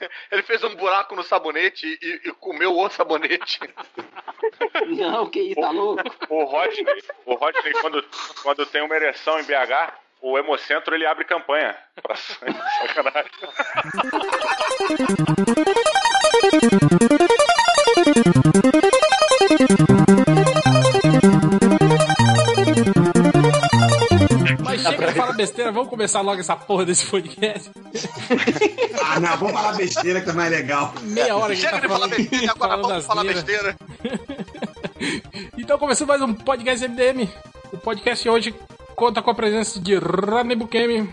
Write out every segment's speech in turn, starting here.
Ele fez um buraco no sabonete e, e comeu outro sabonete. Não, que isso, tá louco? O Rodney, o Rodney quando, quando tem uma ereção em BH, o Hemocentro ele abre campanha pra sacanagem. Mas chega de falar besteira, vamos começar logo essa porra desse podcast. Ah, não, vamos falar besteira que tá mais legal. Meia hora que Chega gente de tá falar besteira, agora vamos falar besteira. Então começando mais um podcast MDM. O podcast de hoje conta com a presença de Rane Bukemi,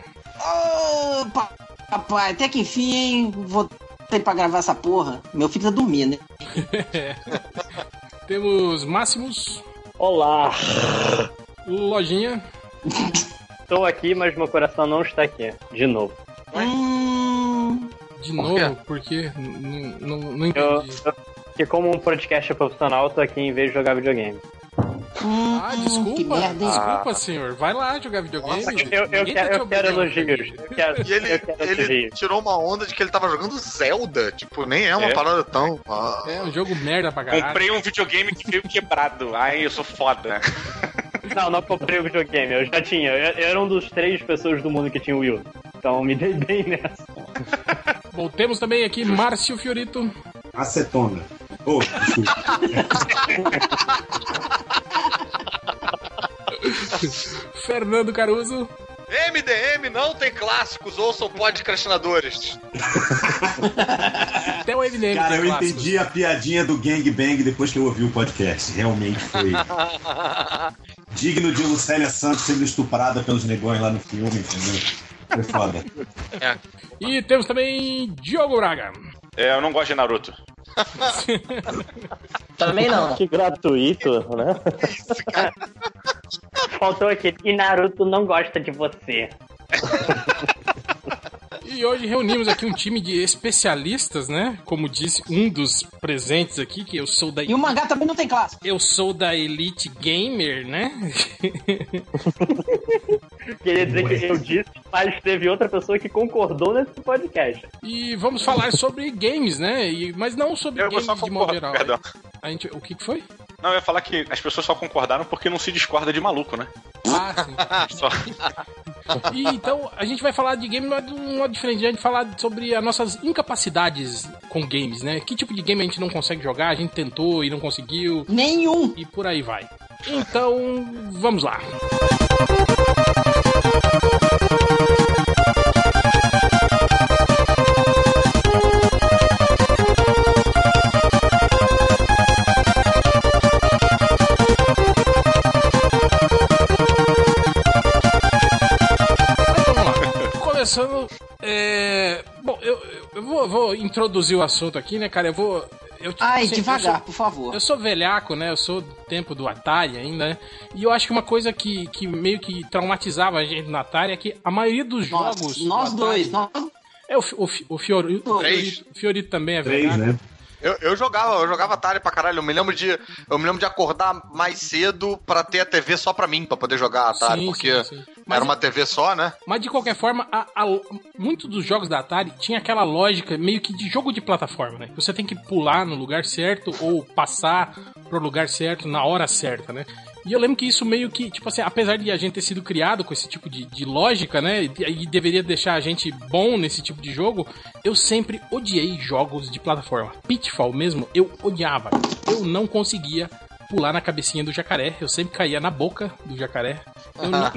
papai, até que enfim, hein? Vou ter pra gravar essa porra. Meu filho tá dormindo, né? temos Máximos, Olá, Lojinha, estou aqui, mas meu coração não está aqui. De novo. Hum. De Por novo, porque não, não Eu, entendi. eu, que como um podcast profissional, tô aqui em vez de jogar videogame. Ah, Que desculpa, desculpa, senhor. Vai lá jogar videogame. Eu, eu, Ninguém tá quero, eu quero elogios. Eu E ele, eu ele tirou uma onda de que ele tava jogando Zelda. Tipo, nem é uma É. parada tão. ah, É um jogo merda pra caralho. Comprei um videogame que veio quebrado. Ai, eu sou foda. Não, não comprei o videogame, eu já tinha. Eu, eu era um dos três pessoas do mundo que tinha o Wii. U. Então me dei bem nessa. Bom, temos também aqui Márcio Fiorito, Acetona. Desculpa. Fernando Caruso, MDM não tem clássicos, ouçam podcastinadores. até o MDM Cara, tem eu clássicos. entendi a piadinha do Gang Bang depois que eu ouvi o podcast. Realmente foi digno de Lucélia Santos sendo estuprada pelos negões lá no filme, entendeu? Foi foda. E temos também Diogo Braga. É, eu não gosto de Naruto. Também não. Que gratuito, né? Faltou aqui. E Naruto não gosta de você. E hoje reunimos aqui um time de especialistas, né? Como disse um dos presentes aqui, que eu sou da E o mangá também não tem clássico. eu sou da Elite Gamer, né? Queria dizer que eu disse, mas teve outra pessoa que concordou nesse podcast. e vamos falar sobre games, né? E, mas não sobre Eu games de modo geral. perdão. A gente, o que que foi? Não, eu ia falar que as pessoas só concordaram porque não se discorda de maluco, né? Ah, sim. E, então, a gente vai falar de game mas de um modo diferente. A gente vai falar sobre as nossas incapacidades com games, né? Que tipo de game a gente não consegue jogar, a gente tentou e não conseguiu, Nenhum. e por aí vai. Então, vamos lá. Então, vou, vou introduzir o assunto aqui, né, cara? Eu vou. Eu, Ai, assim, eu devagar, sou- por favor. eu sou velhaco, né? Eu sou do tempo do Atari ainda, né? E eu acho que uma coisa que, que meio que traumatizava a gente no Atari é que a maioria dos Nós, jogos. do nós Atari- dois, nós É, o, o, o, Fiorito, o, Três. Fiorito, o Fiorito também é Três, velhaco. né? Eu, eu jogava, eu jogava Atari pra caralho. Eu me lembro de, eu me lembro de acordar mais cedo pra ter a TV só pra mim, pra poder jogar Atari, Sim, porque sim, sim. Mas- era uma TV só, né? Mas de qualquer forma, a, a, muitos dos jogos da Atari tinha aquela lógica meio que de jogo de plataforma, né? Você tem que pular no lugar certo ou passar pro lugar certo na hora certa, né? E eu lembro que isso meio que, tipo assim, apesar de a gente ter sido criado com esse tipo de, de lógica, né? E, e deveria deixar a gente bom nesse tipo de jogo, eu sempre odiei jogos de plataforma. Pitfall mesmo, eu odiava. Eu não conseguia pular na cabecinha do jacaré, eu sempre caía na boca do jacaré. Eu não,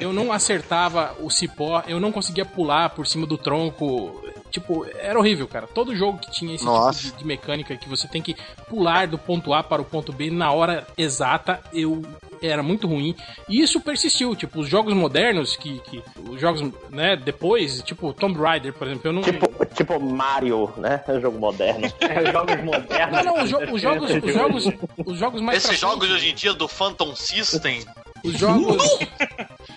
eu não acertava o cipó, eu não conseguia pular por cima do tronco. Tipo, era horrível, cara. Todo jogo que tinha esse Nossa. tipo de, de mecânica que você tem que pular do ponto A para o ponto B na hora exata, eu era muito ruim. E isso persistiu, tipo, os jogos modernos que, que os jogos, né, depois, tipo Tomb Raider, por exemplo, eu não Tipo, tipo Mario, né? É um jogo moderno. É, jogos modernos. Não, não, os, jo- os jogos, os jogos, os jogos mais Esses jogos hoje em dia do Phantom System. Os jogos.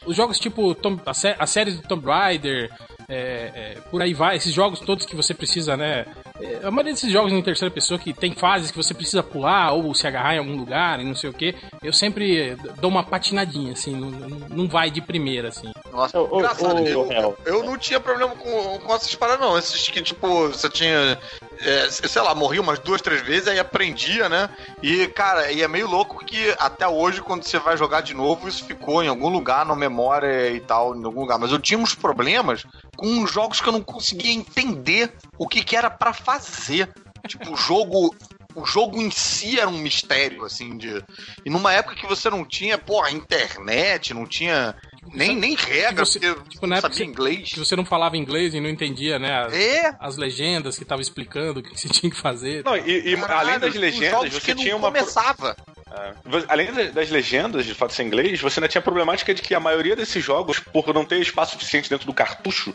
Os jogos tipo Tom, a, sé- a série do Tomb Raider, é, é, por aí vai, esses jogos todos que você precisa, né? É, a maioria desses jogos em terceira pessoa que tem fases que você precisa pular ou se agarrar em algum lugar e não sei o que, eu sempre dou uma patinadinha, assim, não, não- vai de primeira, assim. Nossa, ô, engraçado. eu, eu não tinha problema com, com essas paradas, não. Esses que, tipo, você tinha. é, sei lá, morria umas duas, três vezes, aí aprendia, né? E, cara, e é meio louco que até hoje, quando você vai jogar de novo, isso ficou em algum lugar na memória e tal, em algum lugar. Mas eu tinha uns problemas com jogos que eu não conseguia entender o que, que era pra fazer. Tipo, o jogo. O jogo em si era um mistério, assim, de. E numa época que você não tinha, porra, internet, não tinha nem, nem regra, você- porque tipo, não sabia você- inglês. Que você não falava inglês e não entendia, né? As, É, as legendas que tava explicando o que você tinha que fazer. Não, e, e caralho, além das legendas, você que não tinha uma. começava. É. Além da- das legendas, de fato ser inglês, você ainda tinha a problemática de que a maioria desses jogos, por não ter espaço suficiente dentro do cartucho,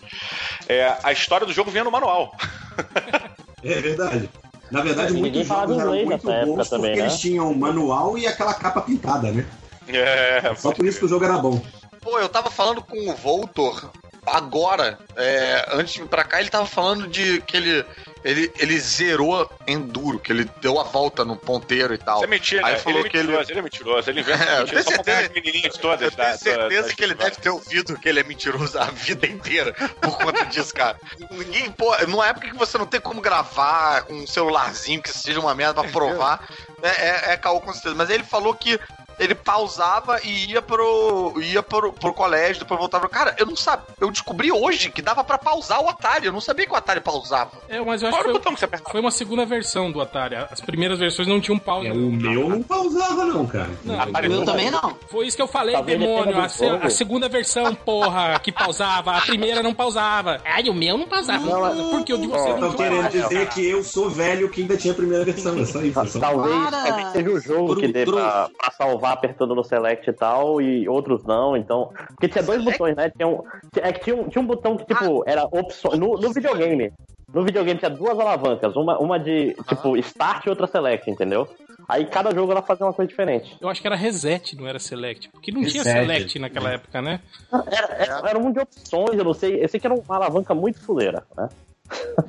é, a história do jogo vinha no manual. É verdade. Na verdade, muitos jogos eram muito nessa época bons também, porque né? eles tinham um manual e aquela capa pintada, né? É, Só por isso que o jogo era bom. Pô, eu tava falando com o Voltor agora, é, antes de vir pra cá, ele tava falando de que ele, ele, ele zerou Enduro, que ele deu a volta no ponteiro e tal. Isso é mentira, Aí né? falou ele é que ele- mentiroso, ele é mentiroso, ele inventa É, eu mentira tenho só certeza- menininhas todas. Eu tenho da- certeza da- que ele da- deve ter ouvido que ele é mentiroso a vida inteira por conta disso, cara. Ninguém, pô, numa época que você não tem como gravar com um celularzinho que seja uma merda pra provar, é, é, é caô com certeza. Mas ele falou que ele pausava e ia pro, ia pro, pro colégio, depois voltava. Cara, eu não sabia. Eu descobri hoje que dava pra pausar o Atari. Eu não sabia que o Atari pausava. É, mas eu acho Qual que foi, botão que você apertava? foi uma segunda versão do Atari. As primeiras versões não tinham pause. É, o meu não pausava, não, cara. Não, O meu também não. Foi isso que eu falei, Talvez demônio. A, se- a segunda versão, porra, que pausava. A primeira não pausava. Ai, o meu não pausava. Não, Porque o de você não Estão querendo dizer que eu sou velho que ainda tinha a primeira versão. É só isso. é Talvez, Para! seja o jogo que dê pra, pra salvar apertando no select e tal, e outros não, então. Porque tinha dois Select? botões, né? Tinha um, é que tinha um, tinha um botão que, tipo, era opções. No, no videogame. No videogame tinha duas alavancas, uma, uma de, tipo, start e outra select, entendeu? Aí cada jogo ela fazia uma coisa diferente. Eu acho que era reset, não era select. Porque não tinha Reset. select naquela época, né? Era, era, era um de opções, eu não sei. Eu sei que era uma alavanca muito fuleira, né?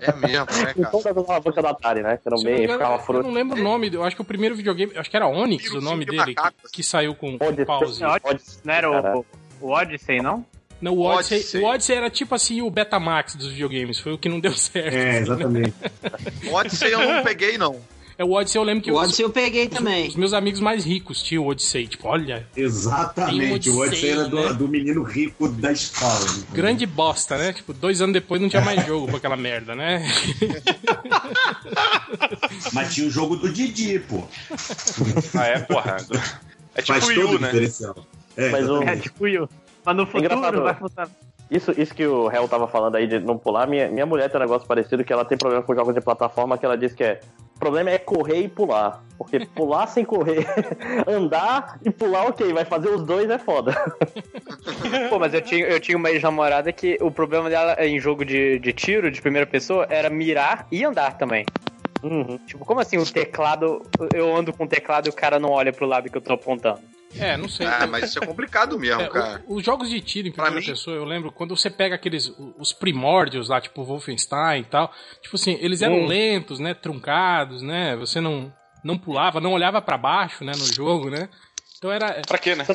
É mesmo, né, Em cara? todas as alavancas da Atari, né? Que eu não me meio, engano, ficava eu furo. não lembro o nome. Eu acho que o primeiro videogame. eu Acho que era Onyx Tiro o nome de dele, que, que saiu com Odyssey. pause. Odyssey, não era o, o Odyssey, não? Não, o Odyssey, Odyssey. o Odyssey era tipo assim o Betamax dos videogames. Foi o que não deu certo. É, exatamente. Odyssey eu não peguei, não. É o Odyssey, eu lembro que O os, Odyssey eu peguei também. os meus amigos mais ricos tinham o Odyssey. Tipo, olha, Exatamente. O o Odyssey era Odyssey, né? do, do menino rico da escola. grande bosta, né? Tipo, dois anos depois não tinha mais jogo pra aquela merda, né? Mas tinha o jogo do Didi, pô. Ah, é, porra. É tipo Faz o Yu, né? diferencial. É, Mas o- É tipo o Mas no futuro Engraçado. vai funcionar. Isso, isso que o Hel tava falando aí de não pular, minha, minha mulher tem um negócio parecido que ela tem problema com jogos de plataforma que ela diz que é. O problema é correr e pular. Porque pular sem correr, andar e pular, ok, vai fazer os dois é foda. Pô, mas eu tinha, eu tinha uma ex-namorada que o problema dela em jogo de, de tiro, de primeira pessoa, era mirar e andar também. Uhum. Tipo, como assim o teclado. Eu ando com o teclado e o cara não olha pro lado que eu tô apontando? É, não sei. Ah, mas isso é complicado mesmo, É, cara. o- os jogos de tiro em Pra primeira mim- pessoa, eu lembro quando você pega aqueles os primórdios lá, tipo Wolfenstein e tal, tipo assim, eles eram Hum. lentos, né, truncados, né? Você não não pulava, não olhava pra baixo, né, no jogo, né? Então era Pra quê, né?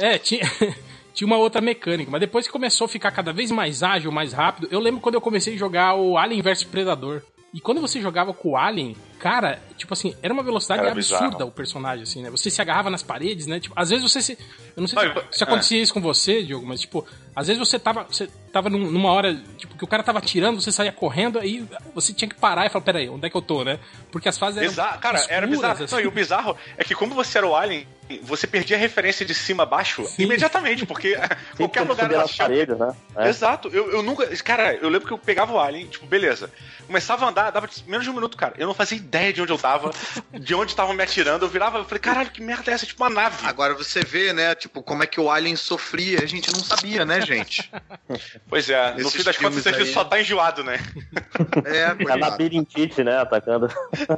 é, tinha tinha uma outra mecânica, mas depois que começou a ficar cada vez mais ágil, mais rápido, eu lembro quando eu comecei a jogar o Alien vs Predador. E quando você jogava com o Alien, cara, tipo assim, era uma velocidade Era absurda bizarro. o personagem, assim, né? Você se agarrava nas paredes, né? Tipo, às vezes você se. Eu não sei se, se é. acontecia isso com você, Diogo, mas, tipo, às vezes você tava. Você tava num- numa hora, tipo, que o cara tava atirando, você saía correndo, aí você tinha que parar e falar, peraí, onde é que eu tô, né? Porque as fases eram. Exato, cara, era escuras, bizarro. assim. Não, e o bizarro é que como você era o Alien, você perdia a referência de cima a baixo Sim. imediatamente, porque qualquer Sempre lugar era nas paredes, né? É. Exato, eu, eu nunca. Cara, eu lembro que eu pegava o Alien, tipo, beleza. Começava a andar, dava menos de um minuto, cara. Eu não fazia ideia de onde eu tava, de onde estavam me atirando. Eu virava, eu falei, caralho, que merda é essa? Tipo uma nave. Agora você vê, né, tipo, como é que o Alien sofria, a gente não sabia, né, gente? Pois é, no fim das contas, você aí- só tá enjoado, né? É, A coitado. labirintite, né? Atacando.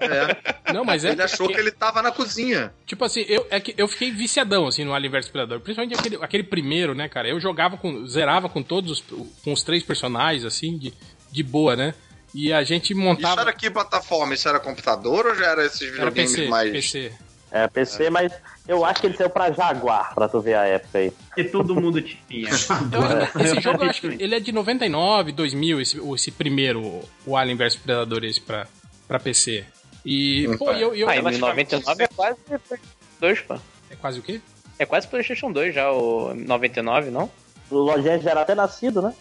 É. Não, mas é. Ele achou que ele tava na cozinha. Tipo assim, eu, é que eu fiquei viciadão, assim, no Alien vs Predador. Principalmente aquele, aquele primeiro, né, cara? Eu jogava com. Zerava com todos os. com os três personagens, assim, de, de boa, né? E a gente Isso montava. era que plataforma? Isso era computador ou já era esses Era videogames PC, mais. PC. É, PC, mas eu acho que ele saiu pra Jaguar, pra tu ver a época aí. Que todo mundo tinha. Então, esse jogo eu acho que ele é de 99, 2000, esse, esse primeiro, o Alien vs Predador, esse pra, pra PC. E, pô, eu, eu, Ah, em relativamente 99 é quase PlayStation 2, pô. É quase o quê? É quase PlayStation 2 já, o 99, não? O Lojinha já era até nascido, né?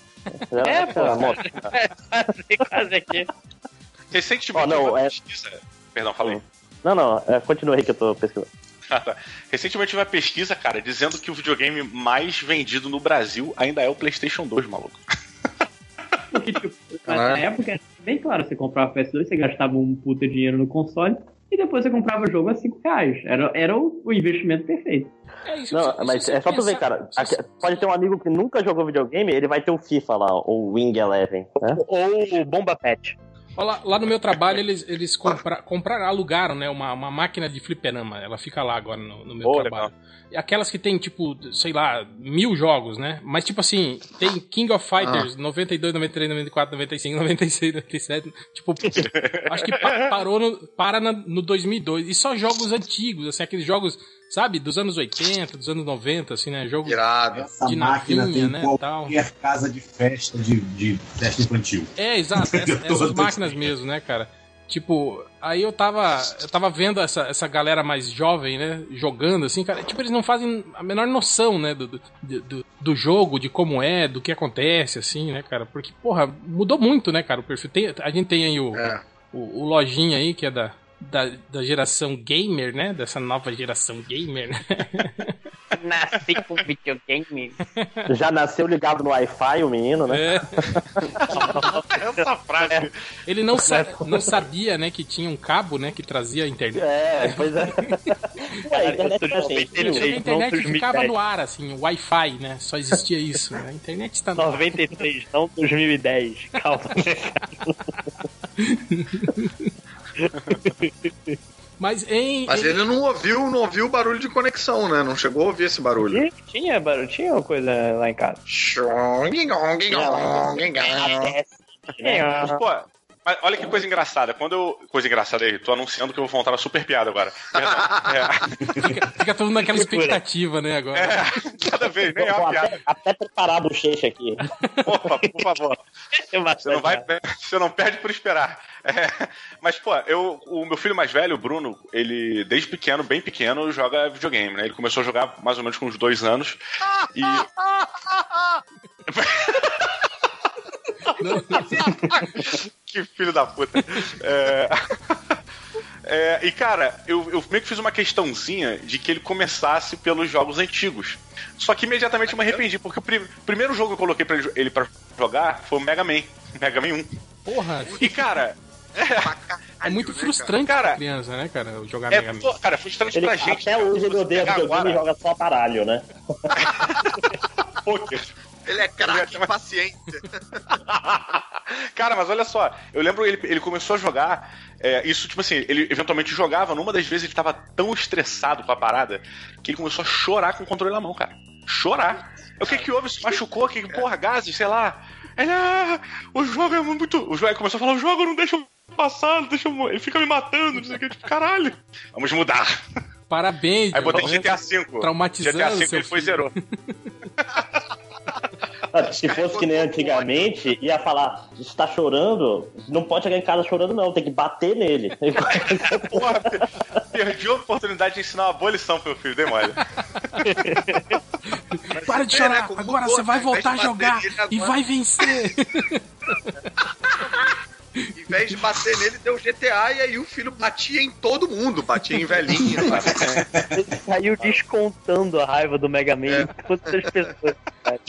Era- É, pô. É quase, aqui. Recentemente Ó, não, tive uma é- pesquisa. Perdão, falei. Não, não, é, continua aí que eu tô pesquisando. Ah, tá. Recentemente tive uma pesquisa, cara, dizendo que o videogame mais vendido no Brasil ainda é o PlayStation 2, maluco. Porque, tipo, na época era bem claro, você comprava o PS2, você gastava um puta dinheiro no console e depois você comprava o jogo a 5 reais. Era, era o, o investimento perfeito. É isso. Não, mas é só tu ver, cara. aqui- pode ter um amigo que nunca jogou videogame, ele vai ter o FIFA lá, ou o Wing Eleven, né? Ou o Bomba Pet. Lá, lá no meu trabalho, eles, eles compra, compraram, alugaram, né, uma, uma máquina de fliperama. Ela fica lá agora no, no meu Oh, trabalho. E aquelas que tem, tipo, sei lá, mil jogos, né? Mas, tipo assim, tem King of Fighters 92, 93, 94, 95, 96, 97. Tipo, acho que pa- parou no, para na- no 2002. E só jogos antigos, assim, aqueles jogos, sabe, dos anos 80, dos anos 90, assim, né? Jogos Irado. Essa de máquina navinha, tem né, tal. casa de festa de, de festa infantil. É, exato, essa- essas Todas. máquinas mesmo, né, cara? Tipo, aí eu tava, eu tava vendo essa, essa galera mais jovem, né, jogando, assim, cara, tipo, eles não fazem a menor noção, né, do, do, do, jogo, de como é, do que acontece, assim, né, cara, porque, porra, mudou muito, né, cara, o perfil. Tem, a gente tem aí o, É. o, o Lojinha aí, que é da, da, da geração gamer, né, dessa nova geração gamer, né? Nasci com videogame. Já nasceu ligado no Wi-Fi, o menino, né? É. Essa frase. Ele não, sa não sabia, né, que tinha um cabo, né, que trazia a internet. É, pois é. Ué, a internet Não, internet 2010. ficava no ar, assim, o Wi-Fi, né? Só existia isso. Né? A internet está no ar. 93, não 2010. Calma. Mas em. Mas em- ele não ouviu, não ouviu o barulho de conexão, né? Não chegou a ouvir esse barulho. E tinha, barulho, tinha uma coisa lá em casa. Mas, pô, mas olha que coisa engraçada. Quando eu. Coisa engraçada aí, tô anunciando que eu vou montar uma super piada agora. Perdão. Fica, fica todo mundo naquela expectativa, né, agora. É, é, cada vez, nem é uma até, piada. até preparar a bochecha aqui. Opa, por favor. Você não, vai, você não perde por esperar. É, mas, pô, eu, o meu filho mais velho, o Bruno, ele, desde pequeno, bem pequeno, joga videogame, né? Ele começou a jogar mais ou menos com uns dois anos. E. que filho da puta. É... É, e cara, eu, eu meio que fiz uma questãozinha de que ele começasse pelos jogos antigos. Só que imediatamente eu me arrependi, porque o pri- primeiro jogo que eu coloquei pra ele, pra jogar foi o Mega Man. Mega Man 1. Porra, E cara, é muito frustrante Cara, pra criança, né, cara? Jogar é, Mega Man. pô, cara, é frustrante Ele, pra gente. até cara. hoje ele odeia videogame e joga só baralho, né? poker. Ele é craque em paciência. Cara, mas olha só, eu lembro ele, ele começou a jogar. é, isso, tipo assim, ele eventualmente jogava. Numa das vezes ele tava tão estressado com a parada que ele começou a chorar com o controle na mão, cara. Chorar. O que que houve? Se machucou? Que porra, gases, sei lá. Ele, ah, o jogo é muito. O jogo começou a falar: o jogo não deixa eu passar, não deixa eu. Ele fica me matando, não sei o que. Tipo, caralho. Vamos mudar. Parabéns, Aí botei. GTA V. Traumatizando GTA V ele foi e filho. zerou. Se fosse que nem antigamente, ia falar, está chorando, não pode chegar em casa chorando não, tem que bater nele. Porra, perdi a oportunidade de ensinar uma boa lição pro meu filho, dei mole. Para de É, chorar, né, agora você vai né? Voltar a jogar e vai vencer. Em vez de bater nele, deu GTA e aí o filho batia em todo mundo. Batia em velhinho. Ele saiu descontando a raiva do Mega Man em todas as pessoas. cara.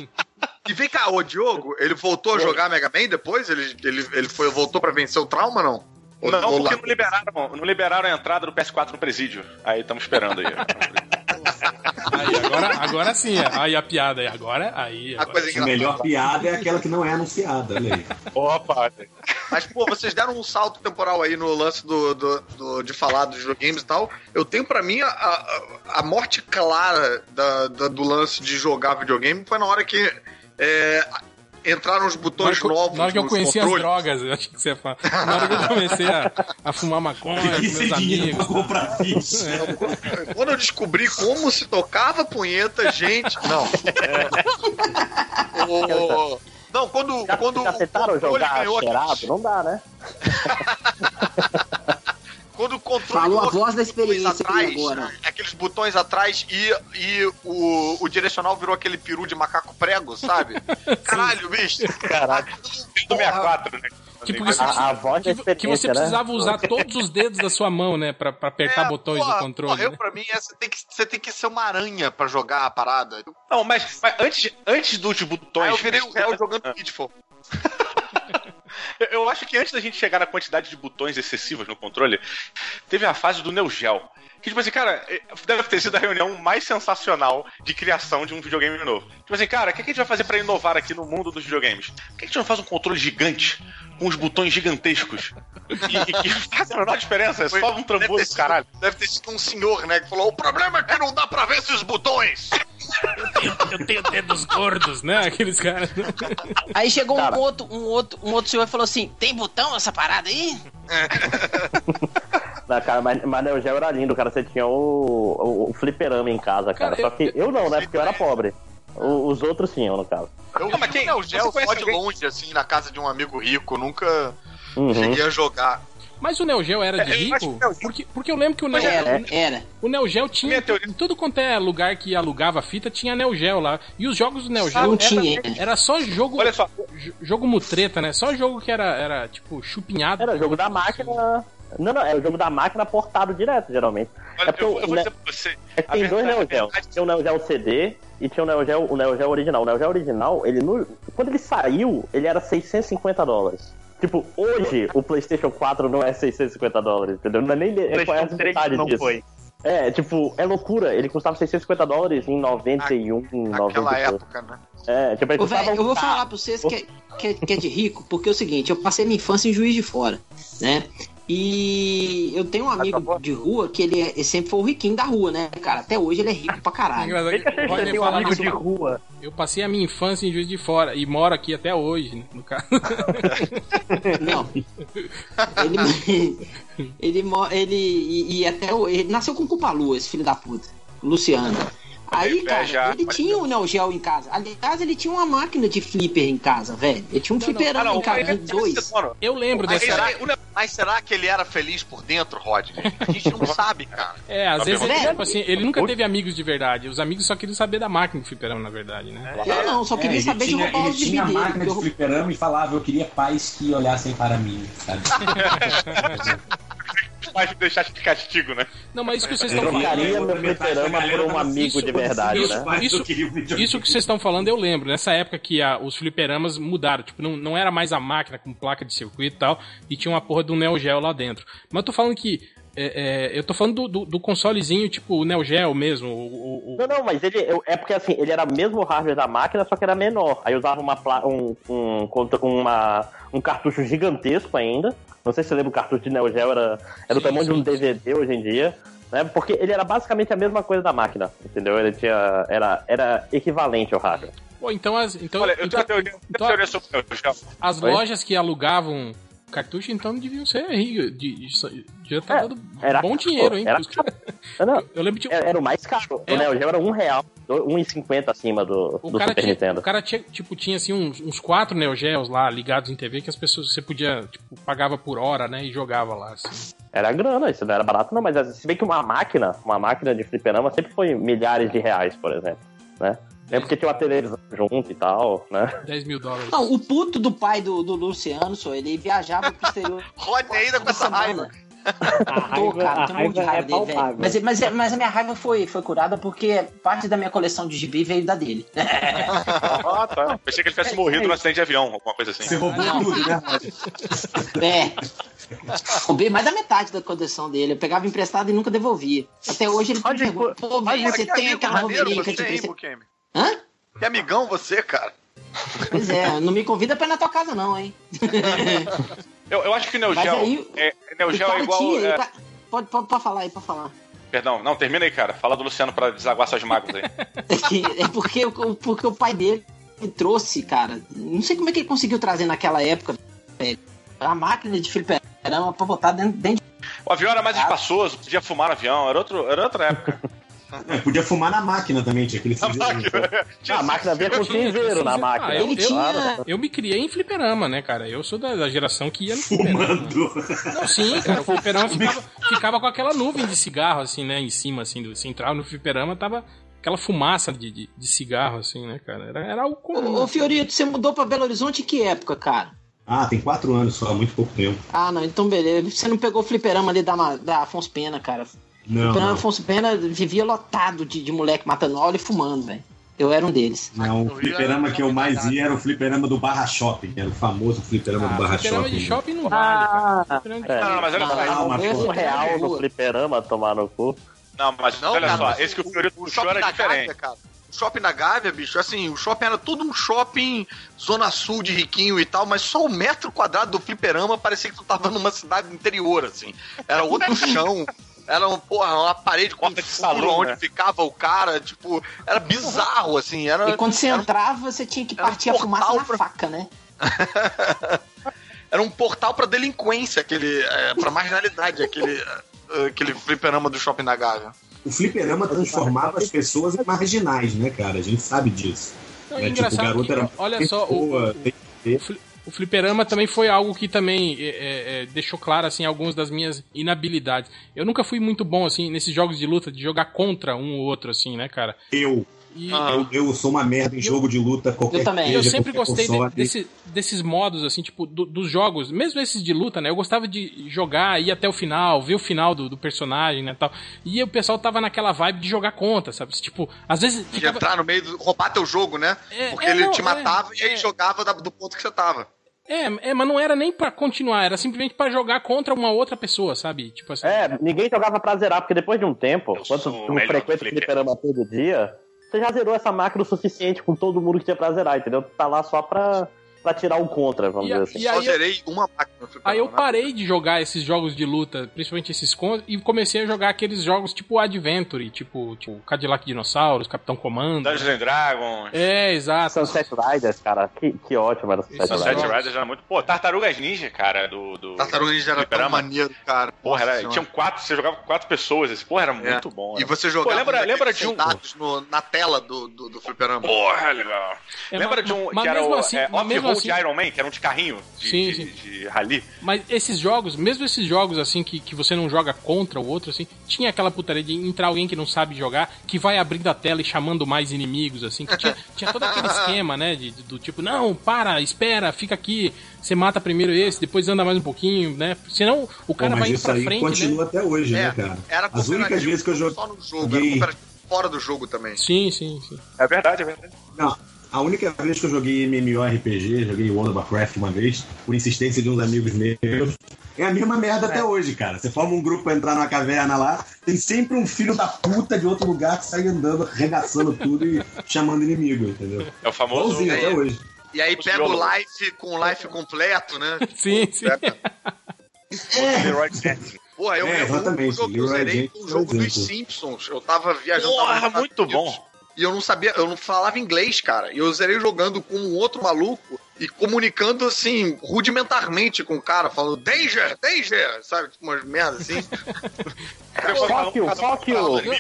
E vem cá, ô Diogo, ele voltou a jogar Mega Man depois? Ele, ele, ele foi, voltou pra vencer o trauma, não? Ou- Não, ou porque lá- não liberaram, não liberaram a entrada do PS4 no presídio. Aí estamos esperando aí. Aí, agora, agora sim, é. aí a piada aí. Agora, aí. A Agora. coisa A engraçada. melhor piada é aquela que não é anunciada, olha aí. Opa! Mas, pô, vocês deram um salto temporal aí no lance do, do- do- de falar dos videogames e tal. Eu tenho pra mim a, a, a morte clara da, da- do lance de jogar videogame foi na hora que. É, entraram os Na botões eu, novos na hora que eu conheci as controles. drogas, eu achei que você ia falar. Na hora que eu comecei a, a fumar maconha com meus amigos. comprar ficha. Quando eu descobri como se tocava punheta, gente. Não. O- Não, quando, Já, quando já tentaram jogar cheirado? Não dá, né? Quando o controle Falou a voz da experiência atrás, agora. aqueles botões atrás e, e o, o direcional virou aquele peru de macaco prego, sabe? Caralho, bicho. Caralho. Do 64, né? Tipo, que, A, a voz da que, que você experiência, né? precisava usar todos os dedos da sua mão, né? Pra, pra apertar É, botões porra, do controle. porra, eu, né? pra mim, é, você, tem que, você tem que ser uma aranha pra jogar a parada. Não, mas, mas antes, antes dos botões. Aí eu virei o réu jogando Pitfall. Eu- acho que antes da gente chegar na quantidade de botões excessivas no controle, teve a fase do Neo Geo. Que, tipo assim, cara, eh, deve ter sido a reunião mais sensacional de criação de um videogame novo. Tipo assim, cara, o que a gente vai fazer pra inovar aqui no mundo dos videogames? Por que a gente não faz um controle gigante, com os botões gigantescos? E, e que fazem a menor diferença, é só um trambolho do caralho. Deve ter sido um senhor, né? Que falou: o problema é que não dá pra ver esses botões. Eu tenho dedos gordos, né? Aqueles caras. Aí chegou um outro, um outro, um outro senhor e falou assim: tem botão essa parada aí? Não, cara, mas, mas Neo Geo era lindo, cara. Você tinha o, o, o fliperama em casa, cara. Cara, Só que eu não, né? Porque eu era pobre. O- os outros tinham, no caso. Eu Não, mas quem- o Neo Geo você conhece só de alguém? longe, assim, na casa de um amigo rico. Nunca Uhum. cheguei a jogar. Mas o Neo Geo era de É, eu rico? o Geo- Porque, porque eu lembro que o Neo, Era, era. o Neo Geo tinha. Em tudo quanto é lugar que alugava fita, tinha Neo Geo lá. E os jogos do Neo Geo Não era, tinha. era só jogo. Olha só, jo- Jogo mutreta, né? Só jogo que era, era tipo, chupinhado. Era jogo da máquina. Não, não, é o jogo da máquina portado direto, geralmente. olha, É porque eu, o- eu vou dizer pra você. É que a tem dois Neo Geo. a Tinha o Neo Geo CD e tinha o Neo Geo, o Neo Geo original. O Neo Geo original, ele no- quando ele saiu, ele era 650 dólares. Tipo, hoje o PlayStation 4 não é 650 dólares, entendeu? Não é nem é PlayStation quase 3 metade não disso. foi. É, tipo, é loucura. Ele custava 650 dólares em 91, Naquela 90. época, né? É, tipo, ele Ô, custava velho, eu um vou carro. falar pra vocês que é, que, é, que é de rico, porque é o seguinte, eu passei minha infância em Juiz de Fora, né? E eu tenho um amigo de rua que ele, é- ele sempre foi o riquinho da rua, né, cara? Até hoje ele é rico pra caralho. Eu o Rodney ter um amigo isso. de rua. Eu passei a minha infância em Juiz de Fora e moro aqui até hoje, né, no caso. Não. Ele, ele, mo- ele, e, e até o- ele nasceu com culpa lua, esse filho da puta, Luciano. Aí, cara, ele mas- tinha o Neo Geo em casa. Aliás, ele tinha uma máquina de flipper em casa, velho. Ele tinha um fliperama Ah, em casa, ele- de dois. Eu lembro Mas dessa. será, mas será que ele era feliz por dentro, Rodney? A gente não sabe, cara. É, às Tá vezes ele, tipo assim, ele nunca teve amigos de verdade. Os amigos só queriam saber da máquina do fliperama, na verdade, né? Eu não, só É, queria ele saber de tinha, roubar ele os tinha a máquina de fliperama e falava, eu queria pais que olhassem para mim, sabe? vai deixar de castigo, né? Não, mas isso que vocês estão falando. Trocaria meu fliperama por um amigo isso, de verdade, os né? Isso-. Isso que vocês estão falando eu lembro. Nessa época que a- os fliperamas mudaram. Tipo, não, não era mais a máquina com placa de circuito e tal. E tinha uma porra do Neo Geo lá dentro. Mas eu tô falando que. É, é, eu tô falando do, do, do consolezinho, tipo, o Neo Geo mesmo. O, o- o- Não, não, mas ele eu- é porque assim, ele era mesmo o hardware da máquina, só que era menor. Aí usava uma, pla- um, um, uma, um cartucho gigantesco ainda. Não sei se você lembra, o cartucho de Neo Geo era, era o tamanho de um DVD hoje em dia. Né? Porque ele era basicamente a mesma coisa da máquina, entendeu? Ele tinha. Era, era equivalente ao hardware. Pô, então as. Então, Olha, eu então, tenho uma teoria, então- teoria sobre o Neo Geo. as Oi? lojas que alugavam cartucho, então deviam ser ricas. De, de, tá É, dando era bom caro, dinheiro, hein? era caras. Não, Eu lembro de. era, era o mais caro. É. O Neo Geo era um real, do- 1,50 acima do, O do cara, Super tinha, Nintendo. o cara tinha, tipo, tinha assim uns, uns quatro Neo Geos lá ligados em TV que as pessoas você podia, tipo, pagava por hora, né? E jogava lá, assim. Era grana, isso não era barato, não, mas se bem que uma máquina, uma máquina de fliperama sempre foi milhares de reais, por exemplo, né? É porque tinha uma televisão junto e tal, né? 10 mil dólares. Não, o puto do pai do, do Luciano, só, ele viajava pro exterior. Rodney ainda com essa raiva. A Tô, cara, tenho um monte de raiva é dele, velho. Mas, mas, mas a minha raiva foi, foi curada porque parte da minha coleção de gibi veio da dele. Ah, tá. Pensei que ele tivesse morrido no acidente de avião, alguma coisa assim. Você roubou Não. tudo, né? É. Roubei mais da metade da coleção dele. Eu pegava emprestado e nunca devolvia. Até hoje ele ir, pergunta, pô, velho, ir. você tem aquela roupinha que eu te? Hã? Que amigão você, cara. Pois é, não me convida pra ir na tua casa não, hein? Eu, eu acho que Neo Geo aí, é, Neo Geo é igual. tinha, é, tá- Pode, pode, pode falar aí, pode falar. Perdão, não, termina aí, cara. Fala do Luciano pra desaguar suas mágoas aí. É, que- porque, o- porque o pai dele trouxe, cara. Não sei como é que ele conseguiu trazer naquela época, velho. A máquina de fliperama pra botar dentro, dentro de O avião era mais espaçoso, podia fumar no avião, era, outro, era outra época. É, podia fumar na máquina também, tinha aquele A máquina. Tinha Ah, a máquina vinha com cinzeiro na máquina. Ah, eu- eu- tinha. Eu me criei em fliperama, né, cara? Eu sou da, da geração que ia no fliperama. Fumando. Não, sim, cara, o fliperama ficava, ficava com aquela nuvem de cigarro, assim, né, em cima, assim, do, você entrava no fliperama, tava aquela fumaça de, de, de cigarro, assim, né, cara? Era, era algo comum. Ô, ô, Fiorito, você mudou pra Belo Horizonte em que época, cara? Ah, tem quatro anos só, há muito pouco tempo. Ah, não, então beleza. Você não pegou o fliperama ali da, da Afonso Pena, cara. O Não, fliperama não. Afonso Pena vivia lotado de, de moleque matando aula e fumando, velho. Eu era um deles. Não, o fliperama que eu mais ia era o fliperama do Barra Shopping, era o famoso fliperama do Ah, Barra fliperama Shopping. de shopping não vale, cara. Fliperama de É. Não, mas olha só. Não, mas, Um real no fliperama tomar no cu. Não, mas Não, olha cara, só, mas esse que o o- Fiorito o puxou shopping era diferente. Gávea, cara. O shopping na Gávea, bicho, assim, o shopping era todo um shopping zona sul de riquinho e tal, mas só o metro quadrado do fliperama parecia que tu tava numa cidade interior, assim. Era outro chão. Era uma, porra, uma parede com um furo salão, onde né? ficava o cara, tipo, era bizarro, assim. Era, E quando você era um- entrava, você tinha que era um partir a fumaça na pra- faca, né? era um portal pra delinquência, aquele, é, pra marginalidade, aquele, é, aquele fliperama do shopping da Gávea. O fliperama transformava as pessoas em marginais, né, cara? A gente sabe disso. Não, É, é tipo, engraçado o garoto que, era olha só, o, boa, o- tem o fli- o fliperama também foi algo que também é, é, é, deixou claro, assim, algumas das minhas inabilidades. Eu nunca fui muito bom, assim, nesses jogos de luta, de jogar contra um ou outro, assim, né, cara? Eu, E, Ah. eu, eu sou uma merda em jogo de luta, qualquer Eu também. E eu sempre gostei de- desse- desses modos, assim, tipo, do- dos jogos, mesmo esses de luta, né? Eu gostava de jogar, ir até o final, ver o final do, do personagem, né, tal. E o pessoal tava naquela vibe de jogar contra, sabe? Tipo, às vezes De ficava... entrar no meio, do, roubar teu jogo, né? É, Porque é, ele não, te é, matava e aí é. jogava do ponto que você tava. É, é, mas não era nem pra continuar, era simplesmente pra jogar contra uma outra pessoa, sabe? Tipo assim... É, ninguém jogava pra zerar, porque depois de um tempo, Eu quando tu frequenta o fliperama todo dia, você já zerou essa máquina o suficiente com todo mundo que tinha pra zerar, entendeu? Tu tá lá só pra, pra tirar o contra, vamos E dizer assim. e Só aí eu- zerei uma máquina. no fliperama, Aí eu né? parei de jogar esses jogos de luta, principalmente esses contra, e comecei a jogar aqueles jogos tipo Adventure, tipo, tipo Cadillac Dinossauros, Capitão Comando. Dungeons and Dragons. É, exato. Sunset Riders, cara, que, que ótimo era Sunset Sunset Sunset Riders. Riders era muito. Pô, Tartarugas Ninja, cara, do. do... Tartaruga Ninja era tão maneiro, cara. Porra, era, tinham quatro, você jogava com quatro pessoas, esse porra era muito bom. E né? você jogava Pô, lembra- lembra de um- no- na tela do, do, do fliperama. Porra, legal. É, Lembra mas- de um mas que era mesmo o assim- é, mas mesmo Assim- Iron Man, que era um de carrinho de, Sim, de, sim. de rally? Mas esses jogos, mesmo esses jogos assim que, que você não joga contra o outro, assim, tinha aquela putaria de entrar alguém que não sabe jogar, que vai abrindo a tela e chamando mais inimigos, assim, que tinha, tinha todo aquele esquema, né? De, do tipo, não, para, espera, fica aqui, você mata primeiro esse, depois anda mais um pouquinho, né? Senão o Pô, cara mas vai indo pra aí frente, continua né? até hoje, É, né, cara? Era As únicas vezes que eu joguei. Só no jogo, era fora do jogo também. Sim, sim, sim. É verdade, é verdade. Não, a única vez que eu joguei MMORPG, joguei World of Warcraft uma vez, por insistência de uns amigos meus. É a mesma merda até hoje, cara. Você forma um grupo pra entrar numa caverna lá, tem sempre um filho da puta de outro lugar que sai andando, arregaçando tudo e chamando inimigo, entendeu? É o famoso. Igualzinho até hoje. E aí pega o life com o life completo, né? Sim, sim. Pega- Leroy Jenkins. Porra, eu É, lembro exatamente, um jogo que eu zerei um é jogo dos. Simpsons. Eu tava viajando. Porra, muito bom. E eu não sabia, eu não falava inglês, cara. E eu zerei jogando com um outro maluco e comunicando assim, rudimentarmente com o cara, falando danger, danger, sabe? Tipo umas merdas assim. Fuck you, fuck you,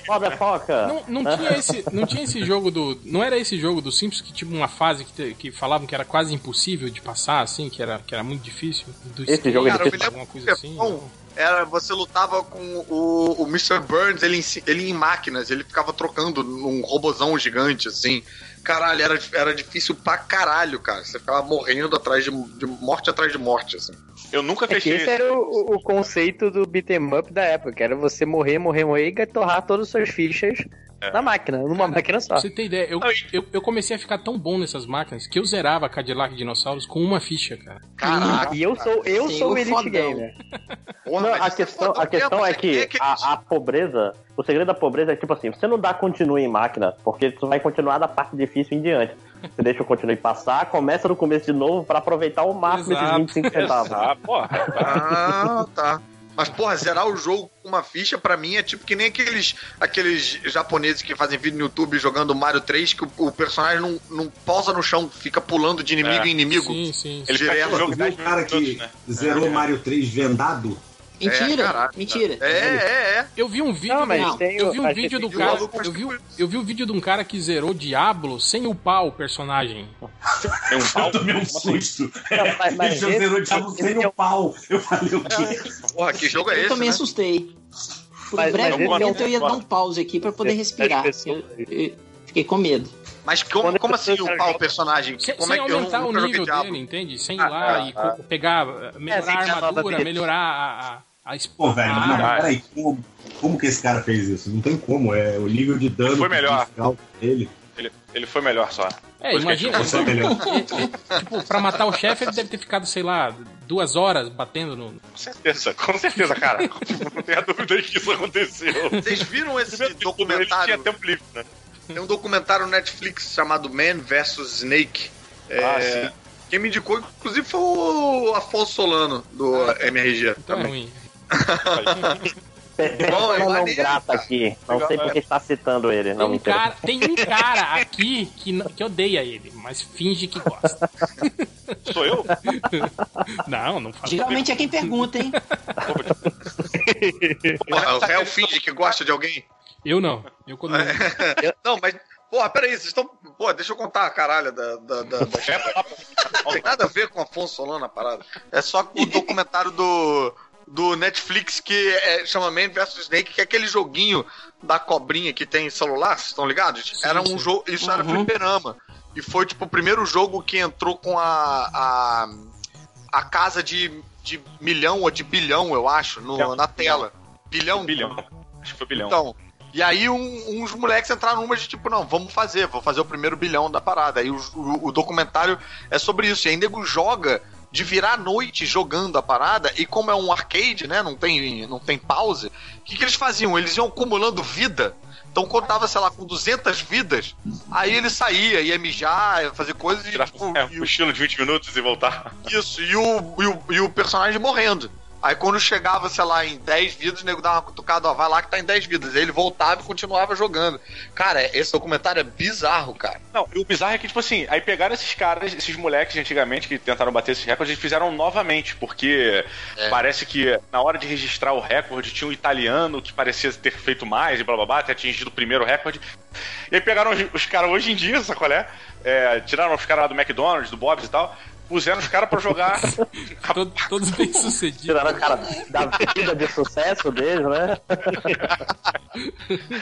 motherfucker. Não, não, tinha esse, não tinha esse jogo do. Não era esse jogo do Simpsons que tinha uma fase que, te- que falavam que era quase impossível de passar, assim, que era, que era muito difícil. Do Esse jogo é difícil. alguma coisa assim. bom, era, você lutava com o, o Mr. Burns, ele, em ele em máquinas, ele ficava trocando num robozão gigante, assim. Caralho, era, era difícil pra caralho, cara. Você ficava morrendo atrás de, de morte atrás de morte, assim. Eu nunca É que fechei. esse era o, o conceito do beat'em up da época, que era você morrer, morrer, morrer e torrar todas as suas fichas na máquina, numa máquina só. Você ter ideia, eu, eu, eu comecei a ficar tão bom nessas máquinas que eu zerava Cadillac Dinossauros com uma ficha, cara. Caraca. E eu sou, eu Sim, sou o o Elite fodão. Gamer. Porra, Não, a isso questão, a questão é você tem que a, a pobreza, o segredo da pobreza é tipo assim, você não dá continue em máquina, porque tu vai continuar da parte difícil em diante. Você deixa o continue passar, começa no começo de novo pra aproveitar ao máximo Exato. esses 25 centavos. Ah, porra. Ah, tá. Mas, porra, zerar o jogo com uma ficha, pra mim, é tipo que nem aqueles, aqueles japoneses que fazem vídeo no YouTube jogando Mario 3, que o, o personagem não, não pausa no chão, fica pulando de inimigo É. em inimigo. Sim, sim. Ele Direto. jogo Tu viu 10 o cara que né? zerou Mario 3 vendado? Mentira, É, mentira. É, é, é. Eu vi um vídeo. Não, mas Não, tem Eu o- vi um vídeo do cara. Eu vi, eu vi um vídeo de um cara que zerou Diablo sem upar o personagem. Tem um pau. Eu tomei um assim? susto. Não, mas- mas zerou o diabo esse sem é o pau. Eu falei o quê? Porra, que jogo é Eu esse, também né? assustei. Por Mas- um breve momento é eu ia dar um pause aqui pra poder Esse- respirar. Eu, eu fiquei com medo. Mas como, Quando como a assim upar o personagem? Sem, como sem é que eu aumentar não, o nível dele, entende? Sem ir Ah, lá ah, e ah. pegar, melhorar sem a criar nova armadura, melhorar a, a, a esp- Pô, velho, a não, peraí, como, como que esse cara fez isso? Não tem como, é o nível de dano Foi melhor. dificulta ele. Ele, foi melhor só. É, Depois a imagina. Você é melhor. tipo, pra matar o chefe, ele deve ter ficado, sei lá, duas horas batendo no. Com certeza, com certeza, cara. Não tenha dúvida de que isso aconteceu. Vocês viram esse tudo, Ele documentário? tinha tempo livre, né? Tem um documentário no Netflix chamado Man vs Snake. É, Ah, sim. Quem me indicou, inclusive, foi o Afonso Solano, do MRG. Então é também. ruim. Bom, é não maneiro, grata cara. aqui. Não Legal, sei né? porque está citando ele. Tem Não um, cara, tem um cara aqui que, que odeia ele, mas finge que gosta. Sou eu? Não, não faz. Geralmente é quem pergunta, hein? Porra, o réu finge que gosta de alguém? Eu não. Eu quando. Não, mas. Porra, peraí, vocês estão. Pô, deixa eu contar a caralha da. da, da, da história. Não tem nada a ver com Afonso Solano a parada. É só o documentário do. Do Netflix que é, chama Man vs Snake, que é aquele joguinho da cobrinha que tem em celular, vocês estão ligados? Sim, era um jogo. Isso era Uhum. fliperama. E foi, tipo, o primeiro jogo que entrou com a. a, a casa de, de milhão ou de bilhão, eu acho, no, Bilhão. na tela. Bilhão? Bilhão. Acho que foi bilhão. Então, e aí um- uns moleques entraram numa de tipo, não, vamos fazer, vou fazer o primeiro bilhão da parada. Aí o, o- o documentário é sobre isso. E nego joga de virar a noite jogando a parada, e como é um arcade, né, não tem, não tem pause, o que, que eles faziam? Eles iam acumulando vida. Então, quando tava, sei lá, com 200 vidas, aí ele saía, ia mijar, ia fazer coisas e, Tirar tipo, é, um o- estilo de 20 minutos e voltar. isso, e o, e o, e o personagem morrendo. Aí quando chegava, sei lá, em 10 vidas, o nego dava uma cutucada, ó, vai lá que tá em 10 vidas. Aí ele voltava e continuava jogando. Cara, esse documentário é bizarro, cara. Não, e o bizarro é que, tipo assim, aí pegaram esses caras, esses moleques de antigamente que tentaram bater esses recordes e fizeram novamente, porque É. parece que na hora de registrar o recorde tinha um italiano que parecia ter feito mais e blá blá blá, ter atingido o primeiro recorde. E aí pegaram os, os caras hoje em dia, sabe qual é? É, Tiraram os caras lá do McDonald's, do Bob's e tal, puseram os caras pra jogar. Todo- todos bem sucedidos. Tiraram a cara da vida de sucesso deles, né?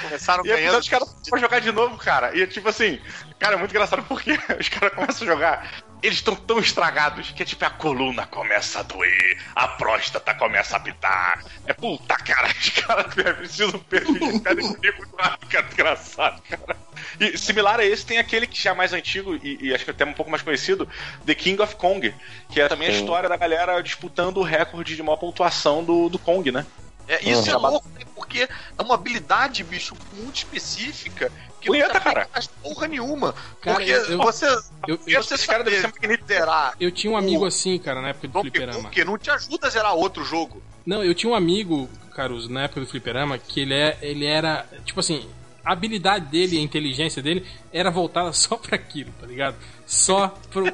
Começaram E ganhando. puseram os caras pra jogar de novo, cara. E é tipo assim, cara, é muito engraçado porque os caras começam a jogar. Eles estão tão estragados que é tipo a coluna começa a doer, a próstata começa a apitar. É puta cara, os caras precisam perfil de pedra e fica rápido, cara, engraçado, cara. E similar a esse, tem aquele que já é mais antigo e, e acho que até um pouco mais conhecido, The King of Kong, que é também a Sim. história da galera disputando o recorde de maior pontuação do, do Kong, né? É, isso é Uhum. louco, né? porque é uma habilidade, bicho, muito específica. Que não cara. faz porra nenhuma. Cara, porque eu- você. Eu, eu, você esse cara deve ser magnífico. zerar eu tinha um amigo assim, cara, na época do Donkey fliperama. Kong, não te ajuda a zerar outro jogo. Não, eu tinha um amigo, Caruso, na época do fliperama, que ele, é, ele era, tipo assim, a habilidade dele, a inteligência dele era voltada só pra aquilo, tá ligado? Só pro,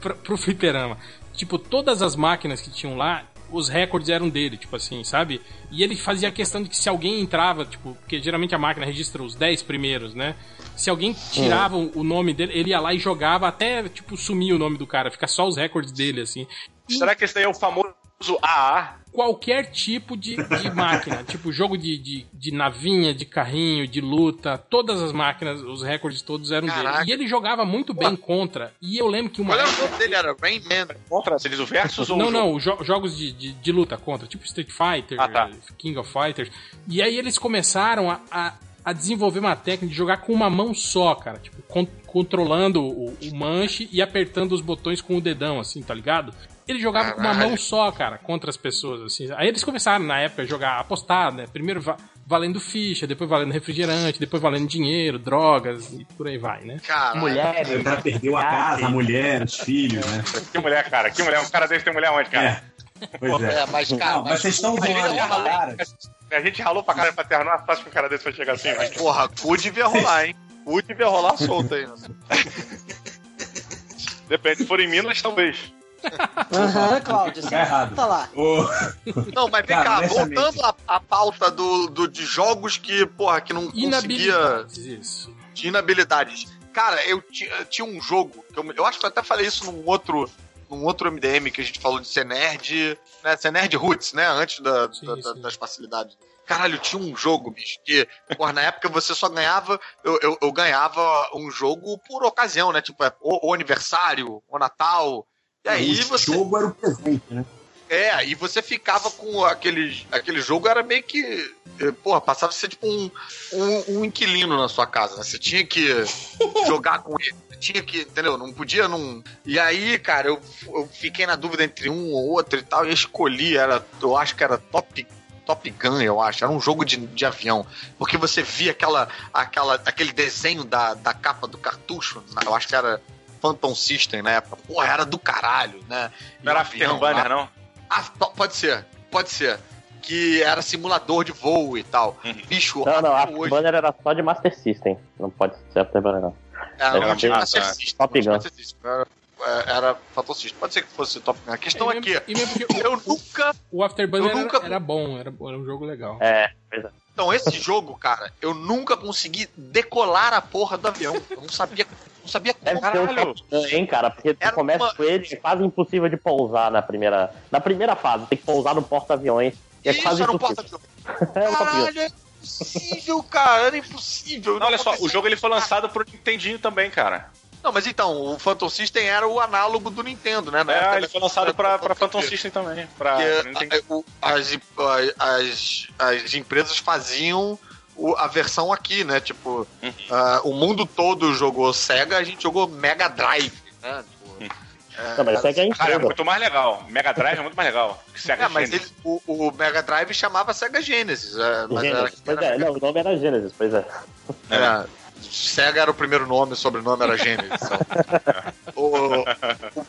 pro, pro fliperama. Tipo, todas as máquinas que tinham lá, os recordes eram dele, tipo assim, sabe? E ele fazia questão de que se alguém entrava, tipo, porque geralmente a máquina registra os 10 primeiros, né? Se alguém tirava o nome dele, ele ia lá e jogava até, tipo, sumir o nome do cara, ficar só os recordes dele, assim. Será que esse daí é o famoso AA? qualquer tipo de, de máquina, tipo jogo de, de, de navinha, de carrinho, de luta, todas as máquinas, os recordes todos eram Caraca. dele. E ele jogava muito bem contra. E eu lembro que uma Qual era o época- nome dele? Era Rayman. Contra? Você diz o Versus ou não, o jogo? não, jo- jogos de, de, de luta contra, tipo Street Fighter, Ah, tá. King of Fighters. E aí eles começaram a, a, a desenvolver uma técnica de jogar com uma mão só, cara. Tipo, con- controlando o, o manche e apertando os botões com o dedão, assim, tá ligado? Ele jogava com uma Caralho. mão só, cara, contra as pessoas, assim. Aí eles começaram, na época, a jogar apostar, né? Primeiro va- valendo ficha, depois valendo refrigerante, depois valendo dinheiro, drogas e por aí vai, né? Caralho. O Mulheres. cara perdeu a casa, a mulher, os filhos, né? Que mulher, cara. Que mulher. Um cara desse tem mulher onde, cara? É. Pois é. É, mas, cara, Não, mas vocês estão mas zoando, cara. A gente ralou pra caralho pra terra, não é fácil que um cara desse vai chegar assim, mas... Porra, cu devia rolar, hein? Cu devia rolar solto aí. né? Depende, se for em Minas, talvez. Aham, Cláudio, você Tá errado. tá lá. Não, mas vem cá, voltando à, à pauta do, do- de jogos que, porra, que não conseguia. Isso. De inabilidades. Cara, eu ti- eu tinha um jogo, que eu, eu acho que eu até falei isso num outro, num outro MDM que a gente falou de ser nerd, né? Ser nerd roots, né? Antes da- Sim, da- sim. das facilidades. Caralho, tinha um jogo, bicho, que, porra, na época você só ganhava. Eu, eu, eu ganhava um jogo por ocasião, né? Tipo, é, ou, ou aniversário, ou Natal. E aí o você. jogo era o presente, né? É, e você ficava com aquele, aquele jogo, era meio que. eh, Porra, passava a ser tipo um, um, um inquilino na sua casa, né? Você tinha que jogar com ele. Você tinha que, entendeu? Não podia não. E aí, cara, eu, eu fiquei na dúvida entre um ou outro e tal, e escolhi, era, eu acho que era Top. Top Gun, eu acho, era um jogo de, de avião. Porque você via aquela, aquela, aquele desenho da, da capa do cartucho, né? eu acho que era Phantom System na época. Porra, era do caralho, né? Não era Afterburner, lá- não? ah, po- pode ser, pode ser. Que era simulador de voo e tal. Uhum. Bicho, Não, não. Afterburner era só de Master System. Não pode ser Afterburner, não. Era, era não tinha Master. System, Top não Gun. Master System, Era, é, era Phantom System. Pode ser que fosse Top Gun. A questão é mesmo, que e mesmo porque eu nunca. o Afterburner era- nunca- era, bom, era, era um jogo legal. É, pois é. Então, esse jogo, cara, eu nunca consegui decolar a porra do avião. Eu não sabia. Não sabia como. Deve ser um Caralho. Top Gun, hein, cara? Porque tu começa uma- com ele, é quase impossível de pousar na primeira. Na primeira fase, tem que pousar no porta-aviões. E é Isso quase era um. É um Gun. Caralho, é impossível, cara. Era impossível. Não, olha só, o jogo ele foi lançado pro Nintendinho também, cara. Não, mas então, o Phantom System era o análogo do Nintendo, né? Na época É, ele foi lançado pra, pra Phantom System também. Pra, pra as, as, as empresas faziam o- a versão aqui, né? Tipo, Uhum. ah, o mundo todo jogou Sega, a gente jogou Mega Drive, né? Tipo, é, Não, mas aqui é Cara, é muito mais legal. Mega Drive é muito mais legal. que Sega É, mas Genesis. ele- o, o Mega Drive chamava Sega Genesis. é, mas era- Genesis. Pois era é, Mega- não, o nome era Genesis, pois é. era- Sega era o primeiro nome, o sobrenome era Genesis. O- o-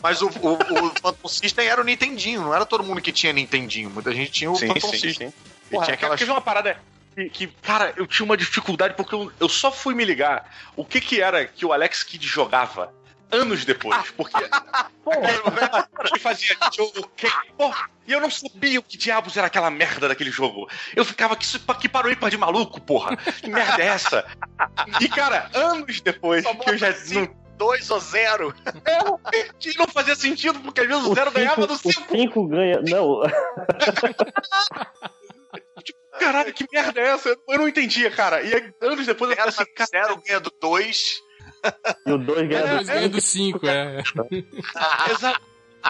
mas o, o, o Phantom System era o Nintendinho, não era todo mundo que tinha Nintendinho. Muita gente tinha o Sim, Phantom sim, System. sim. Porra, tinha aquelas aquelas... uma parada que, que, cara, eu tinha uma dificuldade porque eu, eu só fui me ligar o que que era que o Alex Kidd jogava anos depois. Porque ele fazia jogo, que, porra, e eu não sabia o que diabos era aquela merda daquele jogo. Eu ficava, que, que parou ímpar de maluco, porra. Que merda é essa? E, cara, anos depois Só que eu já bota não, dois ou zero. eu perdi, não fazia sentido, porque às vezes o O zero ganhava do 5 cinco. ganha. Não, Caralho, que merda é essa? Eu não entendia, cara. E aí, anos depois eu Zero, falei assim, cara, zero ganha do dois. e o 2 ganha É, ganham do 5, é. Exato.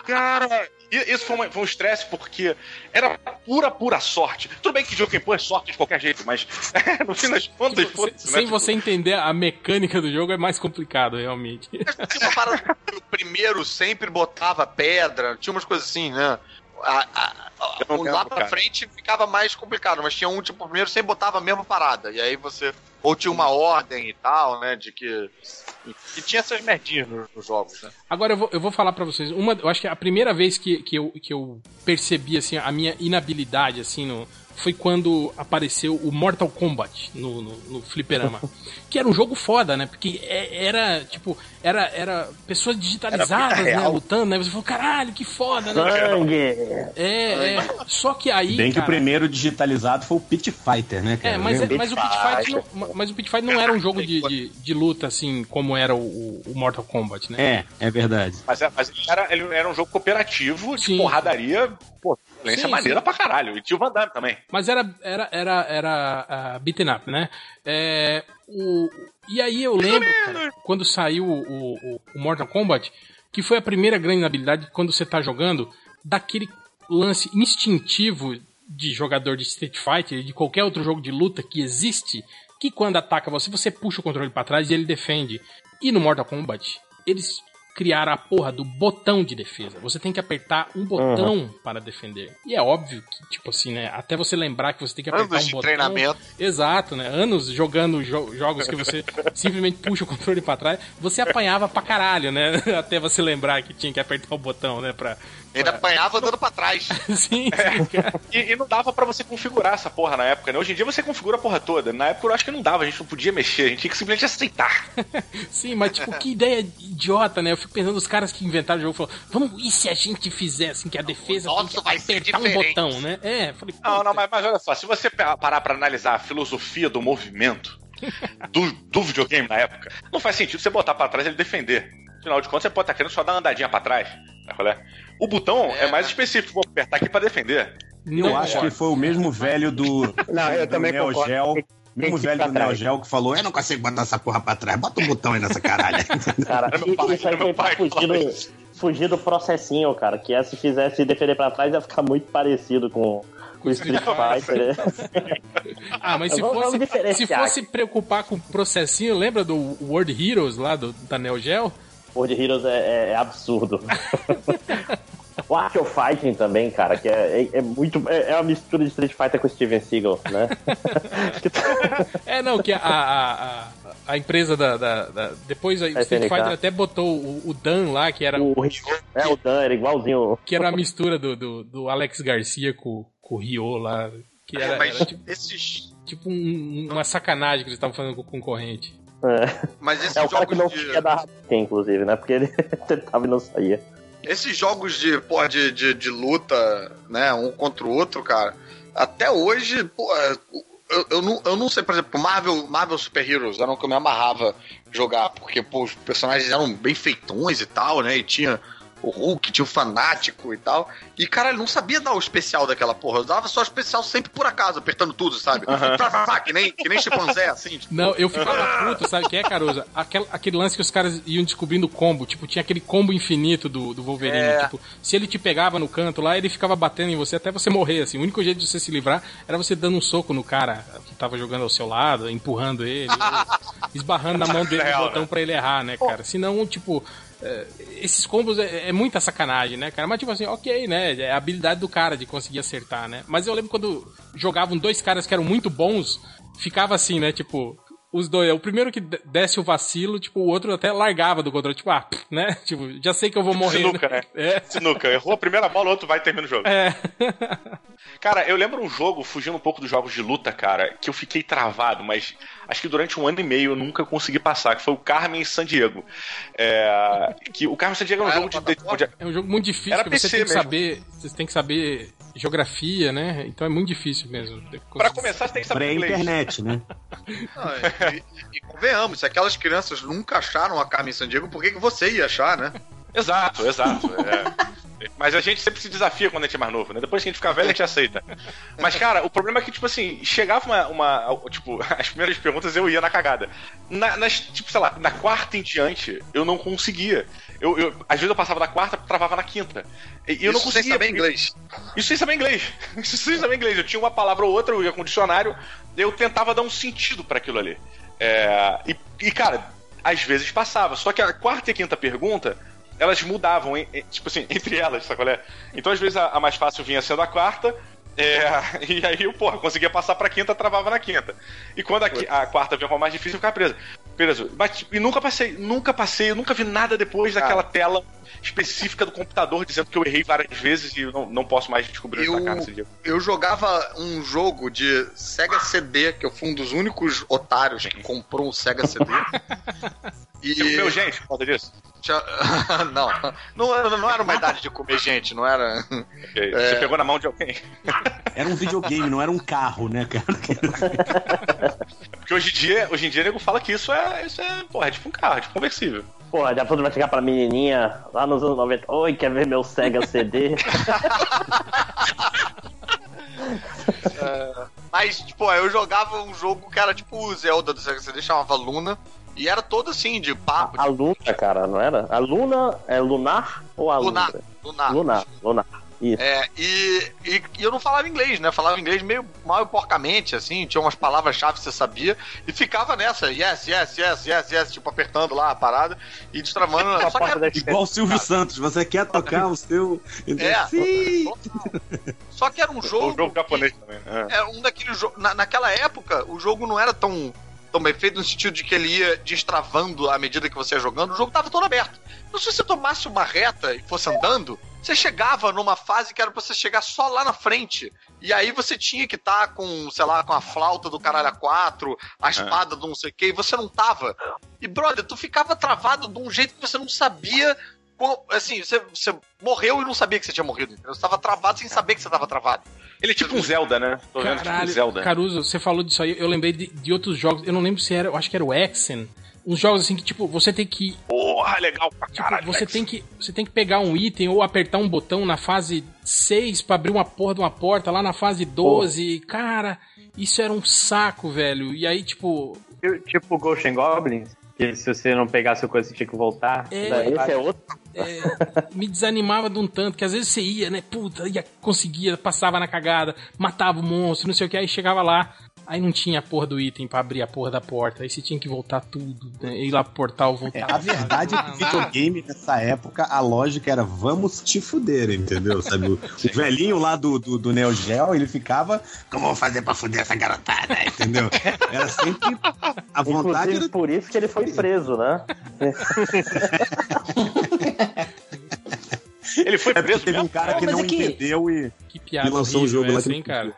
Cara, e- isso foi, uma- foi um estresse porque era pura, pura sorte. Tudo bem que jogo põe é sorte de qualquer jeito, mas no fim das contas, Sem, foda-se, né? sem você entender a mecânica do jogo é mais complicado, realmente. Tinha uma parada que o primeiro sempre botava pedra, tinha umas coisas assim, né? A- a- o lembro, lá pra cara. frente ficava mais complicado, mas tinha um, tipo, o primeiro sempre botava a mesma parada. E aí você. Ou tinha uma ordem e tal, né? De que. E tinha essas merdinhas nos, nos jogos, né? Agora eu vou, eu vou falar pra vocês. Uma, eu acho que a primeira vez que, que, eu, que eu percebi assim, a minha inabilidade assim, no, foi quando apareceu o Mortal Kombat no, no, no Fliperama. que era um jogo foda, né? Porque é- era, tipo, era, era pessoas digitalizadas, né? real. Lutando, né? Você falou, caralho, que foda, né? sangue. É, é. Só que aí. Bem que o cara, primeiro digitalizado foi o Pit Fighter, né, cara? É, mas, Lembra? mas o Pit Fight não, mas o Pit Fight não era um jogo de, de, de luta assim como era o, o Mortal Kombat, né? É, é verdade. Mas, é- mas ele, era, ele era um jogo cooperativo, de Sim. porradaria, pô, violência Sim, maneira pra caralho. E tinha o Van Damme também. Mas era era era era uh, beaten up, né? É, o, e aí eu lembro cara, quando saiu o, o, o Mortal Kombat que foi a primeira grande habilidade quando você tá jogando daquele lance instintivo de jogador de Street Fighter de qualquer outro jogo de luta que existe que quando ataca você você puxa o controle pra trás e ele defende. E no Mortal Kombat eles criaram a porra do botão de defesa. Você tem que apertar um botão para defender. E é óbvio que, tipo assim, né? Até você lembrar que você tem que apertar Anos um de botão. treinamento. Exato, né? Anos jogando jo- jogos que você simplesmente puxa o controle pra trás, você apanhava pra caralho, né? Até você lembrar que tinha que apertar o botão, né? Pra, Ainda apanhava andando pra trás. Sim, E, e não dava pra você configurar essa porra na época, né? Hoje em dia você configura a porra toda. Na época eu acho que não dava, a gente não podia mexer, a gente tinha que simplesmente aceitar. sim, mas tipo, que ideia idiota, né? Eu fico pensando os caras que inventaram o jogo falaram, vamos, e se a gente fizer assim, que a defesa Nossa, tem que vai apertar um botão, né? É, falei, Não, não, mas, mas olha só, se você pa- parar pra analisar a filosofia do movimento do, do videogame na época, não faz sentido você botar pra trás e ele defender. Afinal de contas, você pode estar querendo só dar uma andadinha pra trás. É? O botão é, mais específico, vou apertar aqui pra defender. Não, Eu acho que foi o mesmo velho do, Não, eu do também Neo concordo. Geo. Tem- Mesmo velho do Neo. Geo que falou: Eu não consigo botar essa porra pra trás, bota um botão aí nessa caralho. Cara, pai, isso aí foi pra fugir fugir do processinho, cara. Que é, se fizesse defender pra trás ia ficar muito parecido com com Street Fighter. né? Ah, mas se Vamos- fosse, se fosse preocupar com o processinho, lembra do World Heroes lá do, da Neo Geo? World Heroes é, é- é absurdo. o Art of Fighting também, cara, que é, é, é muito. É, é uma mistura de Street Fighter com Steven Seagal, né? É, não, que a, a, a, a empresa da, da- da- Depois a Street SNK. Fighter até botou o, o Dan lá, que era, o é o Dan, era igualzinho. que era a mistura do, do, do Alex Garcia com, com o Ryo lá. Que era, mas era tipo, esses. tipo um- uma sacanagem que eles estavam fazendo com o concorrente. É, Mas esses é o cara jogos que não de. dar Hadouken, inclusive, né? Porque ele tentava e não saía. Esses jogos de, porra, de, de, de luta, né, um contra o outro, cara, até hoje, porra, eu, eu, não, eu não sei, por exemplo, Marvel, Marvel Super Heroes era o que eu me amarrava jogar, porque, pô, os personagens eram bem feitões e tal, né, e tinha o Hulk, tinha o Fanático e tal, e, cara, ele não sabia dar o especial daquela porra, eu dava só o especial sempre por acaso, apertando tudo, sabe? que, nem, que nem chimpanzé, assim, tipo, Não, eu ficava puto, sabe o que é, Caruso? Aquele, aquele lance que os caras iam descobrindo combo, tipo, tinha aquele combo infinito do, do Wolverine. É. Tipo, se ele te pegava no canto lá, ele ficava batendo em você até você morrer, assim. O único jeito de você se livrar era você dando um soco no cara que tava jogando ao seu lado, empurrando ele, esbarrando na mão dele no botão né? pra ele errar, né, cara? Senão, tipo. É, esses combos é, é muita sacanagem, né, cara? Mas, tipo assim, ok, né? É a habilidade do cara de conseguir acertar, né? Mas eu lembro quando jogavam dois caras que eram muito bons, ficava assim, né? Tipo, os dois. O primeiro que de- desce o vacilo, tipo, o outro até largava do controle. Tipo, ah, né? Tipo, já sei que eu vou morrer. Sinuca, né? É. Sinuca, errou a primeira bola, o outro vai e termina o jogo. É. Cara, eu lembro um jogo, fugindo um pouco dos jogos de luta, cara, que eu fiquei travado, mas acho que durante um ano e meio eu nunca consegui passar, que foi o Carmen San Diego. É, que o Carmen San Diego é um Ah, jogo de, de- É um jogo muito difícil, Era que você tem que mesmo. saber. Você tem que saber geografia, né? Então é muito difícil mesmo. Pra começar, você tem que saber inglês. Pré-internet, né? Não, e, e- e convenhamos, se aquelas crianças nunca acharam a Carmen Sandiego, por que, que você ia achar, né? Exato, exato. é. Mas a gente sempre se desafia quando a gente é mais novo, né? Depois que a gente fica velho, a gente aceita. Mas, cara, o problema é que, tipo assim, chegava uma. uma- tipo, as primeiras perguntas eu ia na cagada. Na, nas, tipo, sei lá, na quarta em diante, eu não conseguia. Eu, eu- às vezes eu passava da quarta, travava na quinta. E eu não Isso sem conseguia. saber inglês. Isso sem saber inglês. Isso sem saber inglês. Eu tinha uma palavra ou outra, eu ia com o dicionário, eu tentava dar um sentido pra aquilo ali. É, e, e, cara, às vezes passava. Só que a quarta e quinta pergunta, elas mudavam, em- tipo assim, entre elas, sabe qual é? Então, às vezes, a, a mais fácil vinha sendo a quarta. é, e aí eu, porra, conseguia passar pra quinta, travava na quinta. E quando a, a quarta vinha com a mais difícil, eu ficava preso. Preso. Mas, tipo, e nunca passei, nunca passei, eu nunca vi nada depois daquela tela específica do computador dizendo que eu errei várias vezes e eu não, não posso mais descobrir Eu- tá cara esse dia. Eu jogava um jogo de Sega CD, que eu fui um dos únicos otários que comprou um Sega CD. E... Você comeu gente por causa disso? Tinha- não, não, era- não era uma idade de comer gente, não era. Ok. Você pegou na mão de alguém. Era um videogame, não era um carro, né, cara? Porque hoje em dia, hoje em dia, o nego fala que isso é, isso é, porra, é tipo um carro, é tipo conversível. Porra, já tudo vai chegar pra menininha lá nos anos 90. Oi, quer ver meu Sega CD? Mas, tipo, eu jogava um jogo que era tipo o Zelda do Sega CD, chamava Luna. E era todo assim, de papo, A de Luna, cara, não era? A Luna é lunar ou a lunar. Luna? Lunar. Lunar, lunar. Isso. É, e, e, e eu não falava inglês, né? Falava inglês meio mal e porcamente, assim, tinha umas palavras-chave que você sabia, e ficava nessa, yes, yes, yes, yes, yes, tipo, apertando lá a parada e destravando. A Só que era, Igual o Silvio Santos, você quer tocar o seu. É. Sim! só que era um O jogo. jogo japonês também. né? É um daqueles jogos. Na, naquela época, o jogo não era tão, tão bem feito no sentido de que ele ia destravando à medida que você ia jogando, o jogo tava todo aberto. Então, se você tomasse uma reta e fosse andando, você chegava numa fase que era pra você chegar só lá na frente. E aí você tinha que estar com, sei lá, com a flauta do caralho a quatro, a espada do não sei o que, e você não tava. E, brother, tu ficava travado de um jeito que você não sabia. Assim, você, você morreu e não sabia que você tinha morrido. entendeu? Você tava travado sem saber que você tava travado. Ele é tipo um Zelda, né? Tô vendo tipo um Caralho, Zelda. Caruso, você falou disso aí, eu lembrei de, de outros jogos, eu não lembro se era, eu acho que era o Exen. Uns jogos assim que, tipo, você tem que. Porra, legal pra Tipo, caralho. você tem que. Você tem que pegar um item ou apertar um botão na fase 6 pra abrir uma porra de uma porta, lá na fase 12. Cara, isso era um saco, velho. E aí, tipo. Tipo Ghost and Goblins, que se você não pegasse a coisa, você tinha que voltar. É, Daí- Esse é outro. é, me desanimava de um tanto, que às vezes você ia, né? Puta, ia, conseguia, passava na cagada, matava o monstro, não sei o que, aí chegava lá, aí não tinha a porra do item pra abrir a porra da porta, aí você tinha que voltar tudo, né? ir lá pro portal, voltar. A verdade é que o videogame nessa época, a lógica era vamos te fuder, entendeu? Sabe? O, o velhinho lá do, do, do Neo Geo, ele ficava, como eu vou fazer pra fuder essa garotada, entendeu? Era sempre a vontade Inclusive, era por isso que ele foi preso, né? Ele foi É preso teve um cara que Mas não aqui- entendeu e. Que piada E lançou um horrível jogo lá essa, que- hein, cara?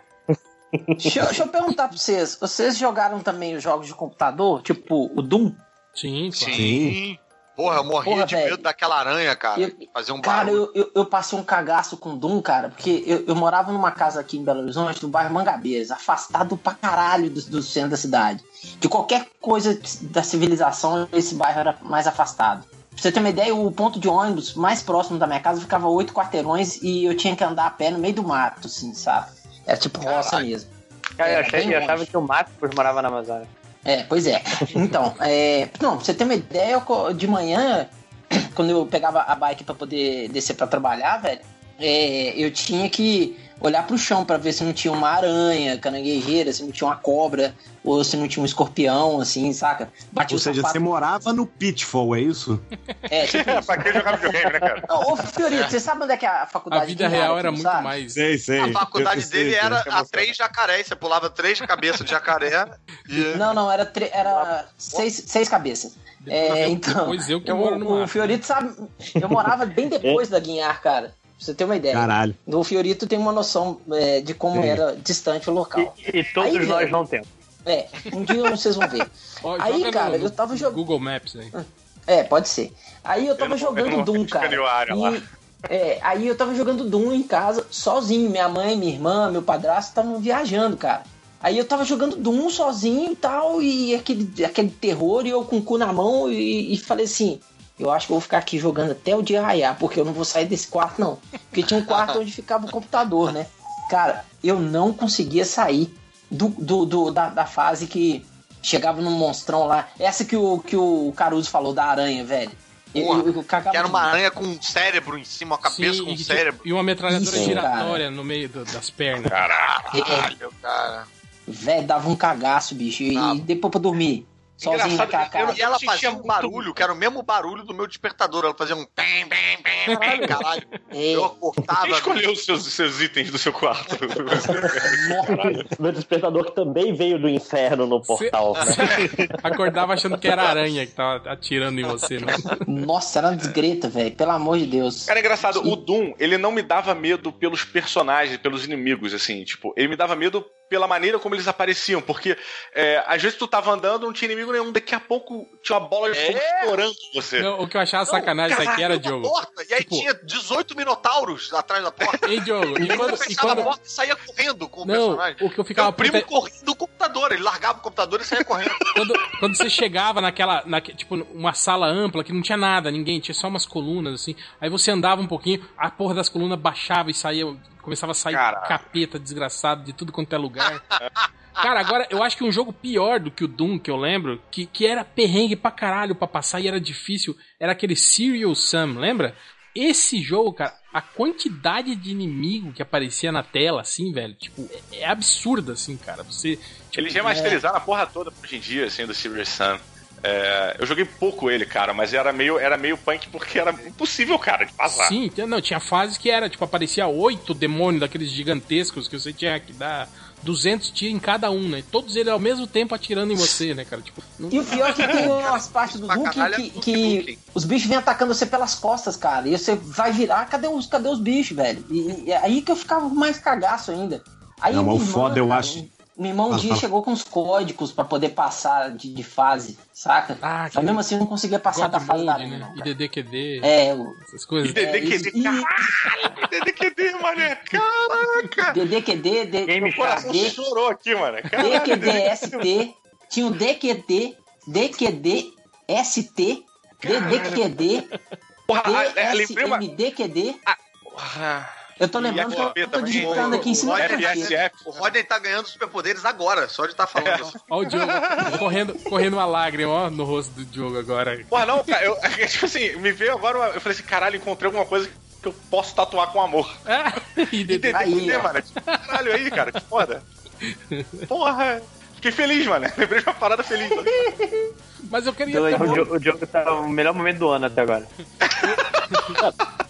Deixa, eu- deixa eu perguntar pra vocês. Vocês jogaram também os jogos de computador? Tipo o Doom? Sim, claro. Sim. Porra, eu morria Porra, de velho. medo daquela aranha, cara. Eu- Fazer um Cara, barulho. eu, eu, eu passei um cagaço com Doom, cara, porque eu, eu morava numa casa aqui em Belo Horizonte, no bairro Mangabeiras, afastado pra caralho do, do centro da cidade. De qualquer coisa da civilização, esse bairro era mais afastado. Pra você ter uma ideia, o ponto de ônibus mais próximo da minha casa ficava oito quarteirões e eu tinha que andar a pé no meio do mato, assim, sabe? Era tipo roça mesmo. Cara, eu, É, achei, eu achava que o Marcos morava na Amazônia. É, pois é. Então, é, não, pra você ter uma ideia, eu de manhã, quando eu pegava a bike pra poder descer pra trabalhar, velho, é, eu tinha que olhar pro chão pra ver se não tinha uma aranha caranguejeira, se não tinha uma cobra, ou se não tinha um escorpião, assim, saca? Bati Ou o seja, sapato. você morava no Pitfall, é isso? É, tipo isso. pra que jogar videogame, né, cara? Ô, Fiorito, você sabe onde é que a faculdade A vida real aqui, era não muito sabe? mais. Sei, sei. A faculdade sei, dele sei. era a três jacarés. Você pulava três cabeças de jacaré e. Não, não, era, tre- era seis, seis cabeças. É, então, Depois eu que eu- moro no o. Fiorito sabe, eu morava bem depois da Guinhar, cara. Pra você ter uma ideia. Caralho. O Fiorito tem uma noção é, de como Sim. era distante o local. E, e todos Aí, nós velho. não temos. É, um dia vocês vão ver. Ó, Aí, cara, no- eu tava jogando. Google Maps aí. É, pode ser. Aí eu tava não- eu jogando Doom, cara. E, é, aí eu tava jogando Doom em casa, sozinho. Minha mãe, minha irmã, meu padrasto estavam viajando, cara. Aí eu tava jogando Doom sozinho e tal, e aquele, aquele terror, e eu com o cu na mão, e, e falei assim: eu acho que eu vou ficar aqui jogando até o dia raiar, porque eu não vou sair desse quarto, não. Porque tinha um quarto onde ficava o computador, né? Cara, eu não conseguia sair do, do, do- da, da fase que chegava num monstrão lá. Essa que o, que o Caruso falou da aranha, velho. Eu- Porra, eu- eu Que era uma aranha com um cérebro em cima, uma cabeça Sim, com um e, cérebro. e uma metralhadora Isso, giratória no meio do- das pernas. Caralho, cara. Velho, dava um cagaço, bicho. E, Ah. e depois pra dormir. Naquela que eu- casa. E ela fazia um barulho, que era o mesmo barulho do meu despertador. Ela fazia um pem, pem, pem, pem, caralho. É, Eu cortava. Quem escolheu os seus, seus itens do seu quarto? Meu despertador que também veio do inferno no portal. né? Acordava achando que era aranha que tava atirando em você, né? Nossa, era uma desgreta, velho. Pelo amor de Deus. Cara, é engraçado, o Doom, ele não me dava medo pelos personagens, pelos inimigos, assim, tipo, ele me dava medo pela maneira como eles apareciam, porque é, às vezes tu tava andando, não tinha inimigo nenhum, daqui a pouco tinha uma bola de fogo É. estourando você. Não, o que eu achava sacanagem isso aqui era, Diogo. porta, e aí Tipo- tinha 18 minotauros atrás da porta. Ei, Diogo, e quando, e fechava quando- a porta e saía correndo com o Não, personagem. o que eu ficava Meu primo puta- corria do computador, ele largava o computador e saía correndo. quando, quando você chegava naquela, naque- tipo, uma sala ampla que não tinha nada, ninguém, tinha só umas colunas, assim. Aí você andava um pouquinho, a porra das colunas baixava e saía, começava a sair Caralho. capeta desgraçado de tudo quanto é lugar. Cara, agora eu acho que um jogo pior do que o Doom, que eu lembro, que, que era perrengue pra caralho pra passar e era difícil, era aquele Serial Sam, lembra? Esse jogo, cara, a quantidade de inimigo que aparecia na tela, assim, velho, tipo, é, é absurda, assim, cara. Você. Tipo, Eles remasterizaram a porra toda hoje em dia, assim, do Silver Sun. É, eu joguei pouco ele, cara, mas era meio, era meio punk porque era impossível, cara, de passar. Sim, tinha- não, tinha fases que era, tipo, aparecia oito demônios daqueles gigantescos que você tinha que dar 200 tiros em cada um, né? Todos eles ao mesmo tempo atirando em você, né, cara? Tipo, não- E o pior é que tem umas partes do Pra Hulk é que, que Nukem. os bichos vêm atacando você pelas costas, cara. E você vai virar, cadê os, cadê os bichos, velho? E, e aí que eu ficava mais cagaço ainda. Aí Não, mas o foda, eu cara, acho- Meu irmão dia fala. chegou com os códigos pra poder passar de, de fase, saca? Ah, Mas mesmo assim eu não conseguia passar God da fase da Mode, arena, né? não, E cara. DDQD, É, o essas coisas. E DDQD, e- caralho, DDQD, mané, caraca. DDQD, D- Game Meu coração D- chorou aqui, mano. DQDST, tinha o DQD, DQD, ST, DDQD, Porra, é, lembrei uma... DSMDQD. Ah, Eu tô lembrando que eu tô também. digitando aqui em cima O da FSF. caneta. FSF. O Rodney tá ganhando superpoderes agora, só de estar falando isso. Olha o Diogo correndo, correndo uma lágrima, ó, no rosto do Diogo agora. Porra, não, cara, eu, tipo assim, me veio agora, uma- eu falei assim, caralho, encontrei alguma coisa que eu posso tatuar com amor. Ah, e E. Aí, ó. mano, tipo, caralho aí, cara, que foda. Porra, fiquei feliz, mano, lembrei de uma parada feliz. Mas eu queria, O, Diogo- o Diogo tá o melhor momento do ano até agora.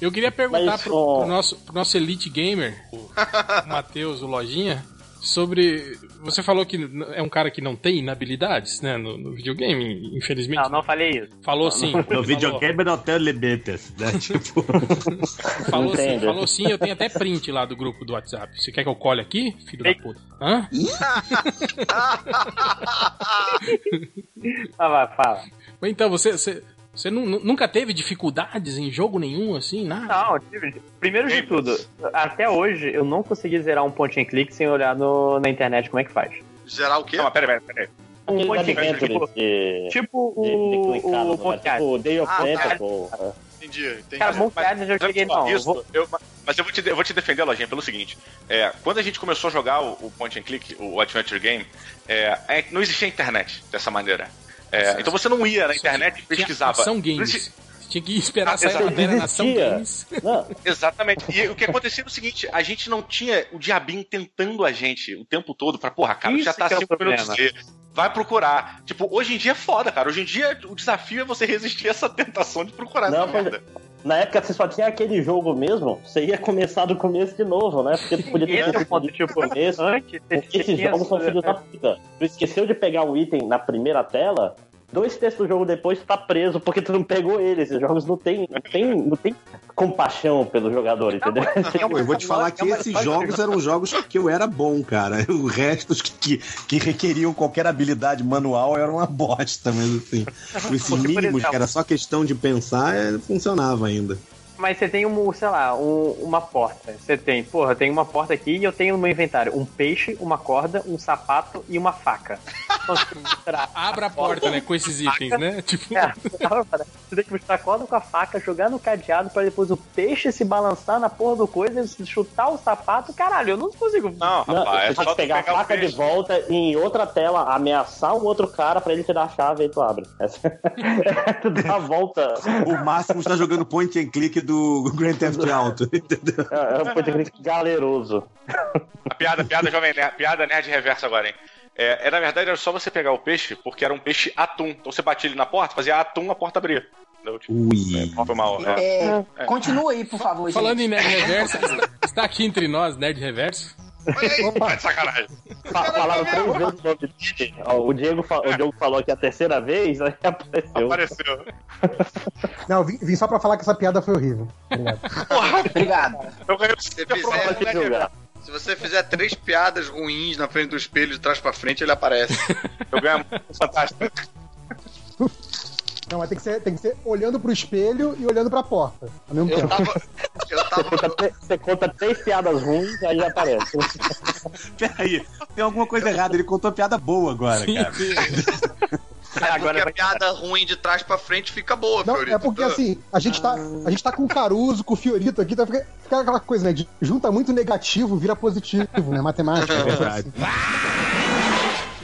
Eu queria perguntar Mas, pro, ó. pro nosso, pro nosso Elite Gamer, o Matheus, o Lojinha, sobre. Você falou que é um cara que não tem inabilidades, né, no, no videogame, infelizmente. Não, não falei isso. Falou sim. No videogame não tem limites, né? Tipo, falou sim, falou sim, eu tenho até print lá do grupo do WhatsApp. Você quer que eu cole aqui, filho da puta? Hã? Ah, vai, fala. Então, você, você, você nu- nu- nunca teve dificuldades em jogo nenhum, assim, nada? Não, tive- primeiro de tudo, até hoje eu não consegui zerar um point and click sem olhar no- na internet como é que faz. Gerar o quê? Não, peraí, peraí, peraí. Um point and click, tipo, de, tipo de, de o, clicar o Monkey Island. Tipo Day of Ah, Tentacle. Entendi, entendi. Cara, Monkey Island eu só, não. isso, vou- eu- mas eu vou, te, eu vou te defender, Lojinha, pelo seguinte. É, quando a gente começou a jogar o, o Point and Click, o Adventure Game, é, é, não existia internet dessa maneira. É, então você não ia na internet e pesquisava. Não games. tinha que esperar Ah, sair a matéria na ação games. Exatamente. E o que acontecia era o seguinte: a gente não tinha o diabinho tentando a gente o tempo todo pra, porra, cara, Isso já tá que é cinco minutos problema. de. Vai procurar. Tipo, hoje em dia é foda, cara. Hoje em dia o desafio é você resistir a essa tentação de procurar Não, merda. na época você só tinha aquele jogo mesmo, você ia começar do começo de novo, né? Porque tu podia ter Esse tipo, começo. antes, você Porque esses jogos são filhos da puta. Tu esqueceu de pegar o item na primeira tela, dois textos do jogo depois tu tá preso porque tu não pegou ele. Esses jogos não tem, não tem, não tem compaixão pelo jogador, entendeu? Pô, eu vou te falar que esses jogos eram jogos que eu era bom, cara. O resto que, que, que requeriam qualquer habilidade manual era uma bosta, mas assim. Esses mínimos, que era só questão de pensar, é, funcionava ainda. Mas você tem um, sei lá, um- uma porta. Você tem, porra, tem uma porta aqui e eu tenho no meu inventário um peixe, uma corda, um sapato e uma faca. Abra a porta, né, com esses itens, né? Tipo, É, você tem que misturar a corda com a faca, jogar no cadeado pra depois o peixe se balançar na porra do coisa, chutar o sapato. Caralho, eu não consigo. Não, Não, rapaz, é você só tem tu que pegar a pegar o faca de volta e em outra tela ameaçar um outro cara pra ele te dar a chave e tu abre. Essa... é tu dá a volta. O máximo está jogando point and click do Grand Theft Auto, entendeu? É, é um point and click galeroso. A piada, piada jovem nerd, piada nerd reversa agora, hein? É, é, na verdade, era só você pegar o peixe, porque era um peixe atum. Então você batia ele na porta, fazia atum, a porta abria. Tipo, Ui. foi mal. É. É, continua aí, por favor, falando em gente. Nerd Reverso, está, aqui entre nós, Nerd Reverso. Olha aí, tá de sacanagem. Fa falaram três vezes o nome dele. O Diego, o Diego falou que é a terceira vez, aí apareceu. Apareceu. Não, vim, vim só pra falar que essa piada foi horrível. Obrigado. Obrigado. Eu ganhei o Se você fizer três piadas ruins na frente do espelho, de trás pra frente, ele aparece. Eu ganho fantástico. Não, mas tem que, ser, tem que ser olhando pro espelho e olhando pra porta. Ao mesmo Eu tempo. tava. Eu Você conta, tava. três- você conta três piadas ruins, aí aparece. Peraí, tem alguma coisa errada. Ele contou piada boa agora, cara. É Agora porque a piada ruim de trás pra frente fica boa, Não, Fiorito. é porque assim, a gente tá, a gente tá com o Caruso, com o Fiorito aqui, tá fica, fica aquela coisa, né? De junta muito negativo, vira positivo, né? Matemática. É verdade.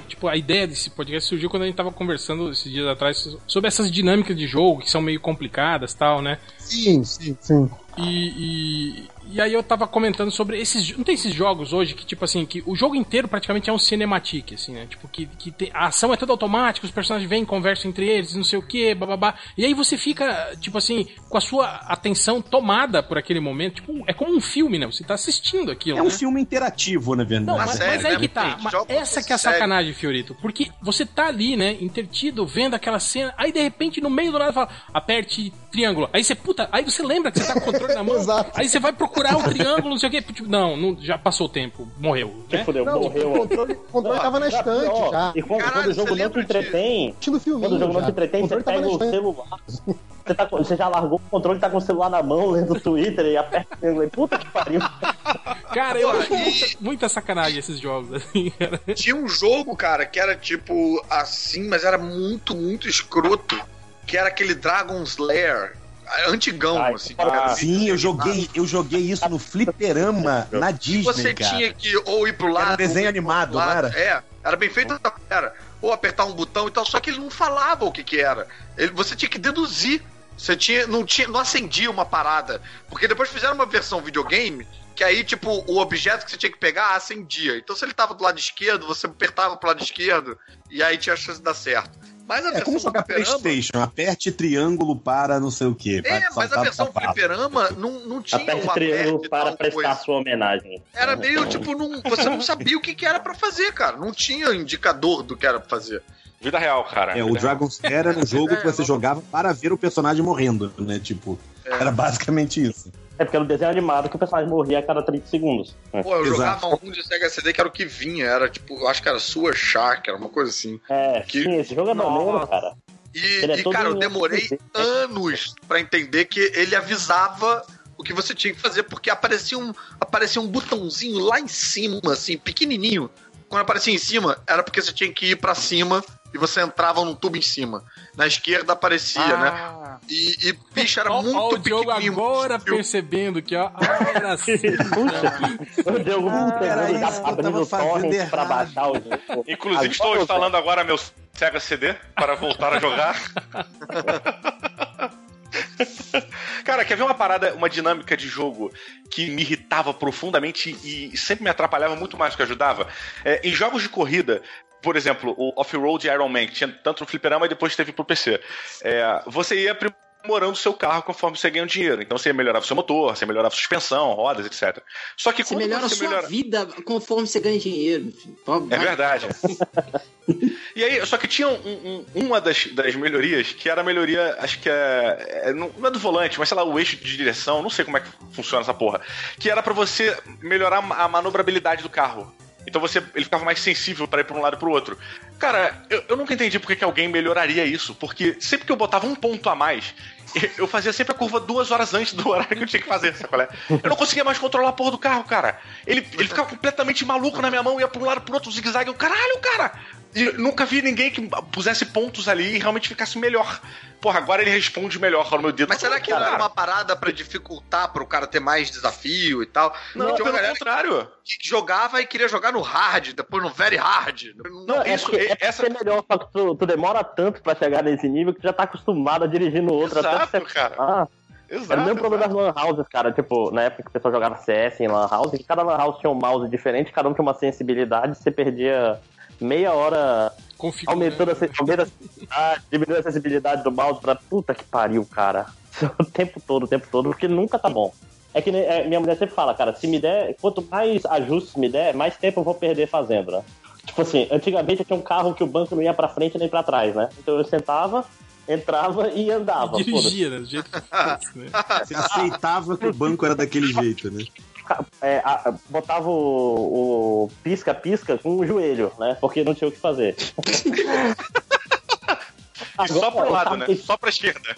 Tipo, a ideia desse podcast surgiu quando a gente tava conversando esses dias atrás sobre essas dinâmicas de jogo que são meio complicadas tal, né? Sim, sim, sim. E, e- aí eu tava comentando sobre esses. Não tem esses jogos hoje que, tipo assim, que o jogo inteiro praticamente é um cinematic, assim, né? Tipo, que, que tem, a ação é toda automática, os personagens vêm, conversam entre eles, não sei o que, bababá. E aí você fica, tipo assim, com a sua atenção tomada por aquele momento. Tipo, é como um filme, né? Você tá assistindo aquilo. É um né? filme interativo, na verdade. Não, mas, série, mas aí né? que tá. Essa que é a sacanagem, Fiorito. Porque você tá ali, né, intertido, vendo aquela cena, aí de repente no meio do nada fala, aperte triângulo. Aí você, puta, aí você lembra que você tá com o controle na mão. Exato. Aí você vai procurar o triângulo, não sei o quê. Tipo, não, não, já passou o tempo, morreu. Que Né? fudeu, Não, o morreu. controle, o controle Não, tava na já estante pior. já. E quando, Caralho, quando o jogo não te entretém, quando o jogo não te entretém, você controle tava pega o celular. Você, tá, você já largou o controle, tá com o celular na mão, lendo o Twitter e aperta o triângulo. Puta que pariu. Cara, eu acho muita, muita sacanagem esses jogos, assim, cara. Tinha um jogo, cara, que era tipo assim, mas era muito, muito escroto. Que era aquele Dragon's Lair. Antigão, Ai, assim. ah. Sim, eu joguei, eu joguei isso no fliperama na Disney, Você cara. tinha que ou ir pro Era um lado. desenho animado, lado. não era? É, era bem feito, era. Ou apertar um botão e tal, só que ele não falava o que que era. Ele, você tinha que deduzir. Você tinha não, tinha, não acendia uma parada. Porque depois fizeram uma versão videogame que aí, tipo, o objeto que você tinha que pegar acendia. Então, se ele tava do lado esquerdo, você apertava pro lado esquerdo e aí tinha a chance de dar certo. Mas a É versão como jogar fliperama- Playstation, aperte triângulo para não sei o quê. É, para mas a versão fliperama não, não tinha Aperte um triângulo aperte para prestar coisa. sua homenagem. Era meio tipo, não, você não sabia o que, que era pra fazer, cara. Não tinha indicador do que era pra fazer. Vida real, cara. É, o. Dragon's Lair era um jogo que você É, jogava para ver o personagem morrendo, né? Tipo, era basicamente isso. É porque era um desenho animado que o personagem morria a cada 30 segundos. Pô, eu Exato. jogava um de Sega CD que era o que vinha. Era tipo, eu acho que era Sua Shark, era uma coisa assim. É, Que- sim, esse jogo é maneiro, cara. E, é e, cara, eu em demorei 3D. anos pra entender que ele avisava o que você tinha que fazer, porque aparecia um, aparecia um botãozinho lá em cima, assim, pequenininho. Quando aparecia em cima, era porque você tinha que ir pra cima e você entrava num tubo em cima. Na esquerda aparecia, né? E, e bicho, era Ó, muito ó, o Diogo agora Eu- percebendo que, ó, ah, era assim. O Diogo Ah, era isso eu abrindo tava o torrent pra baixar o jogo. Inclusive, estou instalando agora meu Sega CD para voltar a jogar. Cara, quer ver uma parada, uma dinâmica de jogo que me irritava profundamente e sempre me atrapalhava muito mais do que ajudava? É, em jogos de corrida, por exemplo, o Off-Road Iron Man, que tinha tanto no fliperama e depois teve pro PC. É, você ia aprimorando o seu carro conforme você ganha dinheiro. Então você melhorava o seu motor, você melhorava a suspensão, rodas, etc. Só que Você melhora a você sua melhora... vida conforme você ganha dinheiro. É verdade. e aí, só que tinha um- um- uma das, das melhorias, que era a melhoria, acho que é, é. Não é do volante, mas sei lá, o eixo de direção, não sei como é que funciona essa porra. Que era pra você melhorar a manobrabilidade do carro. Então você, ele ficava mais sensível pra ir pra um lado e pro outro. Cara, eu, eu nunca entendi por que alguém melhoraria isso, porque sempre que eu botava um ponto a mais, eu fazia sempre a curva duas horas antes do horário que eu tinha que fazer, sabe qual é? Eu não conseguia mais controlar a porra do carro, cara. Ele, ele ficava completamente maluco na minha mão, ia pra um lado pro outro, zigue-zague. Caralho, cara! E nunca vi ninguém que pusesse pontos ali e realmente ficasse melhor. Porra, agora ele responde melhor no meu dedo. Mas será que não era uma parada pra dificultar pro cara ter mais desafio e tal? Não, uma pelo contrário. que jogava e queria jogar no hard, depois no very hard. Não, é, isso- porque, é pra essa- ser melhor, só que tu, tu demora tanto pra chegar nesse nível que tu já tá acostumado a dirigir no outro Exato, até você... cara. Ah, Exato. era o mesmo problema exato. das lan houses, cara. Tipo, na época que o pessoal jogava CS em lan house, que cada lan house tinha um mouse diferente, cada um tinha uma sensibilidade, você perdia meia hora Configurando. aumentando a, sensibilidade, diminuindo a sensibilidade do mouse pra puta que pariu, cara. O tempo todo, o tempo todo, porque nunca tá bom. É que é, minha mulher sempre fala, cara, se me der, quanto mais ajustes me der, mais tempo eu vou perder fazendo, né? Tipo assim, antigamente eu tinha um carro que o banco não ia pra frente nem pra trás, né? Então eu sentava, entrava e andava. foda-se. Dirigia, né? Do jeito que fosse, né? Você aceitava que o banco era daquele jeito, né? É, a- botava o pisca-pisca com o joelho, né? Porque não tinha o que fazer. E só pro lado, né? Só pra esquerda.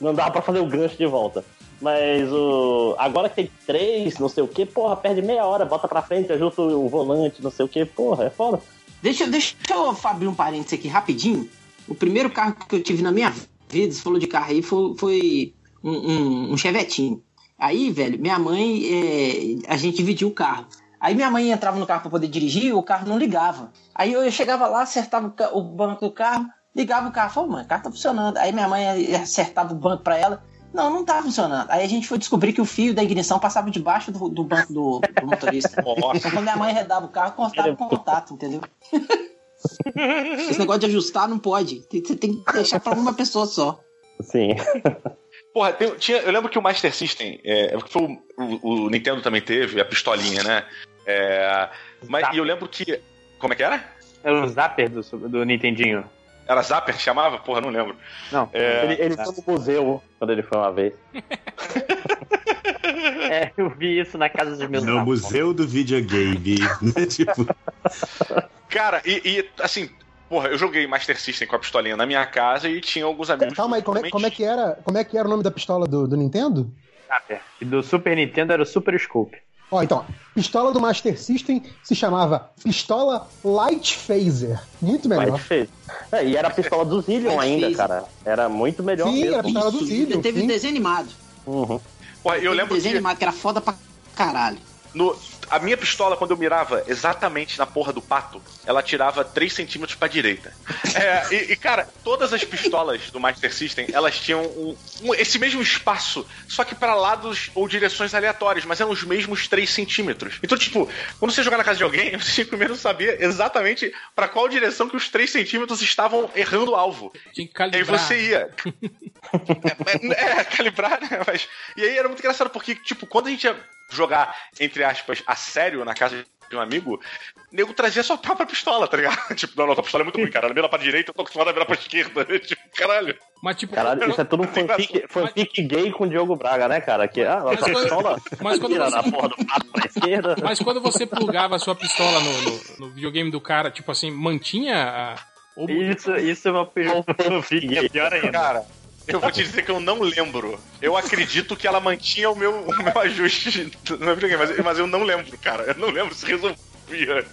Não dava pra fazer o gancho de volta. Mas o. Agora que tem três, não sei o que, porra, perde meia hora, bota pra frente, ajusta o volante, não sei o que, porra, é foda. Deixa, deixa eu abrir um parênteses aqui rapidinho. O primeiro carro que eu tive na minha vida, você falou de carro aí, foi, foi um, um, um chevetinho. Aí, velho, minha mãe, é, a gente dividiu o carro. Aí minha mãe entrava no carro pra poder dirigir e o carro não ligava. Aí eu chegava lá, acertava o, banco do carro, ligava o carro. Falei, mãe, o carro tá funcionando. Aí minha mãe acertava o banco pra ela. Não, não tá funcionando. Aí a gente foi descobrir que o fio da ignição passava debaixo do, do banco do, do motorista. Nossa. Então quando minha mãe redava o carro, cortava o contato, entendeu? Esse negócio de ajustar não pode. Você tem que deixar pra uma pessoa só. Sim. Porra, tem- tinha, eu lembro que o Master System, é, foi o, o- o Nintendo também teve, a pistolinha, né? É, mas e eu lembro que. Como é que era? Era o Zapper do, do Nintendinho. Era Zapper que chamava? Porra, não lembro. Não. É, Ele, ele foi no museu quando ele foi uma vez. É, eu vi isso na casa dos meus No museu do videogame. né? tipo, Cara, e, e, assim, porra, eu joguei Master System com a pistolinha na minha casa e tinha alguns amigos. Calma aí, como é, como é que era, como é que era o nome da pistola do, do Nintendo? Zapper. E do Super Nintendo era o Super Scope. Ó, então, pistola do Master System se chamava Pistola Light Phaser. Muito melhor. Mas fez. É, e era a pistola do Zillion Light ainda, Phaser. cara. Era muito melhor Sim, mesmo. era a pistola do Isso, Zillion. teve sim. desenho animado. Uhum. Porra, eu Teve lembro desenho que animado que era foda pra caralho. no, a minha pistola, quando eu mirava exatamente na porra do pato, ela tirava 3 centímetros pra direita. É, e, e, cara, todas as pistolas do Master System, elas tinham um- um- esse mesmo espaço, só que para lados ou direções aleatórias, mas eram os mesmos 3 centímetros. Então, tipo, quando você jogar na casa de alguém, você tinha que primeiro saber exatamente pra qual direção que os 3 centímetros estavam errando o alvo. Tinha que E aí calibrar. você ia. é, é, calibrar, né? Mas... E aí era muito engraçado, porque, tipo, quando a gente ia jogar, entre aspas, a sério na casa de um amigo, o nego trazia sua própria pistola, tá ligado? Tipo, não, não, tua pistola é muito ruim, cara. Ela mira pra direita, eu tô acostumado a virar pra esquerda. Tipo, caralho. Mas tipo, Caralho, isso é tudo um fanfic, fanfic gay com o Diogo Braga, né, cara? Que, ah, Mas quando- pistola mas quando você- na porra do pato pra esquerda. Mas quando você plugava a sua pistola no, no- no videogame do cara, tipo assim, mantinha a. ou- Isso, isso é uma fanfic, é pior ainda. Cara, eu vou te dizer que eu não lembro. Eu acredito que ela mantinha o meu, o meu ajuste meu videogame, mas, mas eu não lembro, cara. Eu não lembro se resolvia.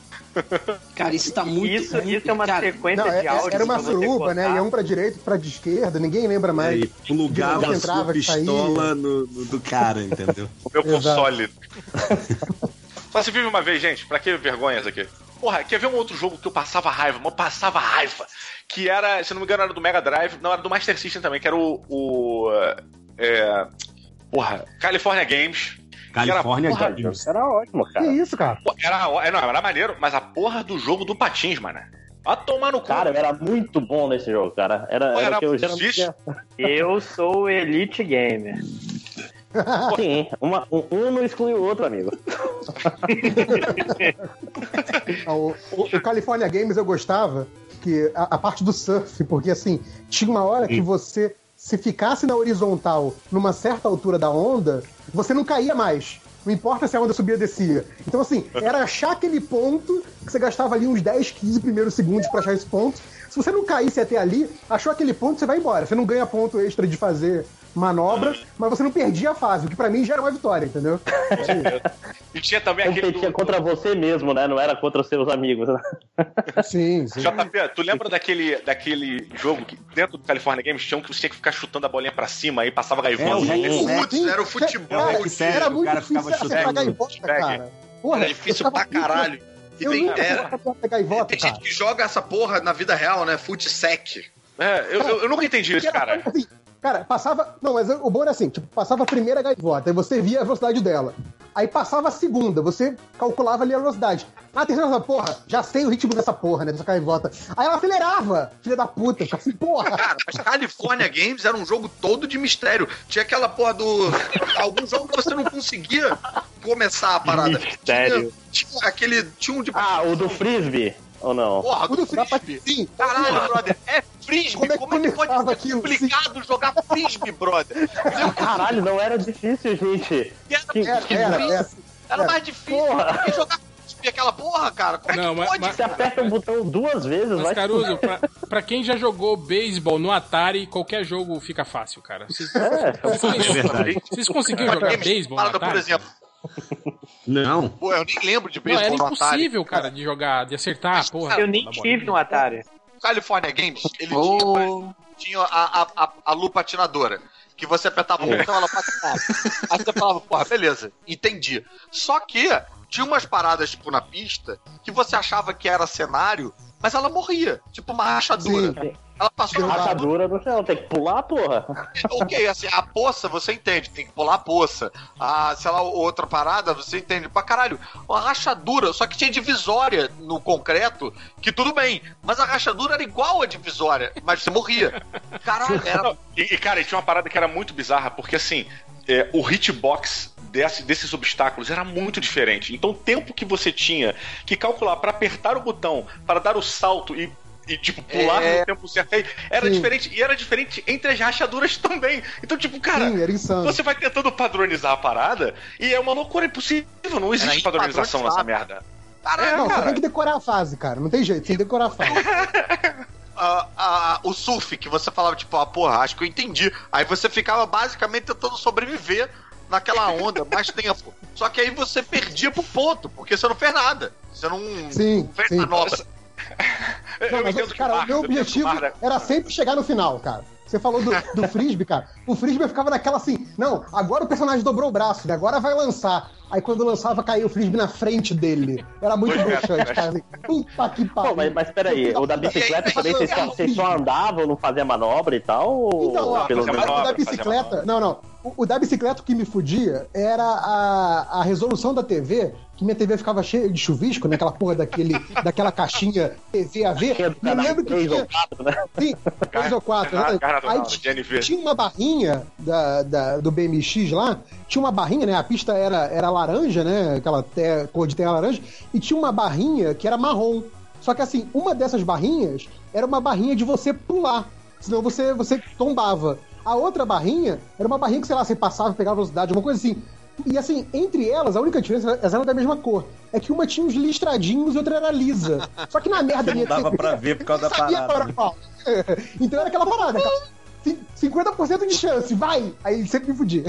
Cara, isso tá muito. Isso, muito- isso é uma cara, sequência Não, é- de áudio. era uma suruba, né? Ia um pra direita, pra de esquerda, ninguém lembra mais. aí plugava a sua entrava, que pistola no, no- do cara, entendeu? O meu console. Só se vive uma vez, gente. Pra que vergonhas aqui? Porra, quer ver um outro jogo que eu passava raiva? Mas eu passava raiva. Que era, se não me engano, era do Mega Drive. Não, era do Master System também, que era o. o é, porra, California Games. Califórnia porra, Games. Era ótimo, Que cara. isso, cara? Era, é, não, era maneiro, mas a porra do jogo do Patins, mano. Vai tomar no cu. Cara, eu era muito bom nesse jogo, cara. Era, Pô, era era o que eu geralmente difícil. Eu sou o Elite Gamer. Sim, uma, um, não exclui o outro, amigo. O, o- o California Games eu gostava que a, a parte do surf, porque assim, tinha uma hora que você, se ficasse na horizontal numa certa altura da onda, você não caía mais. Não importa se a onda subia ou descia. Então, assim, era achar aquele ponto que você gastava ali uns 10, 15 primeiros segundos pra achar esse ponto. Se você não caísse até ali, achou aquele ponto, você vai embora. Você não ganha ponto extra de fazer manobra, mas você não perdia a fase, o que pra mim já era uma vitória, entendeu? E tinha também aquele. Competia Do, contra você mesmo, né? Não era contra os seus amigos. né? Sim, sim. JP, tu lembra daquele, daquele jogo que dentro do California Games tinha um que você tinha que ficar chutando a bolinha pra cima aí passava gaivota? É, o né? Putz, era o futebol. Cara, que sério, era o muito cara difícil ficava acertar chutando gaivota, cara. Porra, Era difícil eu pra caralho. E Eu tem, nunca acertar gaivota, tem cara. gente que joga essa porra na vida real, né? Futsec. É, eu, eu, eu nunca entendi isso, cara. Assim, cara, passava. Não, mas o bom era assim: tipo, passava a primeira gaivota, aí você via a velocidade dela. Aí passava a segunda, você calculava ali a velocidade. Na terceira, você fala, porra, já sei o ritmo dessa porra, né? Dessa gaivota. Aí ela acelerava, filha da puta. Assim, porra. Cara, mas California Games era um jogo todo de mistério. Tinha aquela porra do. Algum jogo que você não conseguia começar a parada. Mistério. Tinha, tinha aquele. Tinha um de. Ah, o do Frisbee? Ou não? Porra, O do do frisbee, frisbee. sim. Caralho, brother. É frisbee. Como é que Como é que pode ser aquilo? complicado jogar frisbee, brother? Caralho, não era difícil, gente. Era, Que- Era, que era, difícil. era. era mais difícil Porra. do que jogar frisbee, aquela porra, cara. Como é Não, que mas- pode? mas- Você aperta o botão duas vezes, Mas, vai. Caruso, pra, pra quem já jogou beisebol no Atari, qualquer jogo fica fácil, cara. Vocês, É, vocês, É verdade. vocês conseguiram jogar beisebol no Atari? por exemplo. Não. Pô, eu nem lembro de Não, beisebol era no Atari. impossível, cara, de jogar, de acertar porra. Eu nem da tive bolinha. um Atari. California Games, ele Ô. tinha, tinha a, a, a, a lupa patinadora. Que você apertava o botão, ela patinava. Aí você falava, porra, beleza, entendi. Só que tinha umas paradas, tipo, na pista, que você achava que era cenário, mas ela morria. Tipo uma rachadura. Sim. Ela passou rápido. Rachadura no chão, tem que pular, porra. Ok, assim, a poça você entende, tem que pular a poça. A, sei lá, outra parada, você entende. Pra caralho, uma rachadura, só que tinha divisória no concreto, que tudo bem, mas a rachadura era igual a divisória, mas você morria. Caralho, era. Não, e, e, cara, e tinha uma parada que era muito bizarra, porque assim, é, o hitbox desse- desses obstáculos era muito diferente. Então, o tempo que você tinha que calcular pra apertar o botão, para dar o salto e. E, tipo, pular É. no tempo certo aí, era Sim. diferente. E era diferente entre as rachaduras também. Então, tipo, cara, Sim, era insano. você vai tentando padronizar a parada e é uma loucura impossível. Não existe Era padronização nessa merda. Caralho, Não, você cara. tem que decorar a fase, cara. Não tem jeito, tem que decorar a fase. a- a- o surf, que você falava, tipo, ah, porra, acho que eu entendi. Aí você ficava basicamente tentando sobreviver naquela onda mais tempo. Só que aí você perdia pro ponto, porque você não fez nada. Você não, Sim, não fez sim. manobra. Não, mas, cara, o meu objetivo era sempre chegar no final, cara. Você falou do, do frisbee, cara. O frisbee ficava naquela assim, não, agora o personagem dobrou o braço, né? Agora vai lançar. Aí quando lançava, caía o frisbee na frente dele. Era muito Pois é, broxante, cara. Assim, puta que pariu. Pô, mas, mas peraí, o da bicicleta também vocês só, vocês só andavam, não faziam manobra e tal? Ou Então, ó, pelo menos- o da bicicleta. Não, não. O, o da bicicleta que me fudia era a, a resolução da TV, que minha TV ficava cheia de chuvisco, né? Aquela porra daquele, daquela caixinha TV a ver. E canal lembro que três tinha. ou quatro, né? Sim, três ou quatro. né? GNV. tinha uma barrinha da, da- do BMX lá, tinha uma barrinha, né? A pista era, era laranja, né? Aquela cor de terra laranja, e tinha uma barrinha que era marrom. Só que assim, uma dessas barrinhas era uma barrinha de você pular, senão você, você tombava. A outra barrinha era uma barrinha que, sei lá, você passava, pegava velocidade, uma coisa assim. E assim, entre elas, a única diferença, elas eram da mesma cor. É que uma tinha uns listradinhos e outra era lisa. Só que na merda Não dava TV, pra ver por causa da parada, né? qual. Então era aquela parada, cara. Cin- 50% de chance, vai! Aí ele sempre me fudia.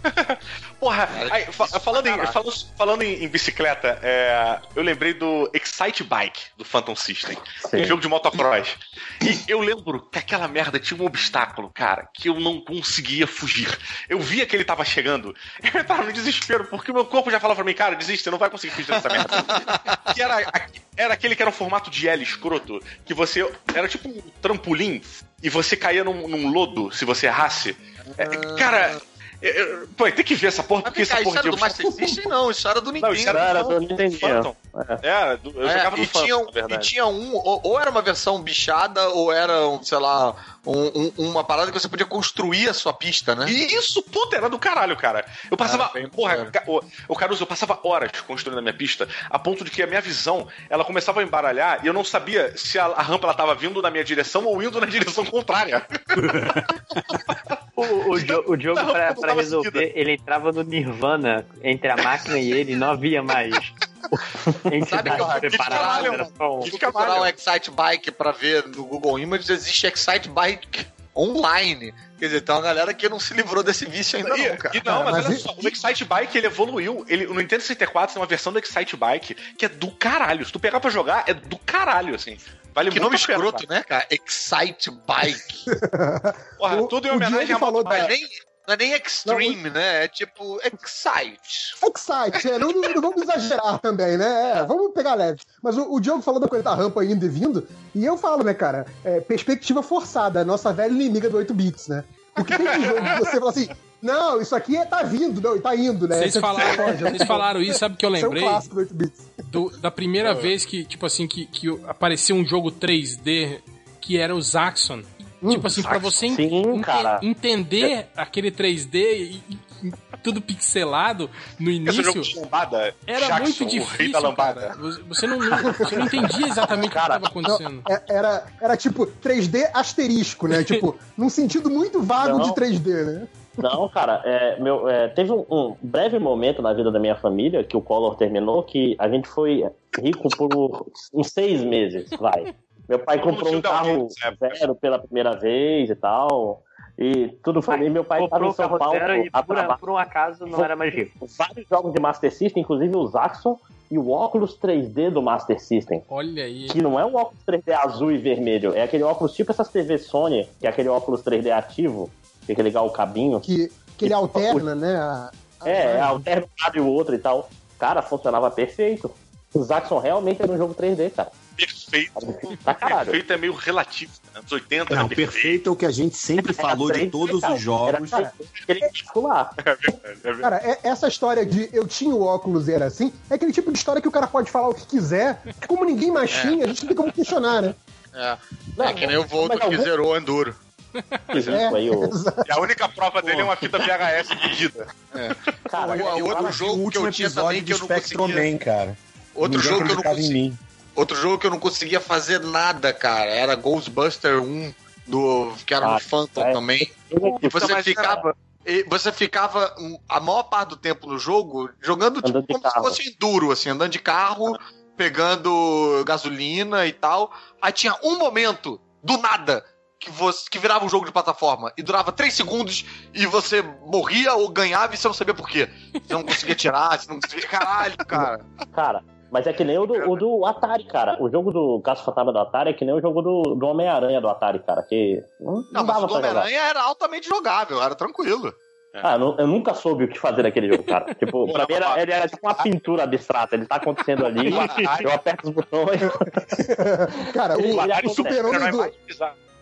Porra, aí, fa- falando, em, falando, falando em, em bicicleta, é, eu lembrei do Excite Bike do Phantom System, Sim. um jogo de motocross. E eu lembro que aquela merda tinha um obstáculo, cara, que eu não conseguia fugir. Eu via que ele tava chegando, eu tava no desespero, porque o meu corpo já falava pra mim, cara, desiste, você não vai conseguir fugir dessa merda. que era, era aquele que era um formato de L escroto, que você. Era tipo um trampolim e você caía num, num lodo se você errasse. É, cara. Eu- eu- pô, tem que ver essa porra, porque essa isso porra era de do Master System? Não, isso era do Nintendo. Não, isso era Era do do Nintendinho. Phantom. É, do- eu É, jogava no e, Phantom, tinha, um- na verdade. e tinha um, ou, ou era uma versão bichada, ou era, um, sei lá, um- um- uma parada que você podia construir a sua pista, né? E isso, puta, era do caralho, cara. Eu passava. Bem porra, o, o Caruso, eu passava horas construindo a minha pista, a ponto de que a minha visão ela começava a embaralhar e eu não sabia se a, a rampa ela tava vindo na minha direção ou indo na direção contrária. O, o, jo- o jogo, pra, pra resolver, seguida. ele entrava no Nirvana entre a máquina e ele, não havia mais. Sabe que eu- um. Se procurar o Excite Bike pra ver no Google Images, existe Excite Bike online. Quer dizer, tem uma galera que não se livrou desse vício ainda E, não, cara. e não, mas, mas olha e- só, o Excite Bike ele evoluiu. Ele, no Nintendo 64 tem uma versão do Excite Bike que é do caralho. Se tu pegar pra jogar, é do caralho, assim. Vale Que nome escroto, né, cara? Excite Bike. Porra, O- tudo em homenagem a falou Mas da- nem, não é nem extreme, né? É tipo Excite. Excite, é, não, não vamos exagerar também, né? É, vamos pegar leve. Mas o, o Diogo falou da coisa da rampa indo e vindo, e eu falo, né, cara, é, perspectiva forçada, nossa velha inimiga do 8 bits, né? Porque tem que jogo que você fala assim, não, isso aqui é, tá vindo, não, tá indo, né? Vocês aqui falaram, pode, vocês falaram isso, sabe o que eu Isso é um lembrei? clássico do 8 bits. Do- da primeira vez que, tipo assim, que, que apareceu um jogo 3D que era o Zaxxon. Tipo assim, pra você Sim, cara. entender aquele 3D e, e- tudo pixelado no Esse jogo início, de lambada, era Jackson, muito difícil, da lambada. cara. Você- não, não- você não entendia exatamente Cara, o que estava acontecendo. É- Era, era tipo 3D asterisco, né? Tipo, num sentido muito vago Não. de 3D, né? Não, cara, é, meu, é, teve um, um breve momento na vida da minha família que o Collor terminou que a gente foi rico por uns seis meses, vai. Meu pai comprou um carro época. zero pela primeira vez e tal. E tudo foi. E meu pai estava em o São Paulo zero e a por, trabalho. por um acaso não era mais rico. vários jogos de Master System, inclusive o Zaxxon e o óculos 3D do Master System. Olha aí. Que não é um óculos 3D azul e vermelho, é aquele óculos tipo essas TV Sony, que é aquele óculos 3D ativo, que tem que ligar o cabinho. Que, que ele alterna, né? a- a- É, é alterna um lado e o outro e tal. Cara, funcionava perfeito. O Zaxxon realmente era um jogo 3D, cara. Perfeito. Tá. Perfeito é meio relativo. Né? Nos 80 Não, era perfeito. perfeito é o que a gente sempre falou de todos os jogos. Era, cara, particular. É verdade, é verdade. Cara, é- essa história de eu tinha o óculos e era assim, é aquele tipo de história que o cara pode falar o que quiser, que como ninguém mais tinha, a gente não tem como questionar, né? É. Não, é que nem o Volto que algum- zerou o Enduro. Isso aí, o... E a única prova dele é uma fita VHS pedida. Cara, O- Eu outro jogo que último eu tinha episódio também que eu não Spectrum conseguia- Man, cara. Outro jogo que eu não conseguia. Outro jogo que eu não conseguia fazer nada, cara, era Ghostbuster 1 do que era Ah, no Phantom é. também. E você ficava e você ficava a maior parte do tempo no jogo jogando tipo, Andando como se carro. fosse enduro, assim, andando de carro, pegando gasolina e tal. Aí tinha um momento do nada que você que virava um jogo de plataforma e durava 3 segundos e você morria ou ganhava e você não sabia por quê. Você não conseguia tirar, você não conseguia. Caralho, cara. Cara, mas é que nem o do, o do Atari, cara. O jogo do Caso Fantasma do Atari é que nem o jogo do, do Homem-Aranha do Atari, cara. Que não, não, Não, mas dava o. Homem-Aranha era altamente jogável, era tranquilo. Ah, nu- eu nunca soube o que fazer naquele jogo, cara. Tipo, pra mim era, ele era tipo uma pintura abstrata. Ele tá acontecendo ali, eu aperto os botões. Cara, o, o super-homem do,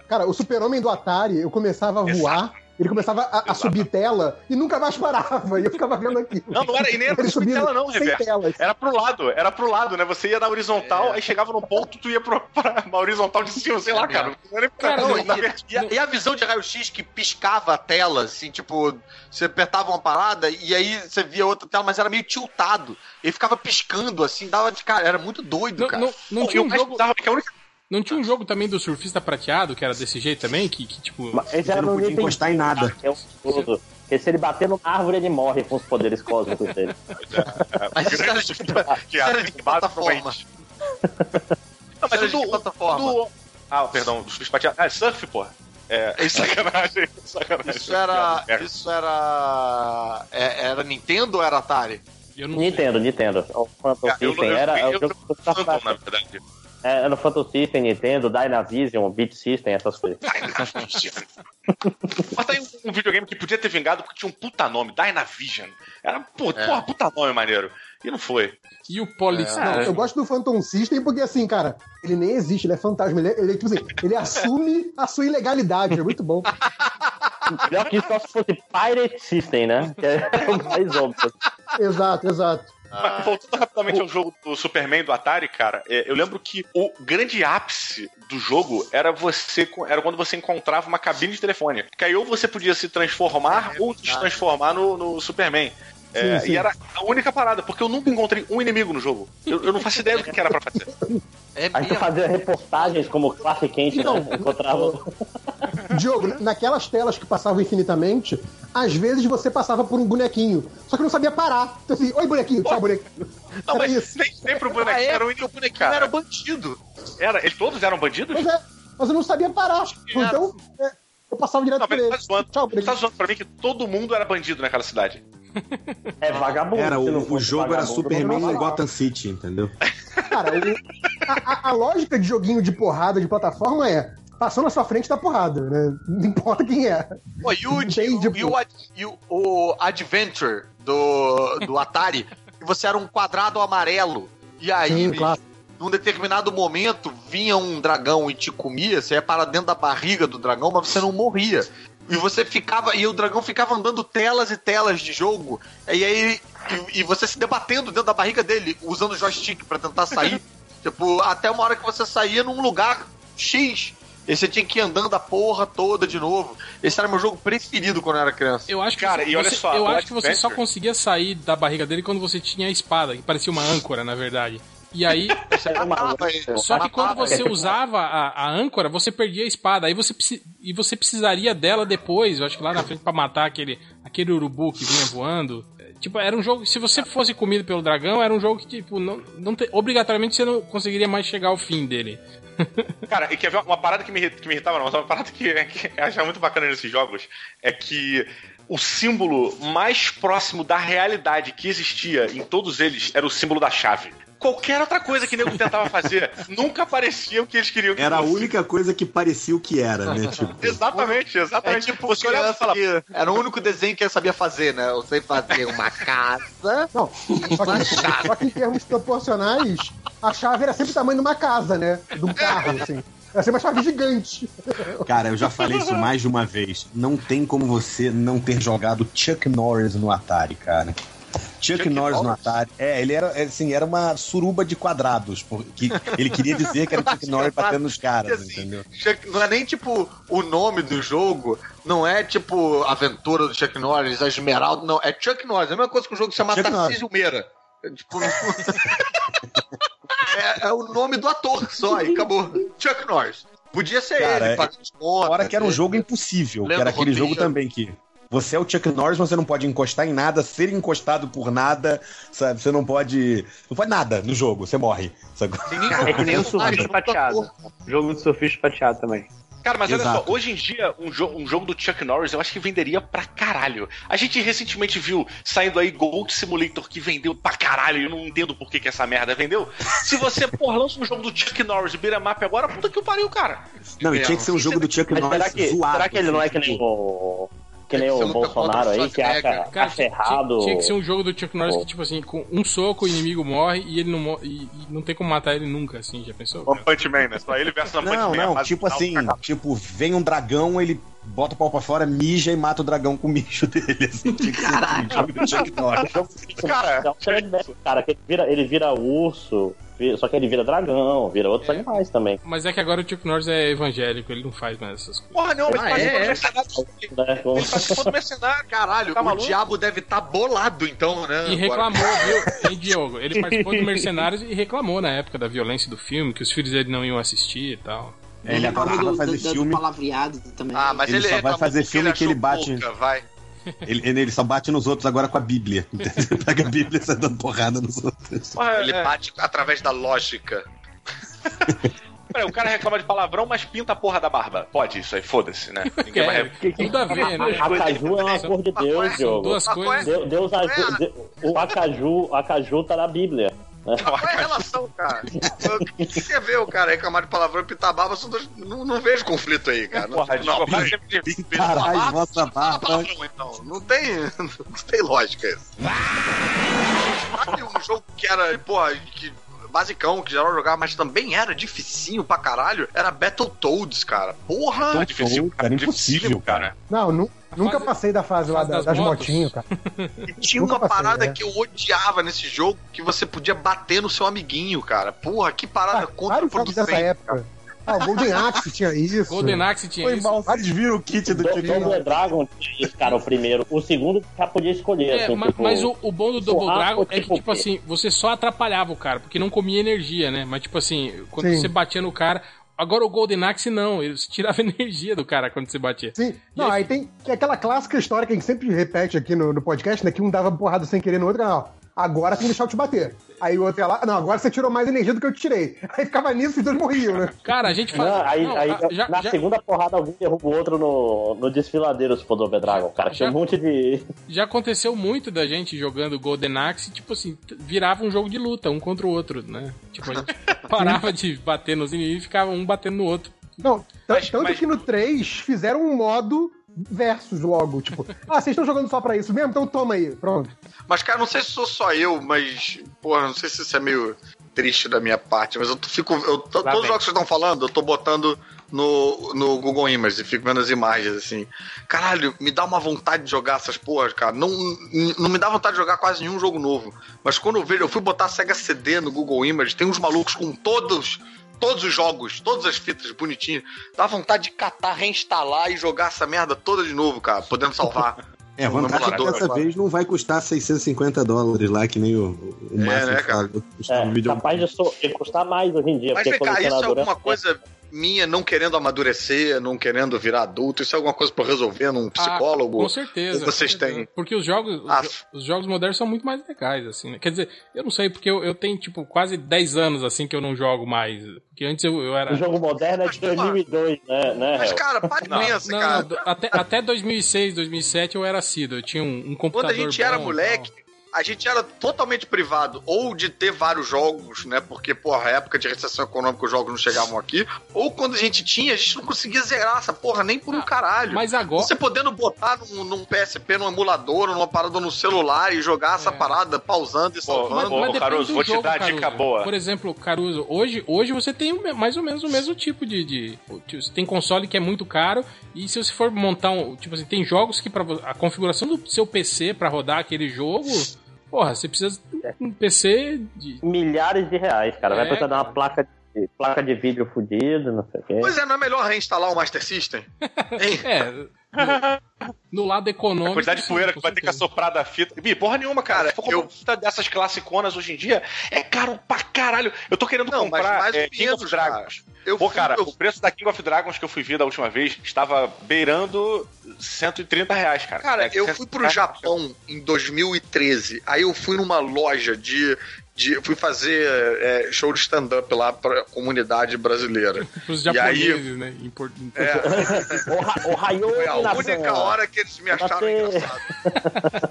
cara, o super-homem do Atari, eu começava a voar, ele começava a, a subir tela e nunca mais parava. E eu ficava vendo aquilo. Não, não era, e nem era Ele pra subir tela, não, sem reverso. telas. Era pro lado, era pro lado, né? Você ia na horizontal, aí chegava no ponto, tu ia pro, pra uma horizontal de cima, sei lá, cara. Não era nem pra- Cara, não, não, e, e a, e a visão de raio-x que piscava a tela, assim, tipo, você apertava uma parada e aí você via outra tela, mas era meio tiltado. Ele ficava piscando, assim, dava de cara, era muito doido, Não, cara. não, não e tinha o um jogo. é que a única Não tinha um jogo também do surfista prateado, que era desse jeito também, que, que tipo. Mas Esse era não podia encostar em nada. É um. Porque se ele bater numa árvore, ele morre com os poderes cósmicos dele. Mas isso era de, que isso era de plataforma. Não, mas Isso o era de do, plataforma. do- Ah, perdão, do Surf Prateado. Ah, é surf, porra. É, é sacanagem, sacanagem. Isso era. É. Isso era. é- Era Nintendo ou era Atari? Eu não Nintendo, Nintendo. O Phantom Eu, eu, System eu, era. eu, o jogo eu, do Phantom, na verdade. É, era no Phantom System, Nintendo, Dynavision, Beat System, essas coisas. Mas tá aí um, um videogame que podia ter vingado porque tinha um puta nome, Dynavision. Era, pô, É. porra, puta nome maneiro. E não foi. E o Poly. É. não, Eu gosto do Phantom System porque, assim, cara, ele nem existe, ele é fantasma. Ele, é- ele, é, tipo assim, ele assume a sua ilegalidade, é muito bom. Melhor que só se fosse Pirate System, né? Que é o mais óbvio. Exato, exato. Mas, voltando rapidamente ao jogo do Superman do Atari, cara, é, eu lembro que o grande ápice do jogo era você era quando você encontrava uma cabine de telefone. Que aí ou você podia se transformar ou se transformar no, no Superman. É, Sim, sim. E era a única parada, porque eu nunca encontrei um inimigo no jogo. Eu, eu não faço ideia do que era pra fazer. É Aí tu fazia reportagens como Clark Kent, né? Encontrava. Diogo, naquelas telas que passavam infinitamente, às vezes você passava por um bonequinho, só que não sabia parar. Então assim, oi bonequinho, tchau bonequinho. Não, Era mas isso. nem, pro Ah, bonequinho é, era um o inimigo, bonequinho cara. era bandido. Era, eles todos eram bandidos? Mas, é, mas eu não sabia parar. Então, é, eu passava direto Não, por ele. tá zoando. Tchau, Você tá bonequinho. zoando pra mim que todo mundo era bandido naquela cidade. É vagabundo. Era, o, o jogo era Superman e. Gotham City, entendeu? Cara, a, a- a lógica de joguinho de porrada de plataforma é passou na sua frente da porrada, né? Não importa quem é. Pô, e o, e o- e o- o Adventure do, do Atari, que você era um quadrado amarelo. E aí, Sim, bicho, claro. num determinado momento, vinha um dragão e te comia, você ia para dentro da barriga do dragão, mas você não morria. E você ficava. E o dragão ficava andando telas e telas de jogo. E aí. E, e você se debatendo dentro da barriga dele, usando o joystick pra tentar sair. tipo, até uma hora que você saía num lugar X. E você tinha que ir andando a porra toda de novo. Esse era meu jogo preferido quando eu era criança. Eu acho que Cara, você, e olha você- só, eu acho que você só conseguia sair da barriga dele quando você tinha a espada, que parecia uma âncora, na verdade. E aí, Era uma- só que quando você usava a, a âncora, você perdia a espada. Aí você e você precisaria dela depois, eu acho que lá na frente pra matar aquele aquele urubu que vinha voando. Tipo, era um jogo. Se você fosse comido pelo dragão, era um jogo que, tipo, não, não te- obrigatoriamente você não conseguiria mais chegar ao fim dele. Cara, e quer ver uma parada que me, que me irritava, não, mas uma parada que, que eu achava muito bacana nesses jogos é que o símbolo mais próximo da realidade que existia em todos eles era o símbolo da chave. Qualquer outra coisa que o nego tentava fazer, nunca parecia o que eles queriam que Era a fosse. única coisa que parecia o que era, né? Tipo, Exatamente, É exatamente. tipo, você olhava e falava, era o único desenho que eu sabia fazer, né? Eu sei fazer uma casa. Não, só que, só que em termos proporcionais, a chave era sempre o tamanho de uma casa, né? De um carro, assim. Era sempre uma chave gigante. Cara, eu já falei isso mais de uma vez. Não tem como você não ter jogado Chuck Norris no Atari, cara. Chuck, Chuck Norris no? Atari. É, ele era assim, era uma suruba de quadrados. Porque ele queria dizer que era Chuck Norris batendo nos caras, Assim, entendeu? Chuck- não é nem tipo o nome do jogo, não é tipo Aventura do Chuck Norris, a Esmeralda, não. É Chuck Norris. É a mesma coisa que o jogo se chama Chuck Tarcísio Meira. É, tipo, é, é o nome do ator só, e acabou. Chuck Norris. Podia ser Cara, ele, é- Fora que era um jogo impossível, que Lendo era aquele roteiro. jogo também que você é o Chuck Norris, mas você não pode encostar em nada, ser encostado por nada, sabe? Você não pode. Não pode nada no jogo, você morre. Sabe? É que nem o surfista prateado. Jogo do surfista prateado também. Cara, mas olha Exato. só, hoje em dia, um, jo um jogo do Chuck Norris eu acho que venderia pra caralho. A gente recentemente viu saindo aí Gold Simulator que vendeu pra caralho. Eu não entendo por que, que essa merda vendeu. Se você, pô, lança um jogo do Chuck Norris de beat'em up agora, puta que o pariu, cara. Não, e tinha que ser um jogo do Chuck Mas Norris será que, zoado. será que ele não é que assim, nem o. Que É nem você o Bolsonaro o aí, que acha, Schwarzenegger. Cara, acha tinha, errado. tinha que ser um jogo do Chuck Norris Pô. que, tipo assim, com um soco o inimigo morre e ele não morre. E, e não tem como matar ele nunca, assim, já pensou? One cara? Punch Man, né? Só ele versus One Punch Não, Man. não, mas tipo não, assim, tipo, vem um dragão, ele bota o pau pra fora, mija e mata o dragão com o mijo dele. Assim, tinha que ser um jogo do Chuck Norris. Cara, ele vira, ele vira urso, só que ele vira dragão, vira outros animais também. Mas é que agora o Chuck Norris é evangélico, ele não faz mais essas coisas. Porra, não, ele Ah, participou é? do mercenário. Né? Com- Ele participou do mercenário. Caralho, Tá o maluco? diabo deve estar bolado, então, né? E agora. reclamou, viu? Hein, Diogo? Ele participou do Mercenários e reclamou na época da violência do filme, que os filhos dele não iam assistir e tal. É, ele agora reclamou vai do, fazer do, filme. do palavreado também. Ah, mas Ele ele, só vai reclamou fazer filme que ele bate- pouca, vai. Ele, ele- ele só bate nos outros agora com a Bíblia. entendeu? Ele pega a Bíblia e sai dando porrada nos outros. Ele é. bate através da lógica. Peraí, o cara reclama de palavrão, mas pinta a porra da barba. Pode isso aí, foda-se, né? Ninguém vai É, tudo a ver, né? A Caju é uma cor de Deus, Diogo. duas coisas. Deus, Deus O Acaju, Acaju tá na Bíblia. Qual é a relação, cara? O que você vê o cara reclamar de palavrão e pintar barba? São dois... não, não vejo conflito aí, cara. Porra, não, desculpa, Pintar Caralho, barba, palavrão, então. Não tem, não tem lógica isso. Sabe um jogo que era, porra, que basicão, que geral jogava, mas também era dificinho pra caralho, era Battletoads, cara. Porra! É difícil, Era impossível, cara. Não, nu- nunca fase- passei da fase lá fase das das, motinhos, cara. E tinha Nunca uma passei, parada né? que eu odiava nesse jogo, que você podia bater no seu amiguinho, cara. Porra, que parada Ah, contraproducente. dessa época. Ah, o Golden Axe tinha isso. Golden Axe tinha Foi isso. mal, vários viram o kit do Double Norris. Dragon tinha isso, cara, o primeiro. O segundo já podia escolher, É, assim, ma- tipo... mas o, o bom do Double Dragon é que, tipo, tipo assim, você só atrapalhava o cara, porque não comia energia, né? Mas, tipo assim, quando Sim. você batia no cara. Agora o Golden Axe não, eles tiravam energia do cara quando você batia. Sim. Não, aí tem que é aquela clássica história que a gente sempre repete aqui no, no podcast, né? Que um dava porrada sem querer no outro, não. Agora tem que deixar eu te bater. Aí o outro ia lá, não, agora você tirou mais energia do que eu te tirei. Aí ficava nisso e os dois morriam, né? Cara, a gente faz. Não, aí, não, aí, a- já- na já- segunda porrada alguém derruba o outro no, no desfiladeiro se for Double Dragon, cara. Tinha um Já- monte de. Já aconteceu muito da gente jogando Golden Axe, tipo assim, virava um jogo de luta, um contra o outro, né? Tipo, a gente parava de bater nos inimigos e ficava um batendo no outro. Não, Mas- tanto mas- que no 3 fizeram um modo versus logo. Tipo, ah, vocês estão jogando só pra isso mesmo? Então toma aí, pronto. Mas, cara, não sei se sou só eu, mas. Porra, não sei se isso é meio triste da minha parte, mas eu tô- fico. Eu, todos os vem. jogos que vocês estão falando, eu tô botando no, no Google Images e fico vendo as imagens, assim. Caralho, me dá uma vontade de jogar essas porras, cara. Não, não me dá vontade de jogar quase nenhum jogo novo. Mas quando eu vejo, eu fui botar Sega CD no Google Images, tem uns malucos com todos. Todos os jogos, todas as fitas bonitinhas. Dá vontade de catar, reinstalar e jogar essa merda toda de novo, cara, podendo salvar. É, a vantagem é que dessa vez não vai custar 650 dólares lá, que nem o, o É, máximo né, que cara? no É, capaz de, so- de custar mais hoje em dia, Mas vem cá, isso é alguma coisa minha não querendo amadurecer, não querendo virar adulto? Isso é alguma coisa pra eu resolver num psicólogo? Ah, com certeza. Ou vocês com certeza. têm? Porque os jogos, os, Ah. os jogos modernos são muito mais legais, assim, né? Quer dizer, eu não sei, porque eu, eu tenho, tipo, quase 10 anos, assim, que eu não jogo mais. Porque antes eu, eu era... O jogo moderno é de 2002, né, né Mas, cara, para de Não, pensa, não, cara. não, até, até 2006, 2007 eu era assíduo. Eu tinha um, um Quando computador a gente era bom e moleque, a gente era totalmente privado ou de ter vários jogos, né? Porque, porra, época de recessão econômica os jogos não chegavam aqui, ou quando a gente tinha, a gente não conseguia zerar essa porra nem por um caralho. Mas agora. Você podendo botar num, num PSP, num emulador, numa parada no celular e jogar essa parada pausando e salvando. mas- depende Caruso, do vou te jogo, dar a dica boa. Por exemplo, Caruso, hoje, hoje você tem mais ou menos o mesmo tipo de, de. Você tem console que é muito caro, e se você for montar um. Tipo assim, tem jogos que pra, a configuração do seu PC pra rodar aquele jogo. Porra, você precisa de um PC de. Milhares de reais, cara. Vai É, precisar dar uma placa de, placa de vídeo fodida, não sei o quê. Pois é, não é melhor reinstalar o Master System? É. No, lado A econômico. quantidade de poeira que vai ter que assoprar da fita. Bi, porra nenhuma, cara. Se for comprar eu- uma fita dessas classiconas hoje em dia, é caro pra caralho. Eu tô querendo Não, mas comprar mais é, King of Dragons. Eu Pô, fui- cara, eu- o preço da King of Dragons que eu fui ver da última vez estava beirando 130 reais, cara. Cara, É, eu 130 fui pro Japão em 2013. Aí eu fui numa loja de. De fui fazer é, show de stand-up lá pra comunidade brasileira. Pros E aí- japoneses, né? em por- É, O, o Raio foi a Nação. única hora que eles me acharam engraçado.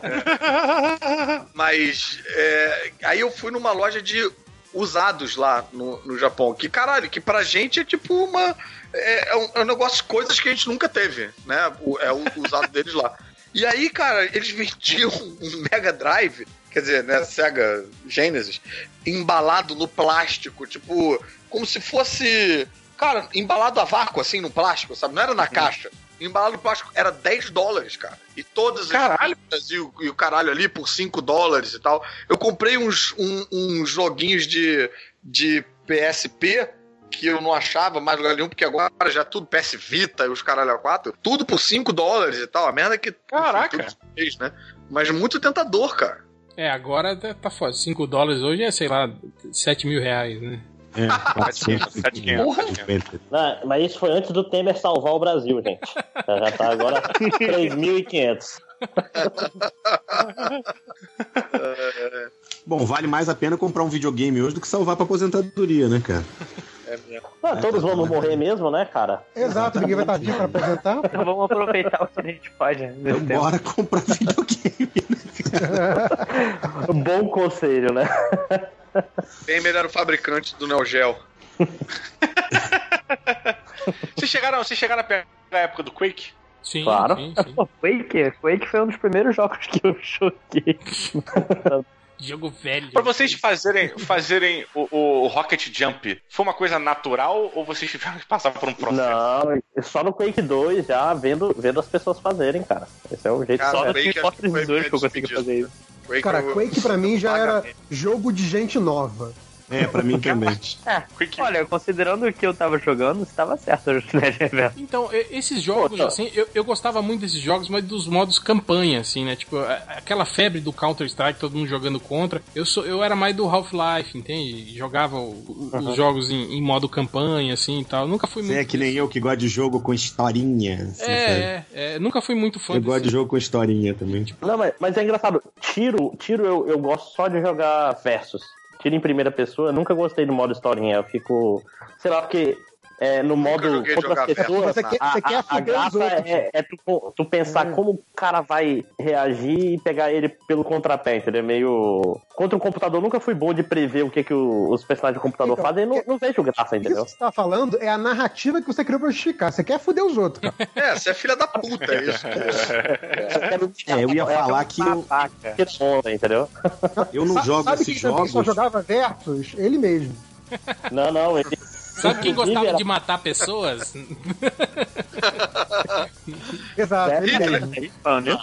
É. Mas é, aí eu fui numa loja de usados lá no, no Japão. Que caralho, que pra gente é tipo uma. É, é um, é um negócio, coisas que a gente nunca teve, né? O, é o usado deles lá. E aí, cara, eles vendiam um Mega Drive, quer dizer, né, Sega Genesis, embalado no plástico, tipo, como se fosse, cara, embalado a vácuo, assim, no plástico, sabe? Não era na caixa. Embalado no plástico era 10 dólares, cara. E todas as Caralho. fitas e o, e o caralho ali por 5 dólares e tal. Eu comprei uns, um- uns joguinhos de, de PSP que eu não achava mais lugar nenhum, porque agora já tudo PS Vita e os caralho a 4, tudo por 5 dólares e tal. A merda que. Caraca. tudo fez, né? Mas muito tentador, cara. É, agora tá, tá foda. 5 dólares hoje é, sei lá, 7 mil reais, né? É, 400, 700, 450. Não, mas isso foi antes do Temer salvar o Brasil, gente. Já tá agora 3.500. Bom, vale mais a pena comprar um videogame hoje do que salvar pra aposentadoria, né, cara? Ah, todos vamos morrer mesmo, né, cara? Exato, ninguém vai estar vivo pra apresentar. Então vamos aproveitar o que a gente pode. Então nesse tempo. bora comprar videogame. Bom conselho, né? Bem melhor o fabricante do Neo Geo. Vocês chegaram, vocês chegaram a pegar a época do Quake? Sim, Claro. sim, sim. Pô, Quake, Quake foi um dos primeiros jogos que eu joguei. Jogo velho. Pra vocês fazerem, fazerem o, o Rocket Jump, foi uma coisa natural ou vocês tiveram que passar por um processo? Não, só no Quake 2 já vendo, vendo as pessoas fazerem, cara. Esse é o jeito Cara, Só no Quake Team acho que Fortress foi 2 que eu consigo fazer isso. Quake, Cara, Quake pra mim já era jogo de gente nova. É, pra mim também. Quake Olha, considerando o que eu tava jogando, estava certo, né, Reverso? Então, e- esses jogos, tá. assim, eu, eu gostava muito desses jogos, mas dos modos campanha, assim, né? Tipo, aquela febre do Counter-Strike, todo mundo jogando contra. Eu, sou, eu era mais do Half-Life, entende? Jogava o- o- os jogos em, em modo campanha, assim e tal. Nunca fui Você muito. é que nem eu que gosta de jogo com historinha. assim? É, é, é, nunca fui muito fã Eu gosto de jogo com historinha também. Tipo, Não, mas, mas é engraçado. Tiro, tiro eu, eu gosto só de jogar versus. Tiro em primeira pessoa, nunca gostei do modo historinha. Eu fico. Sei lá, porque é, no modo contra as pessoas. Você quer- a, você quer a- graça é, é tu, tu pensar como o cara vai reagir e pegar ele pelo contrapé, entendeu? É Meio. Contra o computador, nunca fui bom de prever o que, que o- os personagens do computador Então, fazem. Não, não vejo graça, Isso entendeu? que você tá falando é a narrativa que você criou pra justificar. Você quer fuder os outros, cara. É, você é filha da puta, é isso. É, eu ia falar que eu, Babaca. Que onda, entendeu? eu não jogo Sabe esses quem também só jogos. jogava Versus? Ele mesmo. Não, não, ele. Sabe quem gostava era- de matar pessoas? Exato, É, mano,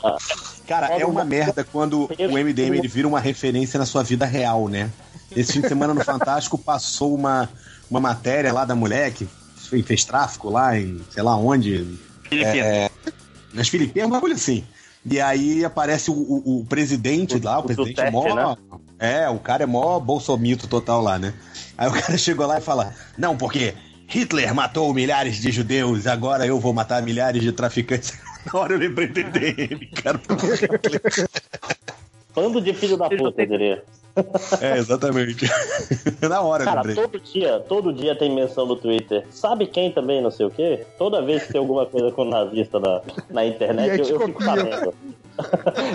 Cara, é uma merda quando o MDM ele vira uma referência na sua vida real, né? Esse fim de semana no Fantástico passou uma, uma matéria lá da mulher que fez, fez tráfico lá em, sei lá onde, Filipina. nas Filipinas, um bagulho assim. E aí aparece o, o- o presidente lá, o, O do presidente teste, mó. né? É, o cara é mó bolsomito total lá, né? Aí o cara chegou lá e fala: Não, porque Hitler matou milhares de judeus, agora eu vou matar milhares de traficantes. Na hora eu lembrei MDM, cara. Bando de filho da puta, eu diria. É, exatamente. Na hora Cara, lembrei. todo dia, todo dia tem menção no Twitter. Sabe quem também, não sei o quê? Toda vez que tem alguma coisa com nazista na, na internet, eu, te eu fico sabendo.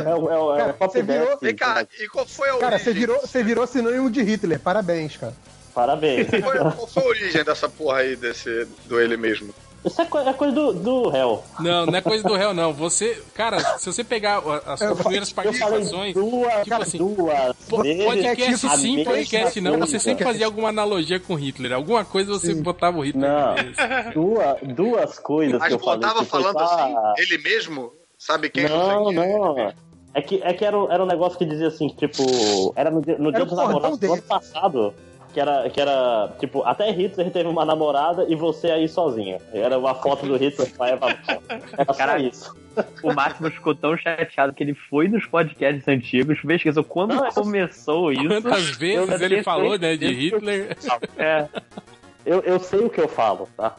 É o, é o, é Cara, você virou- 10. Vem cá, e qual foi a Cara, origem? você virou, você virou sinônimo de Hitler. Parabéns, cara. Parabéns. Qual foi, qual foi a origem dessa porra aí, desse, do ele mesmo? Isso é, co- é coisa do, do réu. Não, não é coisa do réu, não. Você, cara, se você pegar as Eu suas primeiras Eu falei participações. duas, tipo assim, duas vezes. Podcast a sim, podcast não. Você sempre fazia alguma analogia com Hitler. Alguma coisa você botava o Hitler. Não. na cabeça. Duas, duas coisas Mas que eu falei. botava foi falando pra- assim, ele mesmo? Sabe quem? Não, sei quem? não. É que, é que era, um- era um negócio que dizia assim, tipo, era no, dia- no Era dia dos namorados do ano passado, que era, que era, tipo, até Hitler teve uma namorada e você aí sozinha. Era uma foto do Hitler com a Eva Braun. Era só isso. O Máximo ficou tão chateado que ele foi nos podcasts antigos, pesquisou quando Não, essa- começou isso. Quantas vezes ele falou, né, de. Hitler? É. Eu, eu sei o que eu falo, tá?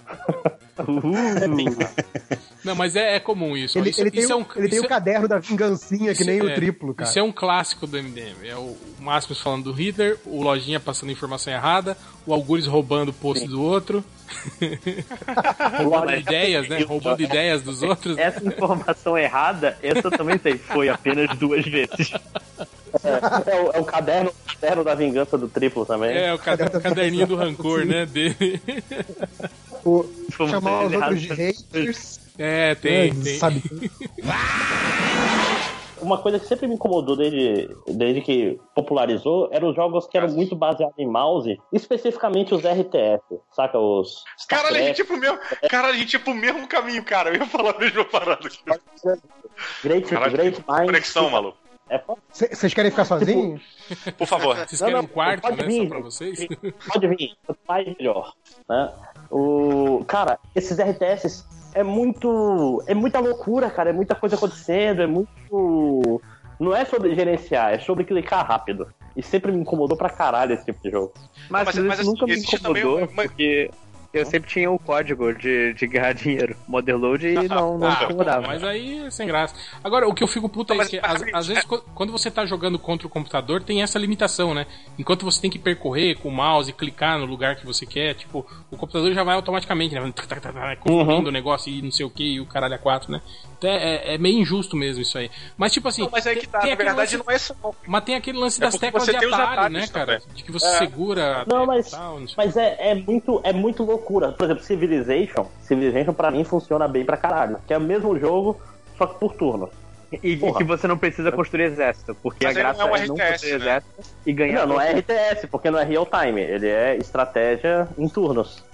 Não, mas é, é comum isso. Ele, isso, ele tem, isso o- é um, ele tem o caderno da vingancinha, que isso nem o é- triplo, cara. Isso é um clássico do MDM. É o Máximos falando do Hitler, o Lojinha passando informação errada, o Algures roubando o post do outro, roubando ideias, né? Roubando ideias dos outros. Essa informação errada, essa eu também sei. Foi apenas duas vezes. É, é o, é o caderno, caderno da vingança do triplo também. É, o cade- caderninho do rancor, né? Dele. O- chamar os outros de haters. É, tem, tem. Sabe? Uma coisa que sempre me incomodou desde, desde que popularizou eram os jogos que eram muito baseados em mouse, especificamente os RTS, saca? Os Caralho, a gente ia pro mesmo. Caralho, a gente ia pro mesmo caminho, cara. Eu ia falar a mesma parada aqui. Great, Caralho, Great Minds. Conexão, maluco. É. Vocês querem ficar sozinhos? Por favor. Vocês querem não, um quarto, pode né? vir. Só pra vocês? pode vir, quanto mais melhor. Né? O, cara, esses RTS é muito. É muita loucura, cara. É muita coisa acontecendo, é muito. Não é sobre gerenciar, é sobre clicar rápido. E sempre me incomodou pra caralho esse tipo de jogo. Mas, Mas- isso mas, assim, nunca me existe também incomodou, uma- porque eu sempre tinha o código de, de ganhar dinheiro. Motherload e não, não Ah, incomodava. mas aí é sem graça. Agora, o que eu fico puto é Não, isso, que mas- às, às vezes co- quando você tá jogando contra o computador, tem essa limitação, né? Enquanto você tem que percorrer com o mouse e clicar no lugar que você quer, tipo, o computador já vai automaticamente, né? Confundindo o negócio e não sei o que, e o caralho a quatro, né? Então é, é meio injusto mesmo isso aí. Mas tipo assim. Não, mas é que tem- tá. tem Na aquele verdade, lance- não é não. Mas tem aquele lance É das teclas de atalho, né, cara? também. De que você É. segura a Não, mas, tal, não mas é, é, muito, é muito loucura. Por exemplo, Civilization. Civilization pra mim funciona bem pra caralho. Que é o mesmo jogo, só que por turno. E Porra. que você não precisa construir exército, porque Mas a graça não é um é não RTS, construir né? exército e ganhar. Não, não é RTS, porque não é real time. Ele é estratégia em turnos.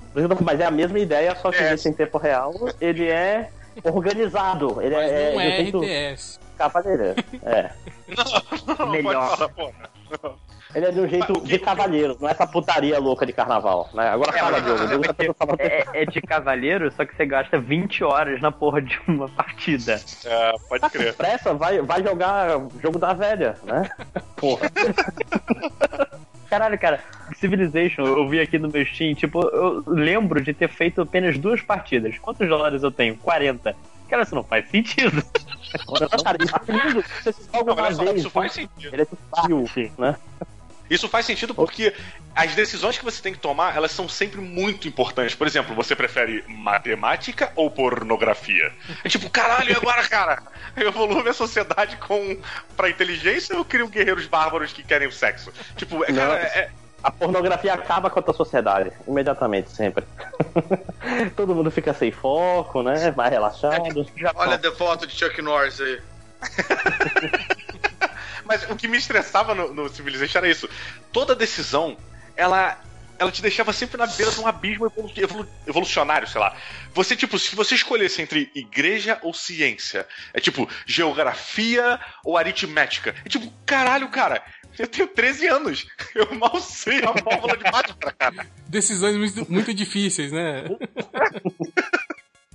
Mas é a mesma ideia, só que ser em tempo real, ele é organizado. Ele Mas é, não é jeito RTS. cavaleiro. É. Não, Melhor. pode falar, porra. Ele é de um jeito que- de cavaleiro, não é essa putaria louca de carnaval. Né? Agora fala, Diogo. Tá tentando falar É, é de cavaleiro, só que você gasta 20 horas na porra de uma partida. É, pode crer. pressa, vai, vai jogar jogo da velha, né? Porra. Caralho, cara, Civilization, eu vi aqui no meu Steam, tipo, eu lembro de ter feito apenas duas partidas. Quantos dólares eu tenho? 40. Cara, isso não faz sentido. Cara, isso é Não, vez, faz sentido. ele é né? Isso faz sentido porque as decisões que você tem que tomar, elas são sempre muito importantes. Por exemplo, você prefere matemática ou pornografia? É tipo, caralho, e agora, cara? Eu evoluo minha sociedade com pra inteligência ou eu crio guerreiros bárbaros que querem o sexo? Tipo, é, cara, é, A pornografia acaba com a tua sociedade, imediatamente, sempre. Todo mundo fica sem foco, né? Mais relaxado. Olha a foto de Chuck Norris aí. Mas o que me estressava no, no Civilization era isso. Toda decisão, ela. Ela te deixava sempre na beira de um abismo evolu- evolu- evolucionário, sei lá. Você, tipo, se você escolhesse entre igreja ou ciência, é tipo, geografia ou aritmética. É tipo, caralho, cara, eu tenho 13 anos. Eu mal sei a fórmula de Bhaskara, cara. Decisões muito, muito difíceis, né?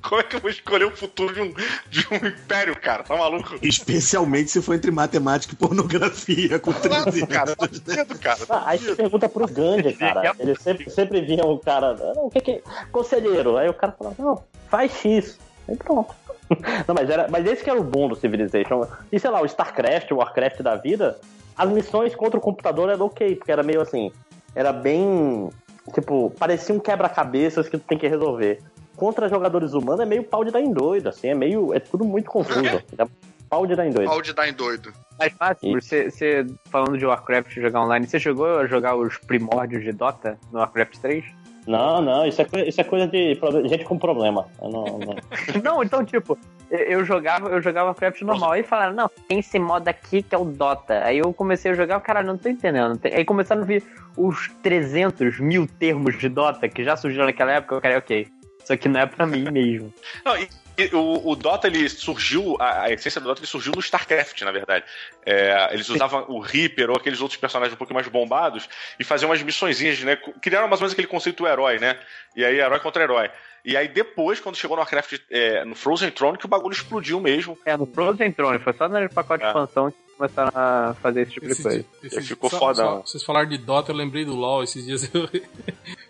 Como é que eu vou escolher o futuro de um, de um império, cara? Tá maluco? Especialmente se for entre matemática e pornografia com 13 Nossa, cara, tá medo, cara. Ah, aí você pergunta pro Gandhi, cara. Ele sempre, sempre via o cara. "Não, O que que. Conselheiro. Aí o cara falava, não, faz X. Aí pronto. Não, mas, era, mas esse que era o bom do Civilization. E sei lá, o StarCraft, o Warcraft da vida, as missões contra o computador eram ok, porque era meio assim. Era bem. Tipo, parecia um quebra-cabeças que tu tem que resolver. Contra jogadores humanos é meio pau de dar em doido, assim, é meio. É tudo muito confuso. Pau de dar em doido. Pau de dar em doido. Mais fácil, você, você falando de Warcraft jogar online, você chegou a jogar os primórdios de Dota no Warcraft 3? Não, não, isso é, isso é coisa de gente com problema. Não, não- Não, então, tipo, eu- jogava, eu jogava Warcraft normal. Aí falaram, não, tem esse modo aqui que é o Dota. Aí eu comecei a jogar, cara, não tô entendendo. Aí começaram a vir os 300 mil termos de Dota que já surgiram naquela época. Eu falei, ok, isso aqui não é pra mim mesmo. Não, e o, o Dota, ele surgiu, a, a essência do Dota, ele surgiu no StarCraft, na verdade. É, eles usavam o Reaper ou aqueles outros personagens um pouco mais bombados e faziam umas missõezinhas, né? Criaram mais ou menos aquele conceito do herói, né? E aí, herói contra herói. E aí, depois, quando chegou no Warcraft, é, no Frozen Throne, que o bagulho explodiu mesmo. É, no Frozen Throne, foi só no pacote de É. expansão que começaram a fazer esse tipo de Esse coisa. di- esse- Ficou só- só- vocês falaram de Dota, eu lembrei do LoL. Esses dias eu-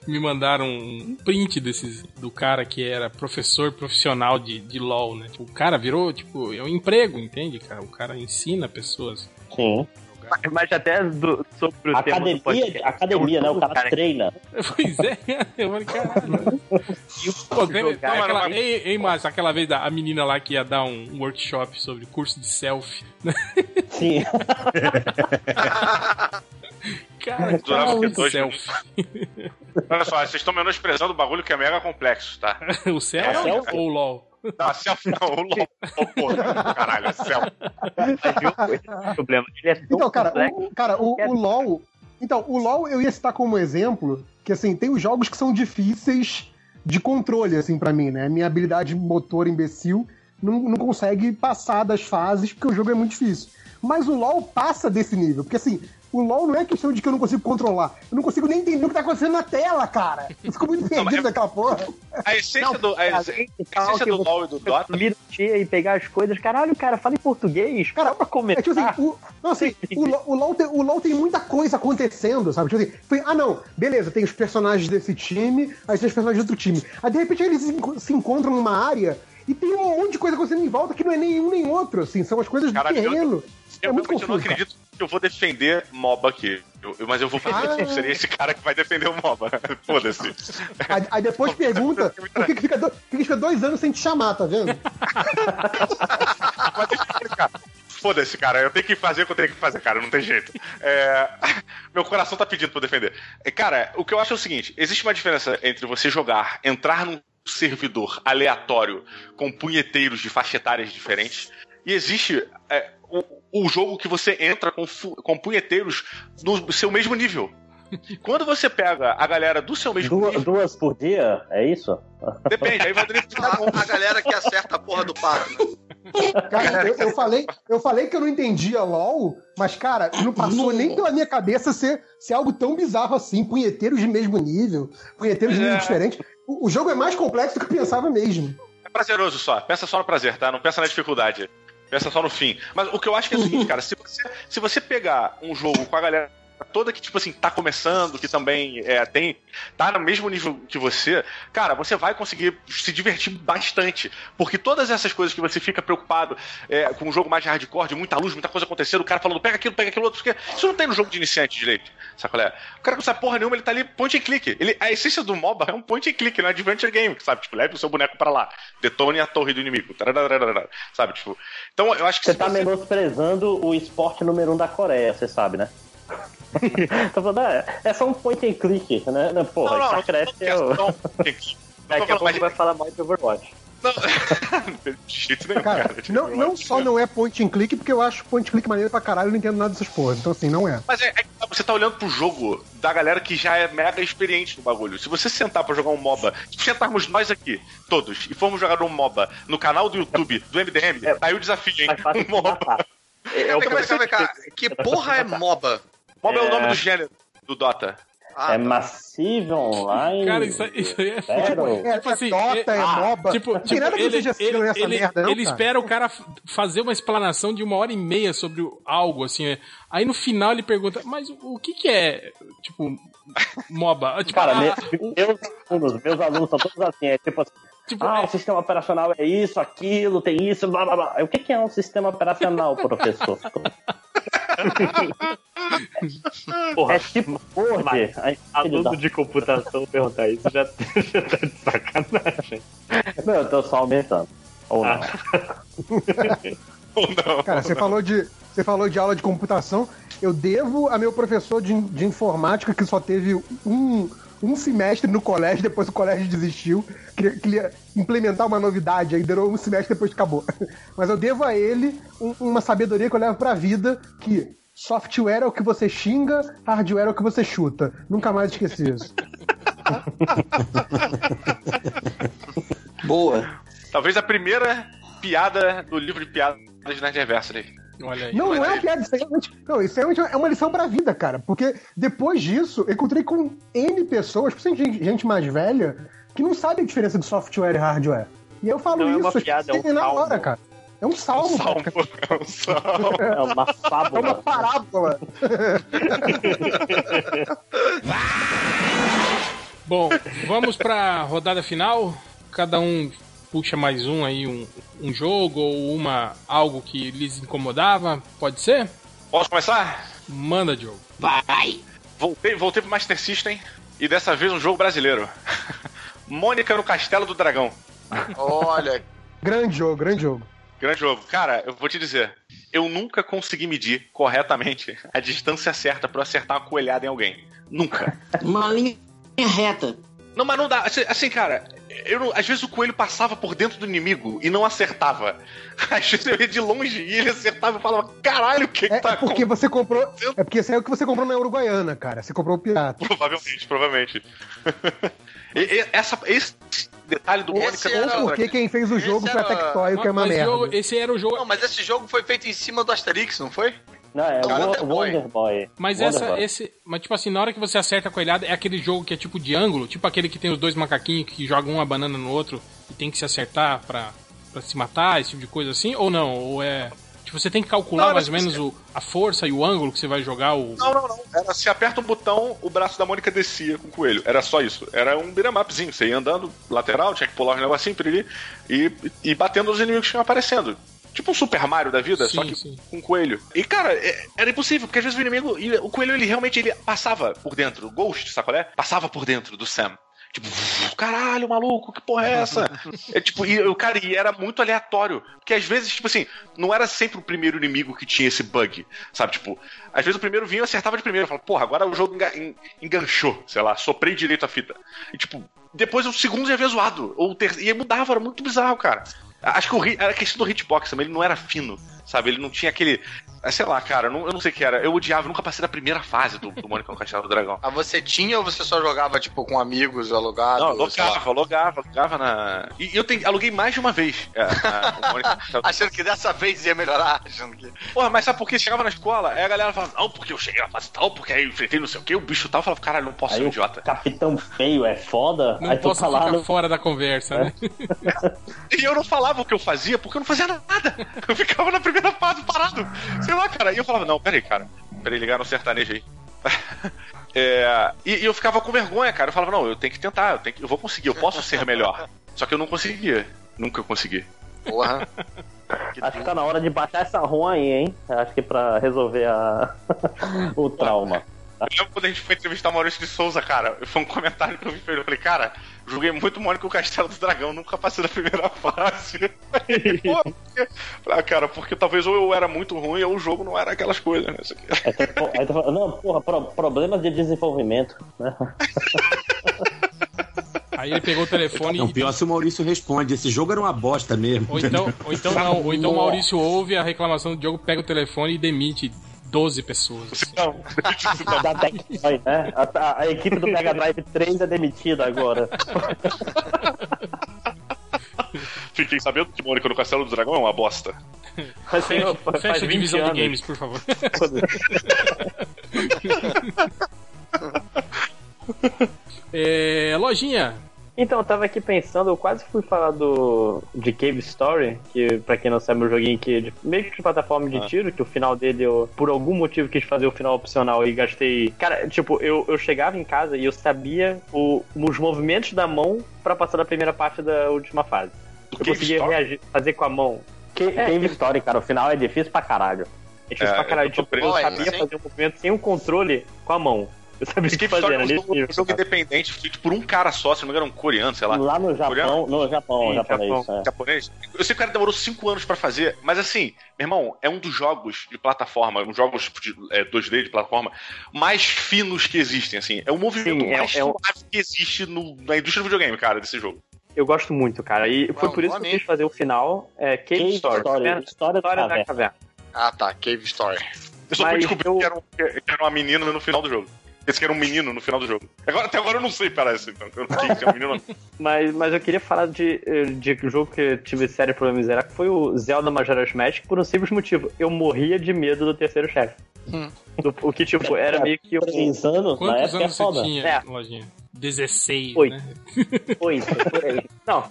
me mandaram um print desses, do cara que era professor profissional de, de LoL, né? Tipo, o cara virou, tipo, é um emprego, entende, cara? O cara ensina pessoas. Sim. Mas até do, sobre o tema do Academia, podcast, academia, né? O cara treina. Pois é, eu falei, caralho. Pô, tem jogar- aquela, ei, ei, Márcio, aquela vez da, a menina lá que ia dar um workshop sobre curso de selfie. Sim. Cara, Durava cara, quê? muito Dois selfie. Olha só, vocês estão menosprezando o bagulho que é mega complexo, tá? o selfie selfie? ou o LOL? Não, a selfie não, o LOL. Porra, caralho, selfie. Viu, é o problema. Ele é tão Então, cara, complexo. o, cara, o, o LoL. Então, o LoL eu ia citar como exemplo que, assim, tem os jogos que são difíceis de controle, assim, pra mim, né? Minha habilidade motor imbecil não, não consegue passar das fases porque o jogo é muito difícil. Mas o LoL passa desse nível, porque, assim, o LoL não é questão de que eu não consigo controlar. Eu não consigo nem entender o que tá acontecendo na tela, cara. Eu fico muito perdido naquela porra. A essência do, a, cara, a essência do eu LoL e do Dota tia e pegar as coisas. Caralho, cara, fala em português. Cara, pra É comentar. tipo assim, o, não, assim, o, o LoL tem, o LoL tem muita coisa acontecendo, sabe? Tipo assim, foi- ah não, beleza, tem os personagens desse time, aí tem os personagens de outro time. Aí de repente eles se enco- se encontram numa área e tem um monte de coisa acontecendo em volta que não é nenhum nem outro, assim, são as coisas Caralho, do terreno. É Eu muito realmente não confuso. cara. acredito que eu vou defender MOBA aqui. Eu- eu- mas eu vou fazer. Ah. Seria esse cara que vai defender o MOBA. Foda-se. Aí, aí depois pergunta por que, que fica do- por que fica dois anos sem te chamar, tá vendo? Mas deixa eu explicar. Foda-se, cara. Eu tenho que fazer o que eu tenho que fazer, cara. Não tem jeito. É, Meu coração tá pedindo pra defender. É, Cara, o que eu acho é o seguinte: existe uma diferença entre você jogar, entrar num servidor aleatório com punheteiros de faixa etárias diferentes, e existe é, o, o jogo que você entra com, com punheteiros do seu mesmo nível. Quando você pega a galera do seu mesmo Duas, nível, duas por dia? É isso? depende, aí vai A, a galera que acerta a porra do pato. né? Cara, eu, eu falei, eu falei que eu não entendia LOL, mas, cara, não passou nem pela minha cabeça ser, ser algo tão bizarro assim, punheteiros de mesmo nível, punheteiros de nível É. diferente. O, o jogo é mais complexo do que eu pensava mesmo. É prazeroso só. Pensa só no prazer, tá? Não pensa na dificuldade. Pensa só no fim. Mas o que eu acho que é o seguinte, cara, se você, se você pegar um jogo com a galera toda que, tipo assim, tá começando, que também é, tem. tá no mesmo nível que você, cara, você vai conseguir se divertir bastante. Porque todas essas coisas que você fica preocupado é, com um jogo mais hardcore, de muita luz, muita coisa acontecendo, o cara falando, pega aquilo, pega aquilo outro, porque isso não tem no jogo de iniciante direito. Sabe qual é? O cara não sabe porra nenhuma, ele tá ali point and click. Ele, a essência do MOBA é um point and click, não é adventure game, sabe? Tipo, leve o seu boneco pra lá, detone a torre do inimigo, sabe? Tipo, então eu acho que Você tá menosprezando o esporte número um da Coreia, você sabe, né? tá falando, ah, é só um point and click, né? Não, Porra, Não, não, não, StarCraft não, é não, não, não Daqui tô a pouco vai falar mal de Overwatch. não, de jeito nenhum, Cara, cara. não, não só não é point and click, porque eu acho point and click maneiro pra caralho, eu não entendo nada dessas porras. Então, assim, não é. Mas é, é que você tá olhando pro jogo da galera que já é mega experiente no bagulho. Se você sentar pra jogar um MOBA, se sentarmos nós aqui, todos, e formos jogar um MOBA no canal do YouTube do MDM, É. tá aí o desafio, hein? Mais fácil Um MOBA. É, é cá, vem cá. Que porra é MOBA? MOBA é o É. nome do gênero do Dota. Ah, É tá. Massive Online. Cara, isso, aí- isso aí é Zero. É, Tipo é assim, Dota, é, ah, MOBA. Tipo, não tem tipo, nada que ele, assistiu ele, nessa ele, merda, não, ele cara. espera o cara fazer uma explanação de uma hora e meia sobre algo, assim. é. Aí no final ele pergunta, mas o, que que é, tipo, MOBA? Tipo, Cara, ah, meus alunos, meus alunos são todos assim, é tipo assim, tipo, ah, é- o sistema operacional é isso, aquilo, tem isso, blá blá blá. O que que é um sistema operacional, professor? Porra, É tipo Aí, filho aluno da- de computação perguntar isso já, já tá de sacanagem. Não, eu tô só aumentando. Ou não. Ah. não. Cara, você falou de, você falou de aula de computação. Eu devo a meu professor de, de informática que só teve um, um semestre no colégio, depois o colégio desistiu. Queria, queria implementar uma novidade, aí durou um semestre depois acabou. Mas eu devo a ele um- uma sabedoria que eu levo pra vida que software é o que você xinga, hardware é o que você chuta. Nunca mais esqueci isso. Boa. Talvez a primeira piada do livro de piadas de Nerd Reversary. Olha aí. Não, não é uma piada, isso é realmente- não, isso é realmente é uma lição pra vida, cara. Porque depois disso, eu encontrei com N pessoas, principalmente gente, gente mais velha, que não sabe a diferença de software e hardware. E eu falo Não é isso, uma as piada, é um na salmo. hora, cara. É um salmo, Salmo, cara. é um salmo. É uma É uma fábula. parábola. Bom, vamos pra rodada final. Cada um puxa mais um aí, um, um jogo ou uma algo que lhes incomodava. Pode ser? Posso começar? Manda, Diogo. Vai! Voltei, voltei pro Master System e dessa vez um jogo brasileiro. Mônica no Castelo do Dragão. Olha, grande jogo, grande jogo. Grande jogo. Cara, eu vou te dizer, eu nunca consegui medir corretamente a distância certa pra eu acertar uma coelhada em alguém. Nunca. Uma linha reta. Não, mas não dá. Assim, assim, cara, eu não- às vezes o coelho passava por dentro do inimigo e não acertava. Às vezes eu ia de longe e ele acertava e falava, caralho, o que, que É, tá é porque você comprou. É porque esse é o que você comprou na Uruguaiana, cara. Você comprou o pirata. Provavelmente, provavelmente. E- e- essa, esse detalhe do Mônica era- Castelo do Porque quem fez o jogo Esse foi a Tectoy, que é uma merda. jogo- esse era o jogo. Não, mas esse jogo foi feito em cima do Asterix, não foi? Não, é Wo- Wonder Boy. Wonder Boy. Mas Wonder essa, Boy. esse. Mas tipo assim, na hora que você acerta a coelhada, é aquele jogo que é tipo de ângulo, tipo aquele que tem os dois macaquinhos que jogam uma banana no outro e tem que se acertar pra, pra se matar, esse tipo de coisa assim? Ou não? Ou é. Tipo, você tem que calcular Não, mais ou mas menos o, a força e o ângulo que você vai jogar o. Não, não, não. Era se aperta um botão, o braço da Mônica descia com o coelho. Era só isso. Era um beat'em upzinho. Você ia andando lateral, tinha que pular um negocinho ele e, e batendo os inimigos que iam aparecendo. Tipo um Super Mario da vida, Sim, só que sim. com coelho. E, cara, é- era impossível, porque às vezes o inimigo. O coelho, ele realmente ele passava por dentro. O Ghost, sabe qual é? Passava por dentro do Sam. Tipo, caralho, maluco, que porra é essa? é tipo, e o cara, e era muito aleatório. Porque às vezes, tipo assim, não era sempre o primeiro inimigo que tinha esse bug. Sabe, tipo, às vezes o primeiro vinha e acertava de primeiro. Eu falava, porra, agora o jogo enga- en- enganchou, sei lá, soprei direito a fita. E tipo, depois o segundo já havia zoado. Ou o terceiro. E mudava, era muito bizarro, cara. Acho que o, a questão do hitbox também, ele não era fino, sabe? Ele não tinha aquele. ah, Sei lá, cara, eu não, eu não sei o que era. Eu odiava, eu nunca passei da primeira fase do, do Mônica no Castelo do Dragão. Ah, você tinha ou você só jogava, tipo, com amigos, alugado? Não, logava, logava, logava na. E eu tem- aluguei mais de uma vez. É, a- o Mônica Achando que dessa vez ia melhorar, achando que... Porra, mas sabe por que chegava na escola? Aí a galera falava, não, porque eu cheguei na fase tal, porque aí eu enfrentei não sei o que, o bicho tal, eu falava, caralho, não posso ser Aí um o idiota. Capitão Feio é foda. Não aí posso tá lá ficar no... fora da conversa, né? E eu não falava o que eu fazia, porque eu não fazia nada. Eu ficava na primeira fase parado. Sei lá, cara. E eu falava, não, peraí, cara. Peraí, ligar no sertanejo aí. É, e, e eu ficava com vergonha, cara. Eu falava, não, eu tenho que tentar, eu, tenho que- eu vou conseguir, eu posso ser melhor. Só que eu não conseguia. Nunca consegui. Porra. Acho que tá na hora de baixar essa ROM aí, hein? Acho que pra resolver a... o trauma. Eu lembro quando a gente foi entrevistar o Maurício de Souza, cara. Foi um comentário que eu vi pra ele. Eu falei, cara, joguei muito Mônica o Castelo do Dragão, nunca passei da primeira fase. Ah, cara, porque talvez ou eu era muito ruim ou o jogo não era aquelas coisas, né? Aí tu, pô, aí tu fala, não, porra, pro- problemas de desenvolvimento. Né? Aí ele pegou o telefone Não, e. pior se o Maurício responde. Esse jogo era uma bosta mesmo. Ou então, ou então não, ou então o Maurício ouve a reclamação do Diogo, pega o telefone e demite 12 pessoas. assim. Não. Da Tectoy, né? A, a- a equipe do Mega Drive 3 é demitida agora. Fiquei sabendo que Mônica no Castelo do Dragão é uma bosta. Faz, Fecha, faz fecha a 20 divisão de anos. games, por favor. É, lojinha, Então, eu tava aqui pensando, eu quase fui falar do de Cave Story, que pra quem não sabe é um joguinho que de, meio que de plataforma de Ah. tiro, que o final dele eu, por algum motivo, quis fazer o final opcional e gastei. Cara, tipo, eu, eu chegava em casa e eu sabia o, os movimentos da mão pra passar da primeira parte da última fase. Do Eu Cave conseguia Story? reagir, fazer com a mão. Que, Cave Story, cara, o final é difícil pra caralho. É difícil É, pra caralho. eu Tipo, eu sabia sim. fazer um movimento sem o controle com a mão. Eu sabia o que fazer, Story é era um nesse jogo, nível. um jogo independente, feito por um cara só, se não me engano, um coreano, sei lá. Lá no Japão, Coreano? no Japão, Sim, japonês. Japão, é. japonês. Eu sei que o cara demorou 5 anos pra fazer, mas assim, meu irmão, é um dos jogos de plataforma, um jogos de, é, 2D de plataforma mais finos que existem, assim. É o movimento Sim, é- mais é um- suave que existe no- na indústria do videogame, cara, desse jogo. Eu gosto muito, cara. E foi por isso que eu quis fazer o final é, Cave, Cave Story. Story, Caverna- história da da caverna. caverna. Ah, tá. Cave Story. Eu só Mas fui descobrir eu- que, era um- que era uma menina no final do jogo. Esse que era um menino no final do jogo. Agora, até agora eu não sei, parece. Então, eu não sei se é um menino ou não. Mas, mas eu queria falar de, de jogo que eu tive sério problema em zerar, que foi o Zelda Majora's Mask, por um simples motivo. Eu morria de medo do terceiro chefe. Hum. Do- O que, tipo, era meio que um... Três anos, na Quantos época é anos você foda. tinha, É. lojinha? 16, Oito. né? Oito, por aí. Não.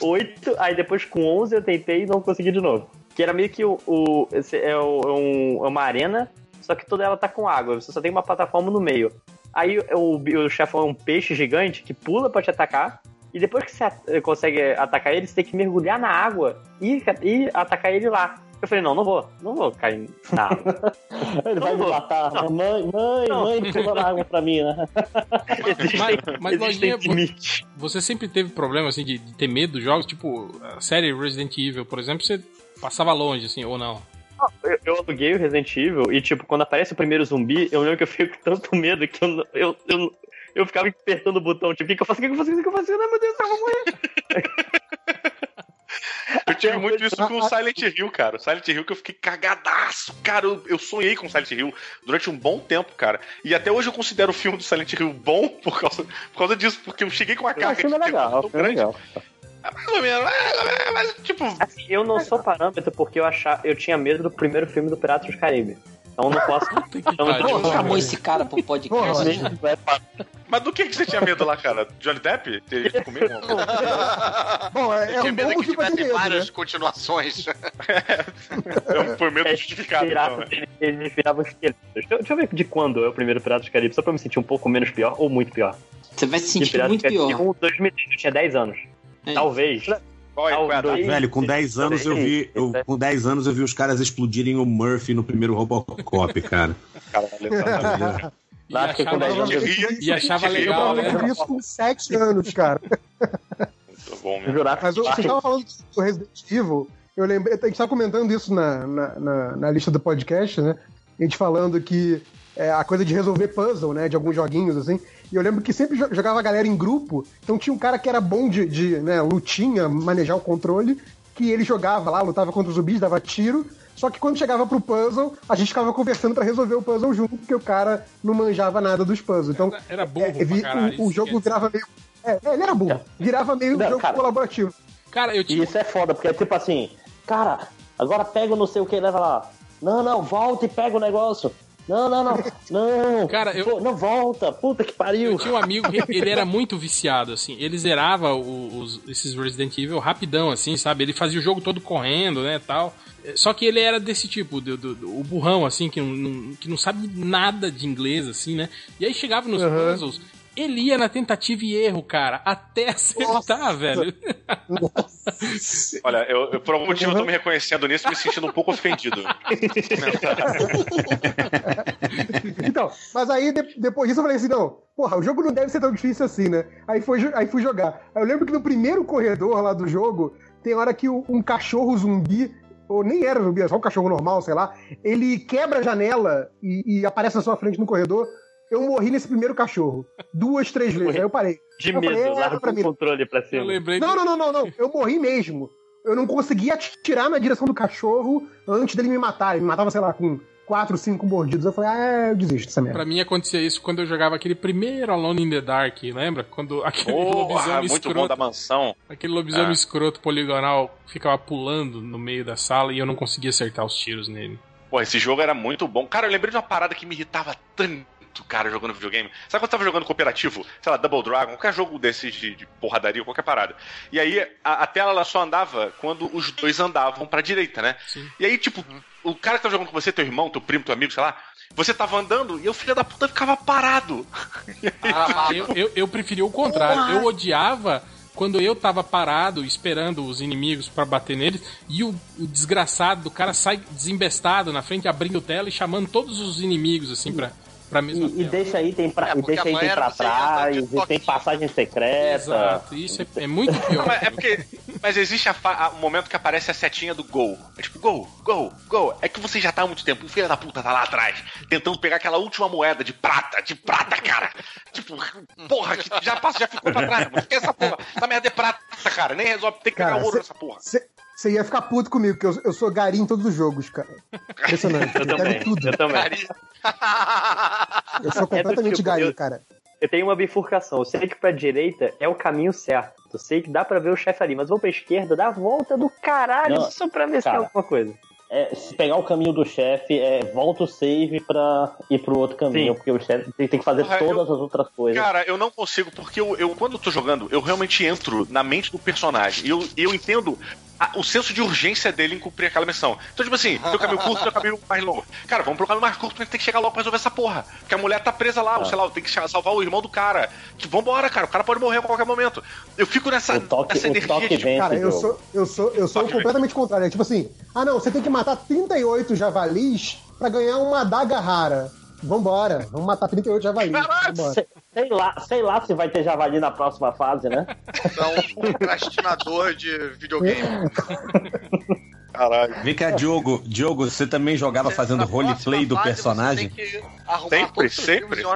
Oito, aí depois com 11 eu tentei e não consegui de novo. Que era meio que o. o esse é, o- é um- é uma arena, só que toda ela tá com água. Você só tem uma plataforma no meio. Aí o, o chefão é um peixe gigante que pula pra te atacar. E depois que você at- consegue atacar ele, você tem que mergulhar na água e, e atacar ele lá. Eu falei, não, não vou. Não vou cair na água. Ele vai Não me vou. matar. Não. Mãe, mãe, Não. mãe, pula água pra mim, né? Existem, Mas, mas existem lojinha, você sempre teve problema assim de, de ter medo dos jogos, tipo a série Resident Evil, por exemplo, você passava longe assim ou não? Eu, eu aluguei o Resident Evil e, tipo, quando aparece o primeiro zumbi, eu lembro que eu fico com tanto medo que eu, eu, eu, eu ficava apertando o botão, tipo, o que, que eu faço? O que, que eu faço? O que, que eu faço? Ai, meu Deus, eu vou morrer. Eu tive muito isso com o Silent Hill, cara. O Silent Hill que eu fiquei cagadaço. Cara, eu, eu sonhei com Silent Hill durante um bom tempo, cara. E até hoje eu considero o filme do Silent Hill bom por causa, por causa disso, porque eu cheguei com uma O carga filme é legal, o filme é legal. Mais ou menos, é, é, mas tipo. Assim, eu não sou parâmetro porque eu, achava, eu tinha medo do primeiro filme do Piratas do Caribe. Então eu não posso. Então, pariu. Porra, chamou esse cara pro podcast? Né? Mas do que, que você tinha medo lá, cara? Johnny Depp? Ter ido comigo? Bom, é, é Tinha um medo bom que ter tivesse medo, né? várias continuações. Foi medo justificado, então, Piratas, né? eles, eles viravam esqueletos. Deixa, eu- deixa eu ver de quando é o primeiro Piratas do Caribe, só pra eu me sentir um pouco menos pior ou muito pior. Você vai se sentir muito pior. 1, 2010, eu tinha 10 anos. É. Talvez. Qual é, qual é. Velho, com 10 anos eu vi. eu- com 10 anos eu vi os caras explodirem o Murphy no primeiro Robocop, cara. Caralho, exatamente. E Acho que com achava, 10 anos Eu ria, e achava eu Eu legal, né? vi isso com 7 anos, cara. Muito bom, Eu mesmo. jurava Mas o- você estava falando do Resident Evil, eu lembrei, a gente tava comentando isso na, na, na- na lista do podcast, né? A gente falando que é, a coisa de resolver puzzle, né? De alguns joguinhos, assim. E eu lembro que sempre jo- jogava a galera em grupo, então tinha um cara que era bom de, de né, lutinha, manejar o controle, que ele jogava lá, lutava contra os zumbis, dava tiro. Só que quando chegava pro puzzle, a gente ficava conversando pra resolver o puzzle junto, porque o cara não manjava nada dos puzzles. Então, Era burro é, pra vi- caralho. o, o jogo que é- virava meio. É, é, ele era burro. Virava meio Não, jogo cara. colaborativo. Cara, eu E tinha. isso é foda, porque é tipo assim, cara, agora pega o não sei o que e leva lá. Não, não, volta e pega o negócio. Não, não, não. Não. Cara, eu- Pô, não volta. Puta que Eu pariu. tinha um amigo ele era muito viciado, assim. Ele zerava o- os, esses Resident Evil rapidão, assim, sabe? Ele fazia o jogo todo correndo, né, tal. Só que ele era desse tipo, do, do- do- o burrão, assim, que não, não- que não sabe nada de inglês, assim, né? E aí chegava nos puzzles, ele ia na tentativa e erro, cara, até acertar, velho. Olha, eu, eu, por algum motivo eu tô me reconhecendo nisso e me sentindo um pouco ofendido. Então, mas aí de- depois disso eu falei assim, não, porra, o jogo não deve ser tão difícil assim, né? Aí, foi, aí fui jogar. Aí eu lembro que no primeiro corredor lá do jogo, tem hora que um cachorro zumbi, ou nem era zumbi, era só um cachorro normal, sei lá, ele quebra a janela e, e aparece na sua frente no corredor. Eu morri nesse primeiro cachorro. Duas, três vezes. Aí eu parei. De Eu medo, falei, é, larga pra o mim. controle pra Eu cima. lembrei Não, não, não, não, não. Eu morri mesmo. Eu não conseguia atirar na direção do cachorro antes dele me matar. Ele me matava, sei lá, com quatro, cinco mordidos. Eu falei, ah, é, eu desisto dessa merda. Pra mim acontecia isso quando eu jogava aquele primeiro Alone in the Dark, lembra? Quando aquele Porra, lobisomem muito bom escroto, da mansão. aquele lobisomem Ah. escroto poligonal ficava pulando no meio da sala e eu não conseguia acertar os tiros nele. Pô, esse jogo era muito bom. Cara, eu lembrei de uma parada que me irritava tanto, cara, jogando videogame. Sabe quando eu tava jogando cooperativo? Sei lá, Double Dragon, qualquer jogo desses de, de porradaria, qualquer parada. E aí a, a tela ela só andava quando os dois andavam pra direita, né? Sim. E aí, tipo, o cara que tá jogando com você, teu irmão, teu primo, teu amigo, sei lá, você tava andando e o filho da puta ficava parado. Ah, eu, eu, eu preferia o contrário. Eu odiava quando eu tava parado esperando os inimigos pra bater neles e o, o desgraçado do cara sai desembestado na frente, abrindo tela e chamando todos os inimigos assim pra, pra mesma E, e tela. deixa item pra, É, e deixa item pra trás, e tem passagem secreta. Exato, isso é, é muito pior. Mas é porque. Mas existe a fa- a- o momento que aparece a setinha do gol. É tipo, gol, gol, gol. É que você já tá há muito tempo. O filho da puta tá lá atrás, tentando pegar aquela última moeda de prata, de prata, cara. Tipo, porra, que já passa, já ficou pra trás, mano. Essa porra? Essa merda é prata, cara. Nem resolve, tem que pegar Cara, ouro cê- nessa porra. Você ia ficar puto comigo, porque eu, eu sou gari em todos os jogos, cara. Impressionante. Eu quero também, tudo. eu também. Eu sou completamente tipo, gari, eu- cara. Eu tenho uma bifurcação. Eu sei que pra direita é o caminho certo. Eu sei que dá pra ver o chefe ali, mas vou pra esquerda, dá a volta do caralho Não, só pra ver se cara. tem alguma coisa. É, se pegar o caminho do chefe, é, volta o save pra ir pro outro caminho, Sim. porque o chefe tem, tem que fazer Porra, todas as outras coisas. Cara, eu não consigo, porque eu, eu quando eu tô jogando, eu realmente entro na mente do personagem. E eu, eu entendo a- o senso de urgência dele em cumprir aquela missão. Então, tipo assim, tem o caminho curto, tem o caminho mais longo. Cara, vamos pro caminho mais curto, mas tem que chegar logo pra resolver essa porra. Porque a mulher tá presa lá, ou sei lá, tem que salvar o irmão do cara. Que vambora, cara, o cara pode morrer a qualquer momento. Eu fico nessa, o toque, nessa o energia toque de. vence Cara, eu sou, eu sou, eu sou completamente contrário. É tipo assim, ah não, você tem que matar 38 javalis pra ganhar uma adaga rara. Vambora, vamos matar 38 javalis. Vambora. Sei, sei lá, sei lá se vai ter javali na próxima fase, né? Então, um procrastinador de videogame. Caralho. Vem cá, Diogo. Diogo, você também jogava fazendo Na roleplay do personagem? Você tem que arrumar Sempre, sempre.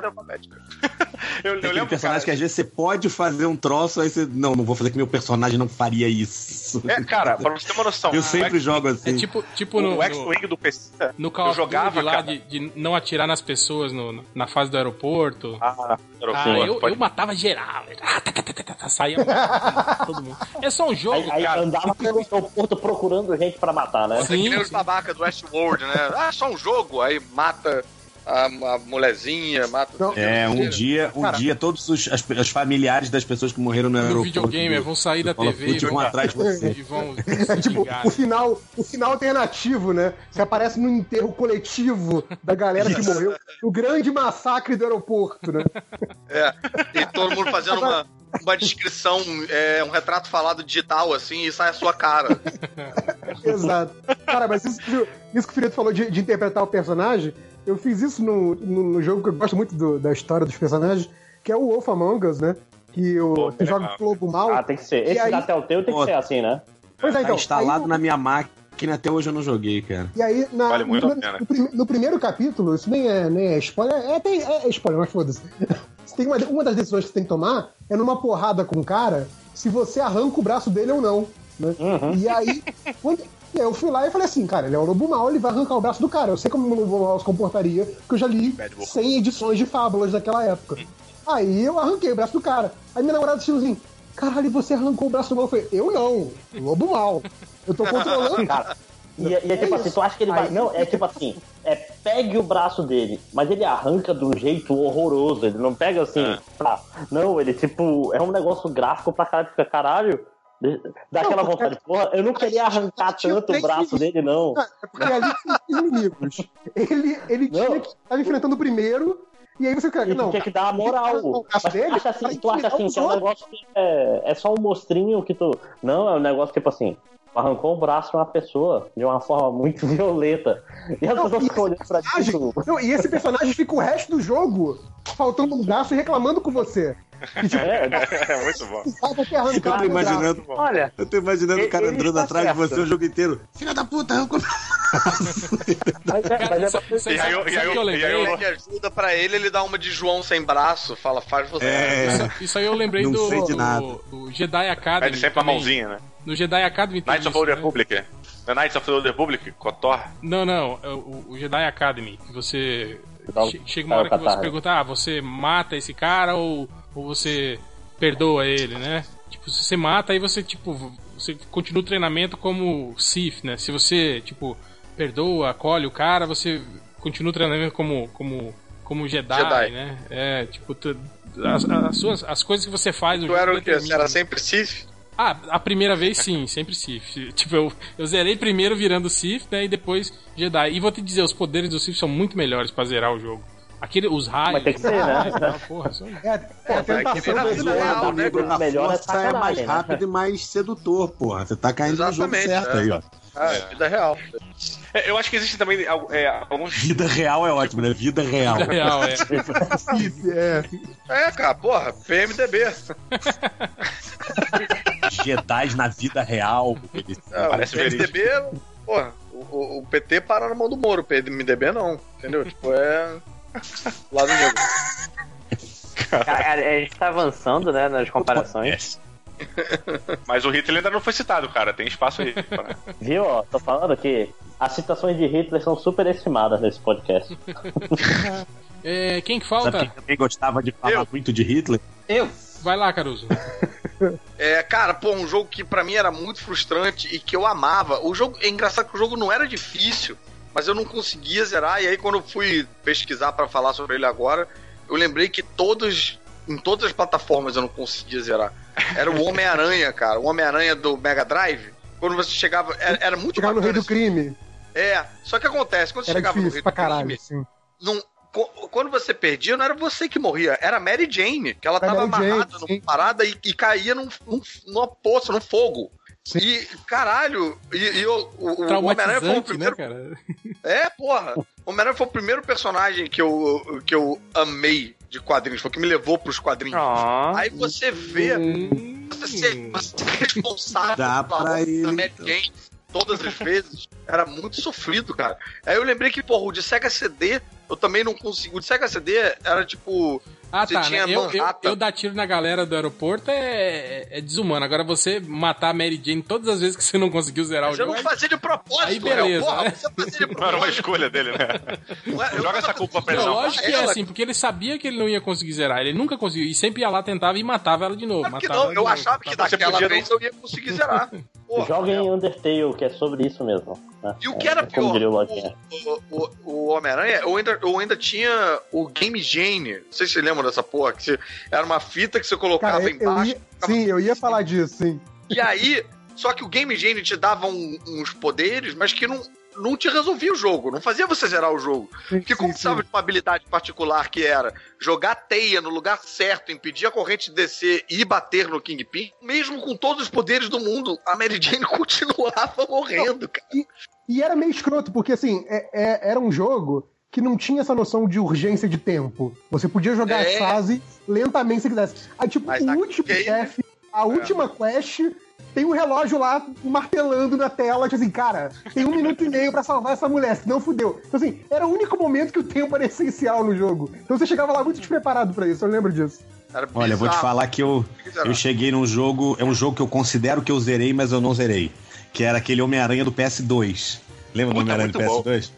Eu, eu lembro, personagem cara, que às vezes você pode fazer um troço, aí você. Não, não vou fazer que meu personagem não faria isso. É, cara, pra você ter uma noção. Eu o sempre X- jogo É assim. tipo, tipo o no, no, X-Wing do PC. no Call eu jogava, lá cara. de, de não atirar nas pessoas no- no- na fase do aeroporto. Ah, Ah, eu, eu matava geral. Ah, tá, tá, tá, tá, tá, saía todo mundo. É só um jogo, Aí, aí cara. andava pelo aeroporto procurando gente pra matar, né? Você é que Sim, nem os sim. babaca do Westworld, né? Ah, só um jogo, aí mata a, a mulherzinha, mata. Não. É, um dia, um Cara. dia todos os, as- os familiares das pessoas que morreram no No aeroporto. videogame, vão sair da TV e vão atrás de você. e vão É tipo, o final, o final alternativo, né? Você aparece no enterro coletivo da galera que morreu. O grande massacre do aeroporto, né? É, e todo mundo fazendo uma, uma descrição, é, um retrato falado digital, assim, e sai a sua cara. Exato. Cara, mas isso, que- isso que o Filipe falou de, de interpretar o personagem, eu fiz isso no, no, no jogo que eu gosto muito do- da história dos personagens, que é o Wolf Among Us, né? Que o, Pô, você joga o Lobo Mal. Ah, tem que ser. Esse aí- da Telltale tem Pô, que ser assim, né? Pois é, Tá então. instalado aí, na minha máquina, até hoje eu não joguei, cara. E aí, na, Vale muito no, a pena. no no primeiro capítulo, isso nem é, nem é spoiler, é até é, é spoiler, mas foda-se. Tem uma, uma das decisões que você tem que tomar é numa porrada com o cara se você arranca o braço dele ou não. Né? Uhum. E aí, quando- e aí eu fui lá e falei assim, cara, ele é o lobo mau, ele vai arrancar o braço do cara. Eu sei como o lobo mau se comportaria, porque eu já li Bad Wolf. 100 edições de fábulas daquela época. Aí eu arranquei o braço do cara. Aí minha namorada disse assim, caralho, você arrancou o braço do mal. Eu falei, eu não, o lobo mau. Eu tô controlando. Cara, e, é- e é tipo assim, tu acha que ele vai. Aí- Não, é tipo assim, é pegue o braço dele, mas ele arranca de um jeito horroroso. Ele não pega assim, É. tá. Não, ele tipo, é um negócio gráfico pra caralho, fica caralho. De- Dá aquela vontade, porra, eu não queria arrancar tinha tanto o braço dele, não. É porque ali os inimigos. Ele, ele Não. tinha que estar enfrentando o primeiro, e aí você quer. E Não, tinha que dar a moral. Mas dele acha assim, tu acha assim que é um negócio que é, é só um mostrinho que tu. Não, é um negócio tipo assim. tu Arrancou o braço de uma pessoa de uma forma muito violenta. E as Não, pessoas ficam olhando pra ti. não, e esse personagem fica o resto do jogo faltando um braço e reclamando com você. E tipo, É, É muito bom. sabe que Eu tô imaginando, Olha, eu tô imaginando o cara entrando está atrás de você o jogo inteiro. Filha da puta, arrancou mas é, é E aí eu- e que eu- eu e aí eu- lembrei? Ele ajuda pra ele, ele dá uma de João sem braço, fala, faz você. É. Isso, isso aí eu lembrei Não do, sei de nada. do, do Jedi Academy. Pede sempre a também. mãozinha, né? No Jedi Academy tem Knights of the né? Republic. The Knights of the Republic, Kotor. Não, não, é o, o Jedi Academy, que você. Che- chega uma hora que você catarro. pergunta, ah, você mata esse cara ou, ou você perdoa ele, né? Tipo, se você mata, aí você, tipo, você continua o treinamento como Sith, né? Se você, tipo, perdoa, acolhe o cara, você continua o treinamento como, como, como Jedi, Jedi. né? É, tipo, tu- as, as, suas, as coisas que você faz... no Tu era o quê? Você era né? sempre Sith? Ah, a primeira vez sim, sempre Sith. Tipo, eu, eu zerei primeiro virando Sith, né? E depois Jedi. E vou te dizer, os poderes do Sith são muito melhores pra zerar o jogo. Aquele, os raios. Mas tem que ser, né? Porra, isso- É, é a tentação real, real. né, Melhor é força é mais né? rápido e mais sedutor, porra. Você tá caindo no jogo certo é. aí, ó. Ah, é vida real. É, eu acho que existem também é, alguns. Vida real é ótimo, né? Vida real. Vida real, é. É, É, cara, porra, PMDB. Jedi na vida real. É, Parece o PMDB, porra, o, o- PT para na mão do Moro, o PMDB não, entendeu? Tipo, é. Lá do jogo. Cara, a gente tá avançando, né, nas comparações. Mas o Hitler ainda não foi citado, cara. Tem espaço aí. pra- Viu? Ó, tô falando que as citações de Hitler são super estimadas nesse podcast. É, quem que Sabe falta? quem também gostava de falar Eu. muito de Hitler? Eu. Vai lá, Caruso. É, cara, pô, um jogo que pra mim era muito frustrante e que eu amava. O jogo, é engraçado que o jogo não era difícil, mas eu não conseguia zerar. E aí quando eu fui pesquisar pra falar sobre ele agora, eu lembrei que todos em todas as plataformas eu não conseguia zerar. Era o Homem-Aranha, cara, o Homem-Aranha do Mega Drive. Quando você chegava, era, era muito chegar no rei do crime. É, só que acontece, quando você Era chegava no rei pra do crime, caralho, sim. não- quando você perdia, não era você que morria, era a Mary Jane, que ela Era tava Mary Jane, amarrada numa sim. parada e, e caía num, num, numa poça, num fogo. Sim. E, caralho, e, e o, o, o Homem-Aranha foi o né, primeiro. cara? É, porra. O Homem-Aranha foi o primeiro personagem que eu, que eu amei de quadrinhos, foi o que me levou pros quadrinhos. Aí você vê, Hum. você ser, você ser responsável Dá pela da ele, Mary então. Jane todas as vezes, era muito sofrido, cara. Aí eu lembrei que, porra, o de Sega CD, eu também não consegui. O de Sega CD era tipo. Ah, Você tá. tinha né? Eu, eu, eu dar tiro na galera do aeroporto é, é desumano. Agora você matar a Mary Jane todas as vezes que você não conseguiu zerar o Você jogo. não fazia de propósito, Aí beleza, Léo, porra, né? você fazia de Não era uma propósito. escolha dele, né? Não é- eu Joga essa culpa pra ele, Não, não. lógico que é assim, porque ele sabia que ele não ia conseguir zerar. Ele nunca conseguiu. E sempre ia lá, tentava e matava ela de novo. É porque matava não, eu novo. achava que daquela vez eu ia conseguir zerar. Porra, Joguem Undertale, que é sobre isso mesmo. E o que era É, pior, diria o o, o, Homem-Aranha, eu ainda, eu ainda tinha o Game Gene. Não sei se vocês lembram dessa porra. Que você- era uma fita que você colocava Cara, eu, eu embaixo. ia, sim, eu ia falar disso, sim. E aí, só que o Game Gene te dava um- uns poderes, mas que não, não te resolvia o jogo, não fazia você zerar o jogo. Porque como precisava de uma habilidade particular que era jogar teia no lugar certo, impedir a corrente de descer e bater no Kingpin, mesmo com todos os poderes do mundo, a Mary Jane continuava morrendo, cara. E era meio escroto, porque assim, é- é- era um jogo que não tinha essa noção de urgência de tempo. Você podia jogar É. a fase lentamente se quisesse. Aí, tipo, Mas o último que- chefe, a última quest, tem um relógio lá martelando na tela, tipo assim, cara, tem um minuto e meio pra salvar essa mulher, senão fudeu. Então, assim, era o único momento que o tempo era essencial no jogo. Então você chegava lá muito despreparado pra isso, eu lembro disso. Olha, eu vou te falar que eu, eu cheguei num jogo. É um jogo que eu considero que eu zerei, mas eu não zerei. Que era aquele Homem-Aranha do PS2. Lembra do Homem-Aranha do muito bom. PS2?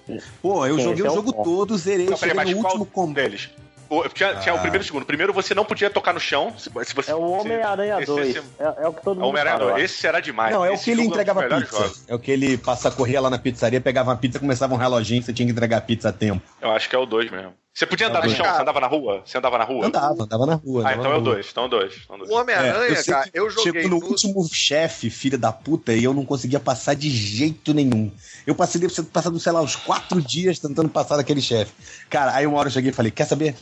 Pô, eu Sim, joguei é o um jogo bom. todo, zerei, Não, cheguei mas no último combate. deles? O- tinha, tinha o primeiro e o segundo. Primeiro você não podia tocar no chão. Se, se você, É o Homem-Aranha esse- 2. esse- É, é o que todo É o mundo Homem-Aranha fala. 2. Esse será demais. Não, é o Esse que ele entregava melhores pizza. jogos. É o que ele passa, corria lá na pizzaria, pegava uma pizza, começava um reloginho, você tinha que entregar a pizza a tempo. Eu acho que é o 2 mesmo. Você podia andar no Talvez. chão? Você andava na rua? Você andava na rua? Andava, andava na rua. Ah, então é o. 2. Então é o 2. Então é o dois. O Homem-Aranha, É, cara, eu joguei. Chegou no no- último chefe, filho da puta, e eu não conseguia passar de jeito nenhum. Eu passei, devo ter passado, sei lá, uns quatro dias tentando passar daquele chefe. Cara, aí uma hora eu cheguei e falei, quer saber?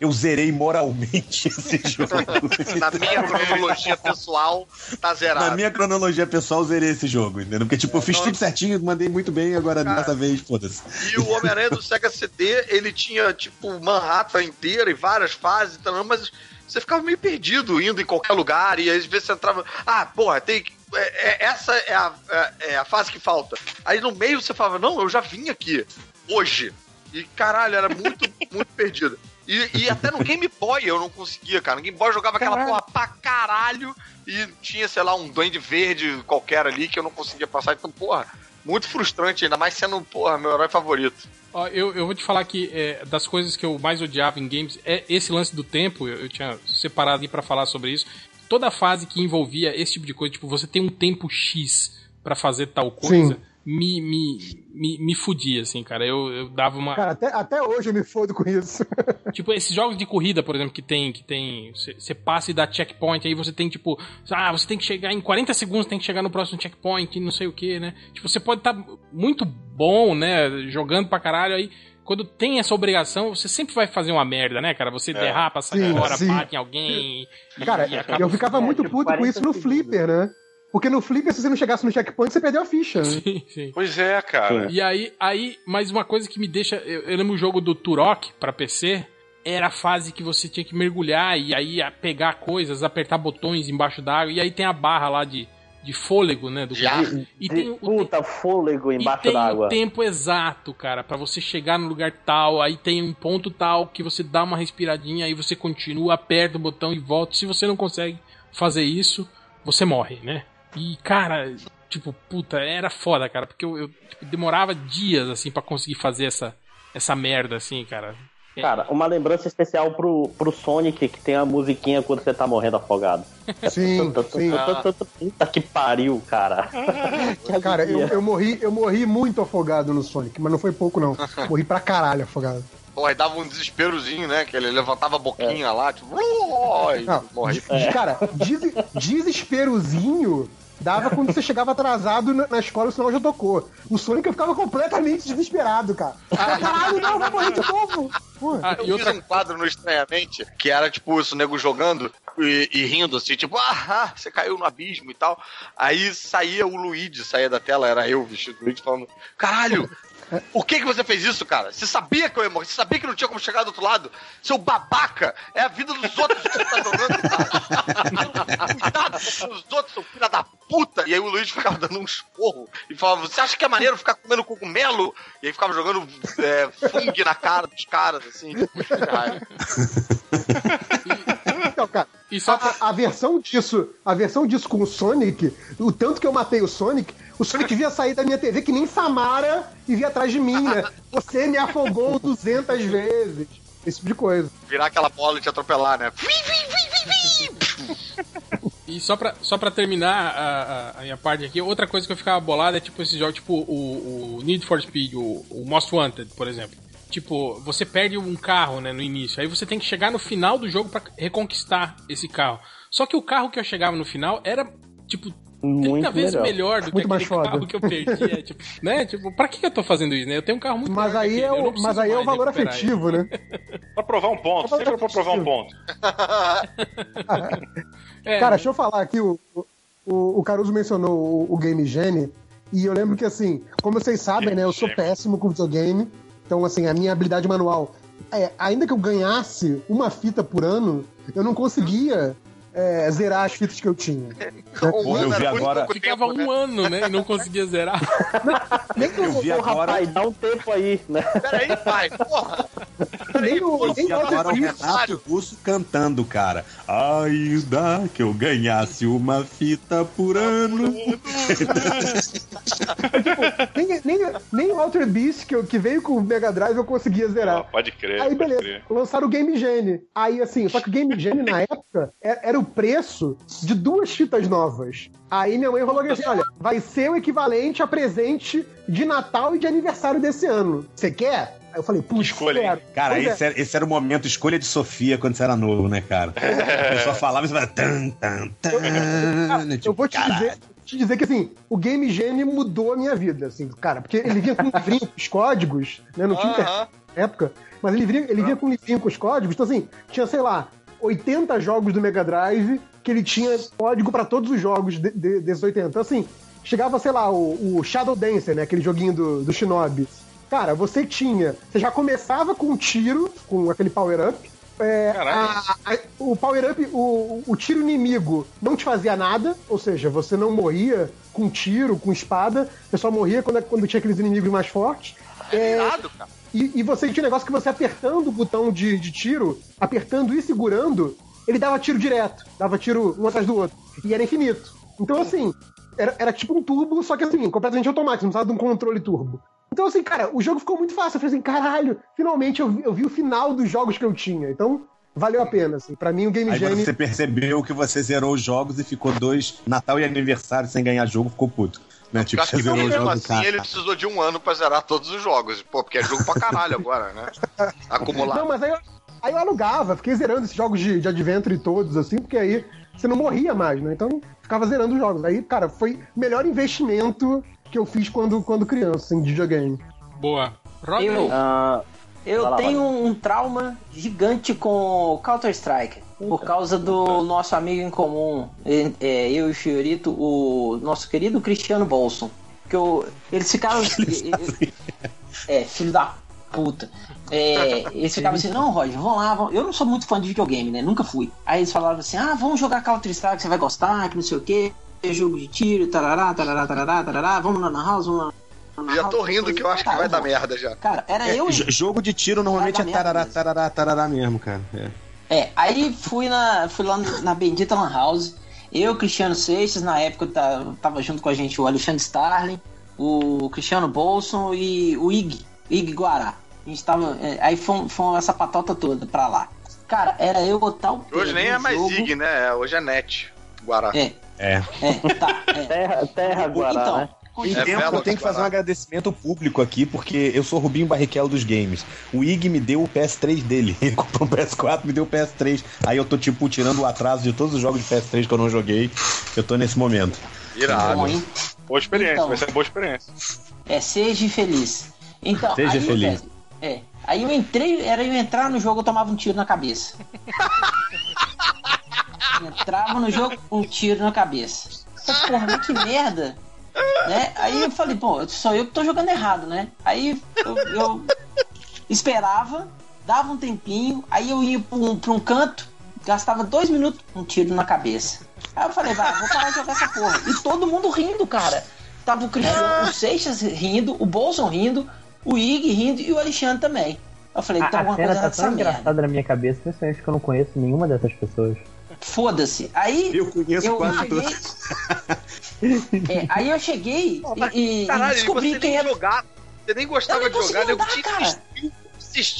Eu zerei moralmente esse jogo. Na minha cronologia pessoal, tá zerado. Na minha cronologia pessoal, eu zerei esse jogo, entendeu? Porque, tipo, eu fiz não- tudo certinho, mandei muito bem, agora Cara. dessa vez, foda-se. E o Homem-Aranha do Sega CD, ele tinha, tipo, Manhattan inteira e várias fases, e tal, mas você ficava meio perdido indo em qualquer lugar, e às vezes você entrava, ah, porra, tem que. é- é- essa é a, é, é a fase que falta. Aí no meio você falava, não, eu já vim aqui, hoje. E caralho, era muito, muito perdido. E, e até no Game Boy eu não conseguia, cara. No Game Boy eu jogava aquela porra pra caralho e tinha, sei lá, um duende verde qualquer ali que eu não conseguia passar. Então, porra, muito frustrante, ainda mais sendo, porra, meu herói favorito. Ó, eu, eu vou te falar que é, das coisas que eu mais odiava em games é esse lance do tempo. Eu, eu tinha separado aí pra falar sobre isso. Toda fase que envolvia esse tipo de coisa, tipo, você tem um tempo X pra fazer tal coisa, Sim. Me, me, me, me fudia, assim, cara. Eu, eu dava uma. Cara, até, até hoje eu me fodo com isso. Tipo, esses jogos de corrida, por exemplo, que tem. que tem Você passa e dá checkpoint, aí você tem, tipo. Ah, você tem que chegar em 40 segundos, tem que chegar no próximo checkpoint, não sei o que, né? Tipo, você pode estar muito bom, né? Jogando pra caralho, aí. Quando tem essa obrigação, você sempre vai fazer uma merda, né, cara? Você derrapa, sai Sim, fora, bate em alguém. e- Cara, e acaba eu ficava É, muito tipo, puto com 40 isso no segundos. Flipper, né? Porque no Flipper, se você não chegasse no checkpoint, você perdeu a ficha. né? Sim, sim. Pois é, cara. E aí, aí, mais uma coisa que me deixa. Eu, eu lembro o jogo do Turok pra PC. Era a fase que você tinha que mergulhar e aí pegar coisas, apertar botões embaixo d'água. E aí tem a barra lá de, de fôlego, né? Do Já. E De tem o, puta, fôlego e embaixo tem d'água. o tempo exato, cara, pra você chegar no lugar tal. Aí tem um ponto tal que você dá uma respiradinha, aí você continua, aperta o botão e volta. Se você não consegue fazer isso, você morre, né? E, cara, tipo, puta, era foda, cara, porque eu, eu, tipo, demorava dias, assim, pra conseguir fazer essa, essa merda, assim, cara. Cara, uma lembrança especial pro, pro Sonic que tem a musiquinha quando você tá morrendo afogado. Sim, sim. Puta que pariu, cara. Cara, eu, eu morri, eu morri muito afogado no Sonic, mas não foi pouco, não. Morri pra caralho afogado. Pô, aí dava um desesperozinho, né? Que ele levantava a boquinha lá, tipo. Não, morria. de- Cara, des- desesperozinho dava quando você chegava atrasado na, na escola e o sinal já tocou. O Sonic eu ficava completamente desesperado, cara. Caralho, não, vou morrer de novo. Ah, Eu e outra fiz um quadro no Estranhamente, que era tipo isso, o nego jogando e, e rindo assim, tipo, ah, ah, você caiu no abismo e tal. Aí saía o Luigi, saía da tela, era eu vestido de Luigi, falando, caralho, por que que você fez isso, cara? Você sabia que eu ia morrer, você sabia que não tinha como chegar do outro lado? Seu babaca, é a vida dos outros que você tá jogando, cara. Cuidado com os outros, seu filho da puta. E aí o Luigi ficava dando um esporro e falava, você acha que é maneiro ficar comendo cogumelo? E aí ficava jogando é, fungo na cara dos caras, assim. Então, cara, E a, a versão disso, a versão disso com o Sonic, o tanto que eu matei o Sonic, o Sonic via sair da minha TV que nem Samara e via atrás de mim, né? Você me afogou 200 vezes. Esse tipo de coisa. Virar aquela bola e te atropelar, né? Vim, vim, vim, vim, vim. E só pra, só pra terminar a, a- minha parte aqui, outra coisa que eu ficava bolado é tipo esse jogo, tipo o, o Need for Speed, o, o Most Wanted, por exemplo. Tipo, você perde um carro, né, no início. Aí você tem que chegar no final do jogo pra reconquistar esse carro. Só que o carro que eu chegava no final era, tipo, 30 Muito vezes melhor. melhor, do que Muito mais aquele foda. carro que eu perdi. É, tipo, né? Tipo, pra que que eu tô fazendo isso, né? Eu tenho um carro muito Mas que aí é não o, mas aí é o valor afetivo, né? Pra provar um ponto, sempre pra provar um ponto. ele. É, Cara, deixa eu falar aqui, o, o, o Caruso mencionou o, o Game Genie, e eu lembro que, assim, como vocês sabem, né, eu sou péssimo com videogame, então, assim, a minha habilidade manual, é, ainda que eu ganhasse uma fita por ano, eu não conseguia é, zerar as fitas que eu tinha. Um eu vi era agora- Ficava tempo, um né? ano, né? E não conseguia zerar. Nem Eu vi Ô, agora, rapaz, dá um tempo aí, né? Peraí, pai, porra. nem o, eu nem vi agora o Renato Russo cantando, cara. Ainda que eu ganhasse uma fita por ano. nem, nem, nem o Walter Beast, que, eu- que veio com o Mega Drive, eu conseguia zerar. Ó, pode crer, Aí, pode beleza, crer. lançaram o Game Genie. Aí, assim, só que o Game Genie, na época, é- era o preço de duas fitas novas. Aí minha mãe falou assim, olha, vai ser o equivalente a presente de Natal e de aniversário desse ano. Você quer? Aí eu falei, putz, Escolha, quero. Cara, Pois é. esse era, esse era o momento escolha de Sofia quando você era novo, né, cara? A pessoa falava e você falava. Tan, tan, tan, eu tipo, vou te caralho. dizer, te dizer que assim, o Game Genie mudou a minha vida, assim, cara, porque ele vinha com livrinho com os códigos, né? Não tinha internet Aham. na época, mas ele vinha, ele vinha com um livrinho com os códigos, então assim, tinha, sei lá, 80 jogos do Mega Drive que ele tinha código pra todos os jogos de- de- desses 80. Então, assim, chegava, sei lá, o, o Shadow Dancer, né? Aquele joguinho do, do Shinobi. Cara, você tinha. Você já começava com um tiro, com aquele power-up. É, Caralho. a- a- o power-up, o, o tiro inimigo não te fazia nada, ou seja, você não morria com tiro, com espada, você só morria quando, quando tinha aqueles inimigos mais fortes. É, Irado, cara. E, e você tinha um negócio que você apertando o botão de, de tiro, apertando e segurando, ele dava tiro direto. Dava tiro um atrás do outro. E era infinito. Então, assim, era, era tipo um turbo, só que assim, completamente automático, não precisava de um controle turbo. Então, assim, cara, o jogo ficou muito fácil. Eu falei assim, caralho, finalmente eu vi, eu vi o final dos jogos que eu tinha. Então, valeu a pena, assim. Pra mim, o Game Aí Genie... você percebeu que você zerou os jogos e ficou dois Natal e aniversário sem ganhar jogo, ficou puto. Né? Tipo, Eu acho você zerou o jogo, assim cara. ele precisou de um ano pra zerar todos os jogos. Pô, porque é jogo pra caralho agora, né? Acumulado. Não, mas aí eu, aí eu alugava, fiquei zerando esses jogos de, de Adventure todos, assim, porque aí você não morria mais, né? Então ficava zerando os jogos. Aí, cara, foi o melhor investimento que eu fiz quando, quando criança, assim, de videogame. Boa. Eu, Ah, eu Vai lá, tenho um trauma gigante com Counter-Strike. Por causa do nosso amigo em comum, é, é, eu e o Fiorito, o nosso querido Cristiano Bolson. Que eu, eles ficavam. é, filho da puta. É, eles ficavam assim, não, Roger, vamos lá. Vamos. Eu não sou muito fã de videogame, né? Nunca fui. Aí eles falavam assim, ah, vamos jogar Counter-Strike, você vai gostar, que não sei o quê. Jogo de tiro, tarará, tarará, tarará, tarará, vamos lá na house, vamos lá. Já tô rindo que eu acho que vai dar merda já. Cara, era É, eu e j- jogo de tiro normalmente é tarará, mesmo. tarará, tarará mesmo, cara. É. É, aí fui, na, fui lá na bendita Lan House. Eu, Cristiano Seixas, na época tava junto com a gente o Alexandre Starling, o Cristiano Bolson e o Ig, Ig Guará. A gente tava. é, aí fomos, fomos essa patota toda pra lá. Cara, era eu botar o Hoje nem é mais jogo. Zig, né? Hoje é Net. Guará. É, É. é, tá. É. terra, terra Guará, então, né? Em É tempo, belo eu tenho que fazer um agradecimento público aqui, porque eu sou Rubinho Barrichello dos games. O Ig me deu o PS3 dele. Ele comprou um PS4, me deu o PS3. Aí eu tô, tipo, tirando o atraso de todos os jogos de PS3 que eu não joguei. Eu tô nesse momento. Irado. bom, hein? Boa experiência, Então. vai ser boa experiência. É, seja feliz. Então, Seja aí, feliz. é. Aí eu entrei, era eu entrar no jogo, eu tomava um tiro na cabeça. Entrava no jogo, um tiro na cabeça. Falei, Porra, que merda. Né? Aí eu falei, pô, sou eu que tô jogando errado, né? Aí eu, eu esperava, dava um tempinho, aí eu ia pra um, pra um canto, gastava dois minutos, um tiro na cabeça. Aí eu falei, vai, vou parar de jogar essa porra. E todo mundo rindo, cara. Tava o Cristiano, o Seixas rindo, o Bolson rindo, o Ig rindo e o Alexandre também. Eu falei, A, então a alguma cena coisa tá tão engraçada na minha cabeça, principalmente que eu não conheço nenhuma dessas pessoas. Foda-se. Aí Eu conheço eu quase cheguei. É, aí eu cheguei e, e Caralho, e descobri você quem nem era. jogava. Você nem gostava Eu de jogar, andar, te cara.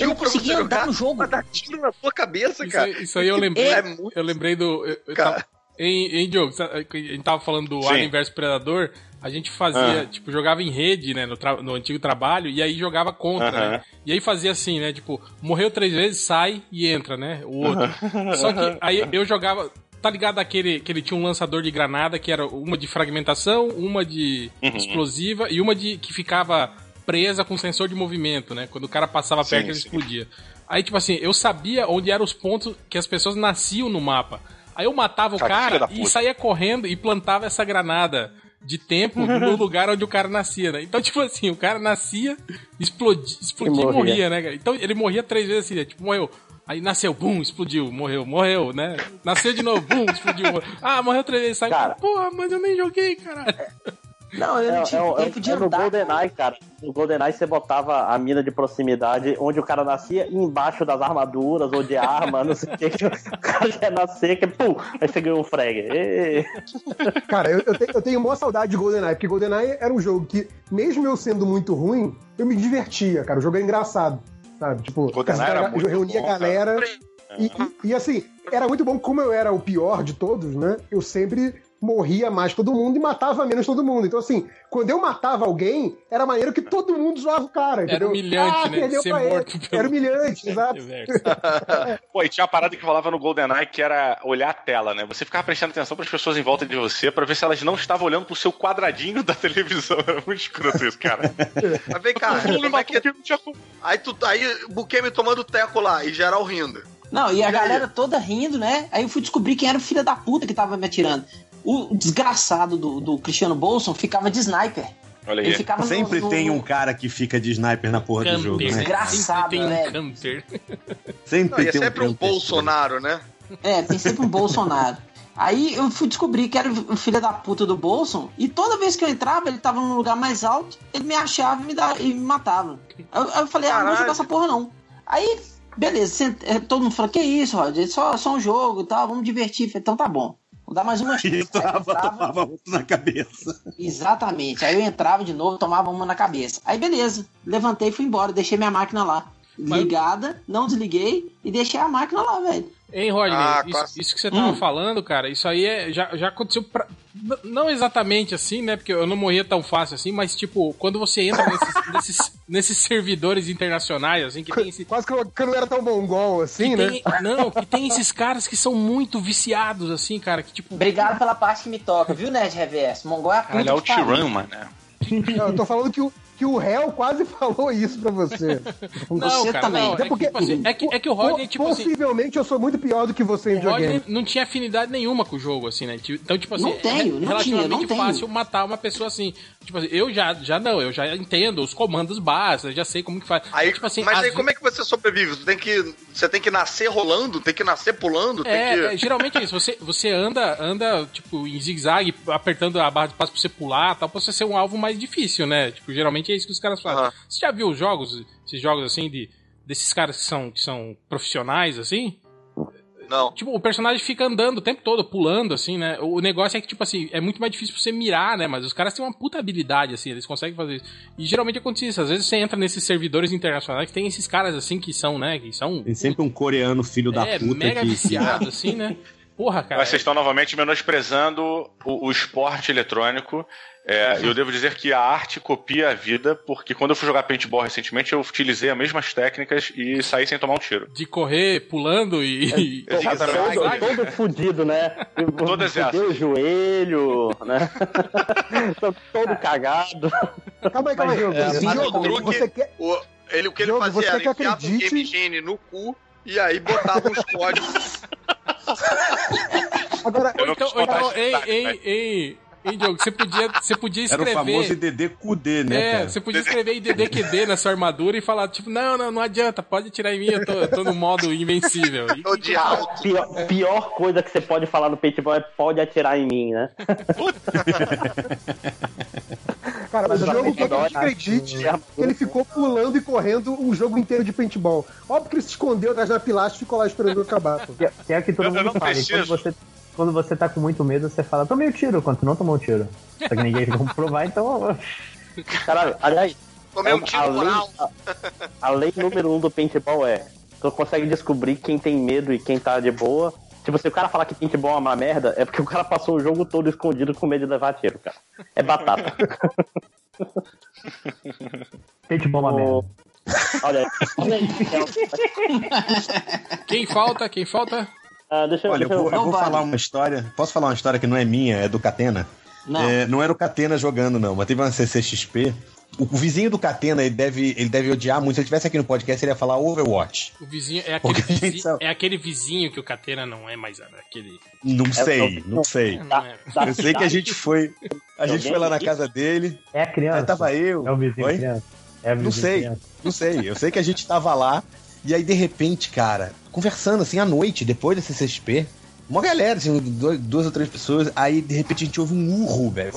Eu não conseguia andar jogar no jogo. pra dar tiro na tua cabeça, Isso, cara. aí- isso aí eu lembrei. É muito. Eu lembrei do. Eu, eu Cara. tava, em, em Diogo, sabe, a gente tava falando do Sim. Alien vs Predador. A gente fazia, tipo, jogava em rede, né, no, no antigo trabalho, e aí jogava contra, Aham. né? E aí fazia assim, né? Tipo, morreu três vezes, sai e entra, né? O outro. Só que aí eu jogava. Tá ligado aquele que ele tinha um lançador de granada que era uma de fragmentação, uma de Uhum. explosiva e uma de que ficava presa com sensor de movimento, né? Quando o cara passava Sim, perto, ele sim. explodia. Aí, tipo assim, eu sabia onde eram os pontos que as pessoas nasciam no mapa. Aí eu matava o Cara, cara e saía correndo e plantava essa granada de tempo no lugar onde o cara nascia, né? Então, tipo assim, o cara nascia, explodia, explodia e morria. morria, né, cara? Então ele morria três vezes assim, né? Tipo, morreu. Aí nasceu, bum, explodiu, morreu, morreu, né? Nasceu de novo, bum, explodiu. morreu. Ah, morreu três vezes, saiu. Cara. Porra, mas eu nem joguei, caralho. Não, eu É, não é, tive é, tempo de é no andar. GoldenEye, cara. No GoldenEye você botava a mina de proximidade onde o cara nascia embaixo das armaduras ou de arma, não sei o que. que O cara já ia nascer, que pum, aí você ganhou o frag. Ê. Cara, eu, eu, tenho, eu tenho maior saudade de GoldenEye, porque GoldenEye era um jogo que, mesmo eu sendo muito ruim, eu me divertia, cara. O jogo era engraçado, sabe? Tipo, GoldenEye era eu muito reunia bom, a galera. E, e- e, assim, era muito bom, como eu era o pior de todos, né? Eu sempre morria mais todo mundo e matava menos todo mundo. Então, assim, quando eu matava alguém, era maneiro que todo mundo zoava o cara, entendeu? humilhante, ah, né? Ser ele. morto pelo- Era humilhante, exato. Pô, e tinha uma parada que falava no GoldenEye que era olhar a tela, né? Você ficava prestando atenção pras pessoas em volta de você pra ver se elas não estavam olhando pro seu quadradinho da televisão. Era muito escroto isso, cara. Mas vem cá, como é que... Aí, tu, aí o Bukemi tomando teco lá e geral rindo. Não, e a galera toda rindo, né? Aí eu fui descobrir quem era o filho da puta que tava me atirando. O desgraçado do, do Cristiano Bolson ficava de sniper. Olha Ele aí. ficava no- Sempre no- tem um cara que fica de sniper na porra do jogo, Camper, né? Desgraçado, Sempre tem um camper. Sempre Não, é tem sempre um camper. Bolsonaro, né? É, tem sempre um Bolsonaro. Aí eu fui descobrir que era o filho da puta do Bolson, e toda vez que eu entrava, ele tava num lugar mais alto, ele me achava e me, dava, e me matava. Aí eu, eu falei, ah, não vou Caralho. jogar essa porra não. Aí, beleza, eh, todo mundo falou, que isso, Roger, é só, só um jogo e tal, vamos divertir. Falei, então tá bom. Vou dar mais uma chance. Aí eu tava, entrava- tomava outro na cabeça. Exatamente. Aí eu entrava de novo, tomava uma na cabeça. Aí beleza, levantei e fui embora, deixei minha máquina lá. Mas- Ligada, não desliguei e deixei a máquina lá, velho. Hein, Rodney, Ah, isso, isso que você tava Hum. falando, cara, isso aí é, já, já aconteceu pra, Não exatamente assim, né? Porque eu não morria tão fácil assim, mas tipo, quando você entra nesses, nesses, nesses servidores internacionais, assim, que tem esse. Quase que eu, que eu não era tão mongol assim, que né? tem- não, que tem esses caras que são muito viciados, assim, cara, que tipo. Obrigado pela parte que me toca, viu, Nerd Reverso? Mongol é a Caralho, é o que pariu. Tyrann, mano. Não, eu tô falando que o, que o réu quase falou isso pra você. Não, Você cara, também. não, é, porque- tipo assim, é, que, é que o Rodney, tipo assim. Possivelmente eu sou muito pior do que você em O Rodney videogame. não tinha afinidade nenhuma com o jogo, assim, né? Então, tipo assim, Não tenho, é não relativamente tinha, não tenho. fácil matar uma pessoa assim. Tipo assim, eu já, já não, eu já entendo os comandos básicos, já sei como que faz. Aí, tipo assim, mas aí como é que você sobrevive? Você tem que, você tem que nascer rolando, tem que nascer pulando, tem É, que... é, geralmente é isso. Você, você anda, anda, tipo, em zigue-zague, apertando a barra de passo pra você pular tal, pra você ser um alvo mais difícil, né? Tipo, geralmente é isso que os caras fazem. Aham. Você já viu os jogos, esses jogos assim, de, desses caras que são, que são profissionais, assim? Não. Tipo, o personagem fica andando o tempo todo, pulando, assim, né? O negócio é que, tipo assim, é muito mais difícil pra você mirar, né? Mas os caras têm uma puta habilidade, assim, eles conseguem fazer isso. E geralmente acontece isso. Às vezes você entra nesses servidores internacionais que tem esses caras, assim, que são, né? Que são. Tem sempre um coreano filho da é, puta mega que, viciado, assim, né? Porra, cara. Mas vocês estão novamente menosprezando o, o esporte eletrônico. É, eu devo dizer que a arte copia a vida, porque quando eu fui jogar paintball recentemente, eu utilizei as mesmas técnicas e saí sem tomar um tiro. De correr pulando e. e- Eu digo Todo, todo fudido, né? Todas Fudeu o joelho, né? Tô todo cagado. Calma aí, calma aí. É, mas o truque- você quer... O, ele, o que ele Diogo, fazia era enfiava um acredite- game engine no cu e aí botava uns códigos. Agora, Eu Então, então, ei, ei, mas- ei, ei, Diogo, você podia, você podia Era o famoso escrever. DD QD, né, É, cara? você podia escrever IDDQD na sua armadura e falar, tipo, não, não, não adianta, pode tirar em mim, eu tô, eu tô no modo invencível. E- Tô de alto. Pior, pior coisa que você pode falar no paintball é pode atirar em mim, né? cara, mas o jogo eu que a gente adoro. acredite que ele ficou pulando e correndo um jogo inteiro de paintball. Óbvio que ele se escondeu atrás da pilastra e ficou lá esperando acabar. pô. Que, é o que todo Eu- eu mundo preciso. Quando você, quando você tá com muito medo, você fala, tomei o tiro, quando tu não tomou um tiro. Só que ninguém tem como provar, então. Caralho, aliás, Tomei é um tiro a, lei, moral. a, a lei número um do paintball é tu consegue descobrir quem tem medo e quem tá de boa. Tipo, se o cara falar que paintball é uma merda, é porque o cara passou o jogo todo escondido com medo de levar tiro, cara. É batata. Paintball é uma merda. Olha aí. Olha aí. Quem falta? Quem falta? Ah, deixa, eu- Olha, eu deixa vou, eu Não vou vale. falar uma história. Posso falar uma história que não é minha, é do Catena? Não. É, não era o Catena jogando, não, mas teve uma CCXP. O, o vizinho do Catena, ele deve, ele deve odiar muito. Se ele estivesse aqui no podcast, ele ia falar Overwatch. O vizinho é aquele, a vizinho, é aquele vizinho que o Catena não é mais aquele. Não sei, eu- não sei. Não é. Tá- Eu sei que a gente foi. A gente foi lá na casa dele. É a criança. Aí tava eu. É o vizinho Oi? criança. É Não vizinho sei, criança. não sei. Eu sei que a gente tava lá. E aí, de repente, cara, conversando assim à noite, depois da CCXP, uma galera, assim, dois- duas ou três pessoas, aí de repente a gente ouve um urro, velho.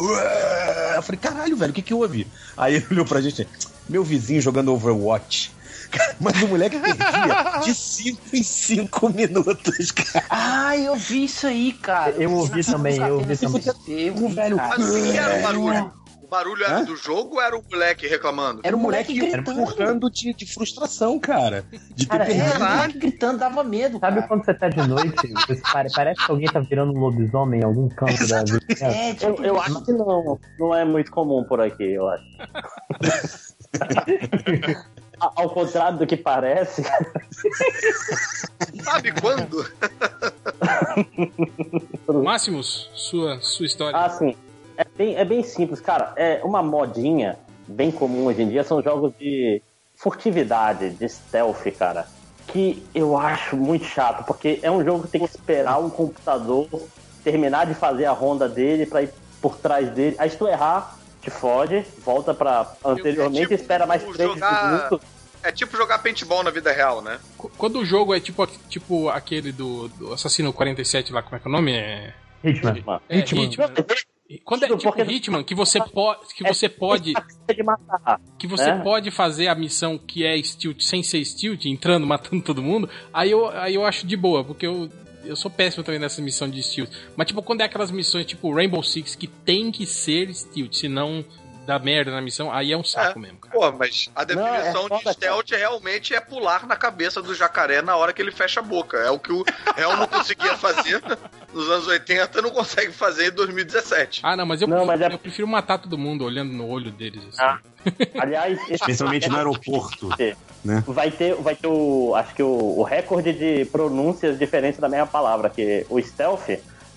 Eu falei, caralho, velho, o que que houve? Aí ele olhou pra gente, meu vizinho jogando Overwatch. Cara, Mas o moleque perdia de 5 em 5 minutos, cara. Ah, eu vi isso aí, cara. Eu ouvi também, eu ouvi também. Eu vi, velho. que que era o barulho? O barulho era Hã? do jogo ou era o moleque reclamando? Era o moleque moleque gritando. empurrando de, de frustração, cara. De ter Cara, Era o perdido. moleque gritando, dava medo, Sabe cara. quando você tá de noite, você pare- parece que alguém tá virando um lobisomem em algum canto da vida? É, tipo, Eu, eu acho que não. Não é muito comum por aqui, eu acho. Ao contrário do que parece, Sabe quando? Máximos, sua, sua história. assim, é bem, é bem simples, cara. É uma modinha bem comum hoje em dia, são jogos de furtividade, de stealth, cara. Que eu acho muito chato, porque é um jogo que tem que esperar um computador terminar de fazer a ronda dele pra ir por trás dele. Aí se tu errar, te fode, volta pra anteriormente, tipo espera mais três jogar- minutos. É tipo jogar paintball na vida real, né? Qu- Quando o jogo é tipo, tipo aquele do, do Assassino 47 lá, como é que é o nome? É, Hitman. é Hitman. Hitman. Quando é tipo Hitman, que você pode, que você pode, que você É. pode fazer a missão que é stealth sem ser stealth, entrando, matando todo mundo, aí eu, aí eu acho de boa, porque eu, eu sou péssimo também nessa missão de stealth. Mas tipo, quando é aquelas missões tipo Rainbow Six que tem que ser stealth, senão dá merda na missão, aí é um saco mesmo, cara. Pô, mas a Não, é definição de stealth realmente é pular na cabeça do jacaré na hora que ele fecha a boca. É o que o réu não conseguia fazer. nos anos 80 não consegue fazer em 2017. Ah, não, mas eu, Não, mas é- eu prefiro matar todo mundo olhando no olho deles. assim. Ah. Aliás, Especialmente no aeroporto. né? vai ter, vai ter o, acho que o, o recorde de pronúncias diferentes da mesma palavra, que o stealth,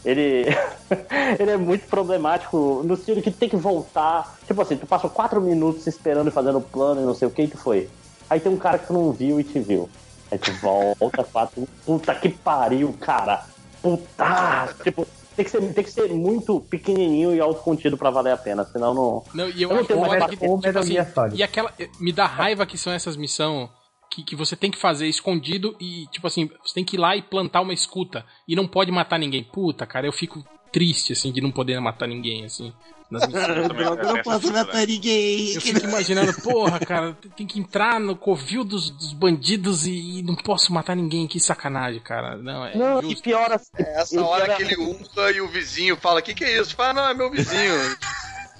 ele, ele é muito problemático no sentido que tem que voltar. Tipo assim, tu passou quatro minutos esperando e fazendo plano e não sei o que que foi. Aí tem um cara que tu não viu e te viu. Aí tu volta quatro. Puta que pariu, cara. Puta! Tipo, tem que, ser, tem que ser muito pequenininho e autocontido pra valer a pena, senão não. Não, e eu, Eu não acho tenho mais que, tipo Metal assim, e aquela, me dá raiva que são essas missões que, que você tem que fazer escondido e, tipo assim, você tem que ir lá e plantar uma escuta e não pode matar ninguém. Puta, cara, eu fico triste, assim, de não poder matar ninguém, assim, nas missões. Eu não posso matar ninguém. Eu fico imaginando, porra, cara, tem que entrar no covil dos, dos bandidos e, e não posso matar ninguém, que sacanagem, cara. Não, é Não, e injusto. pior assim. É essa e hora pior que ele urra e o vizinho fala: O que, que é isso? Fala, não, é meu vizinho.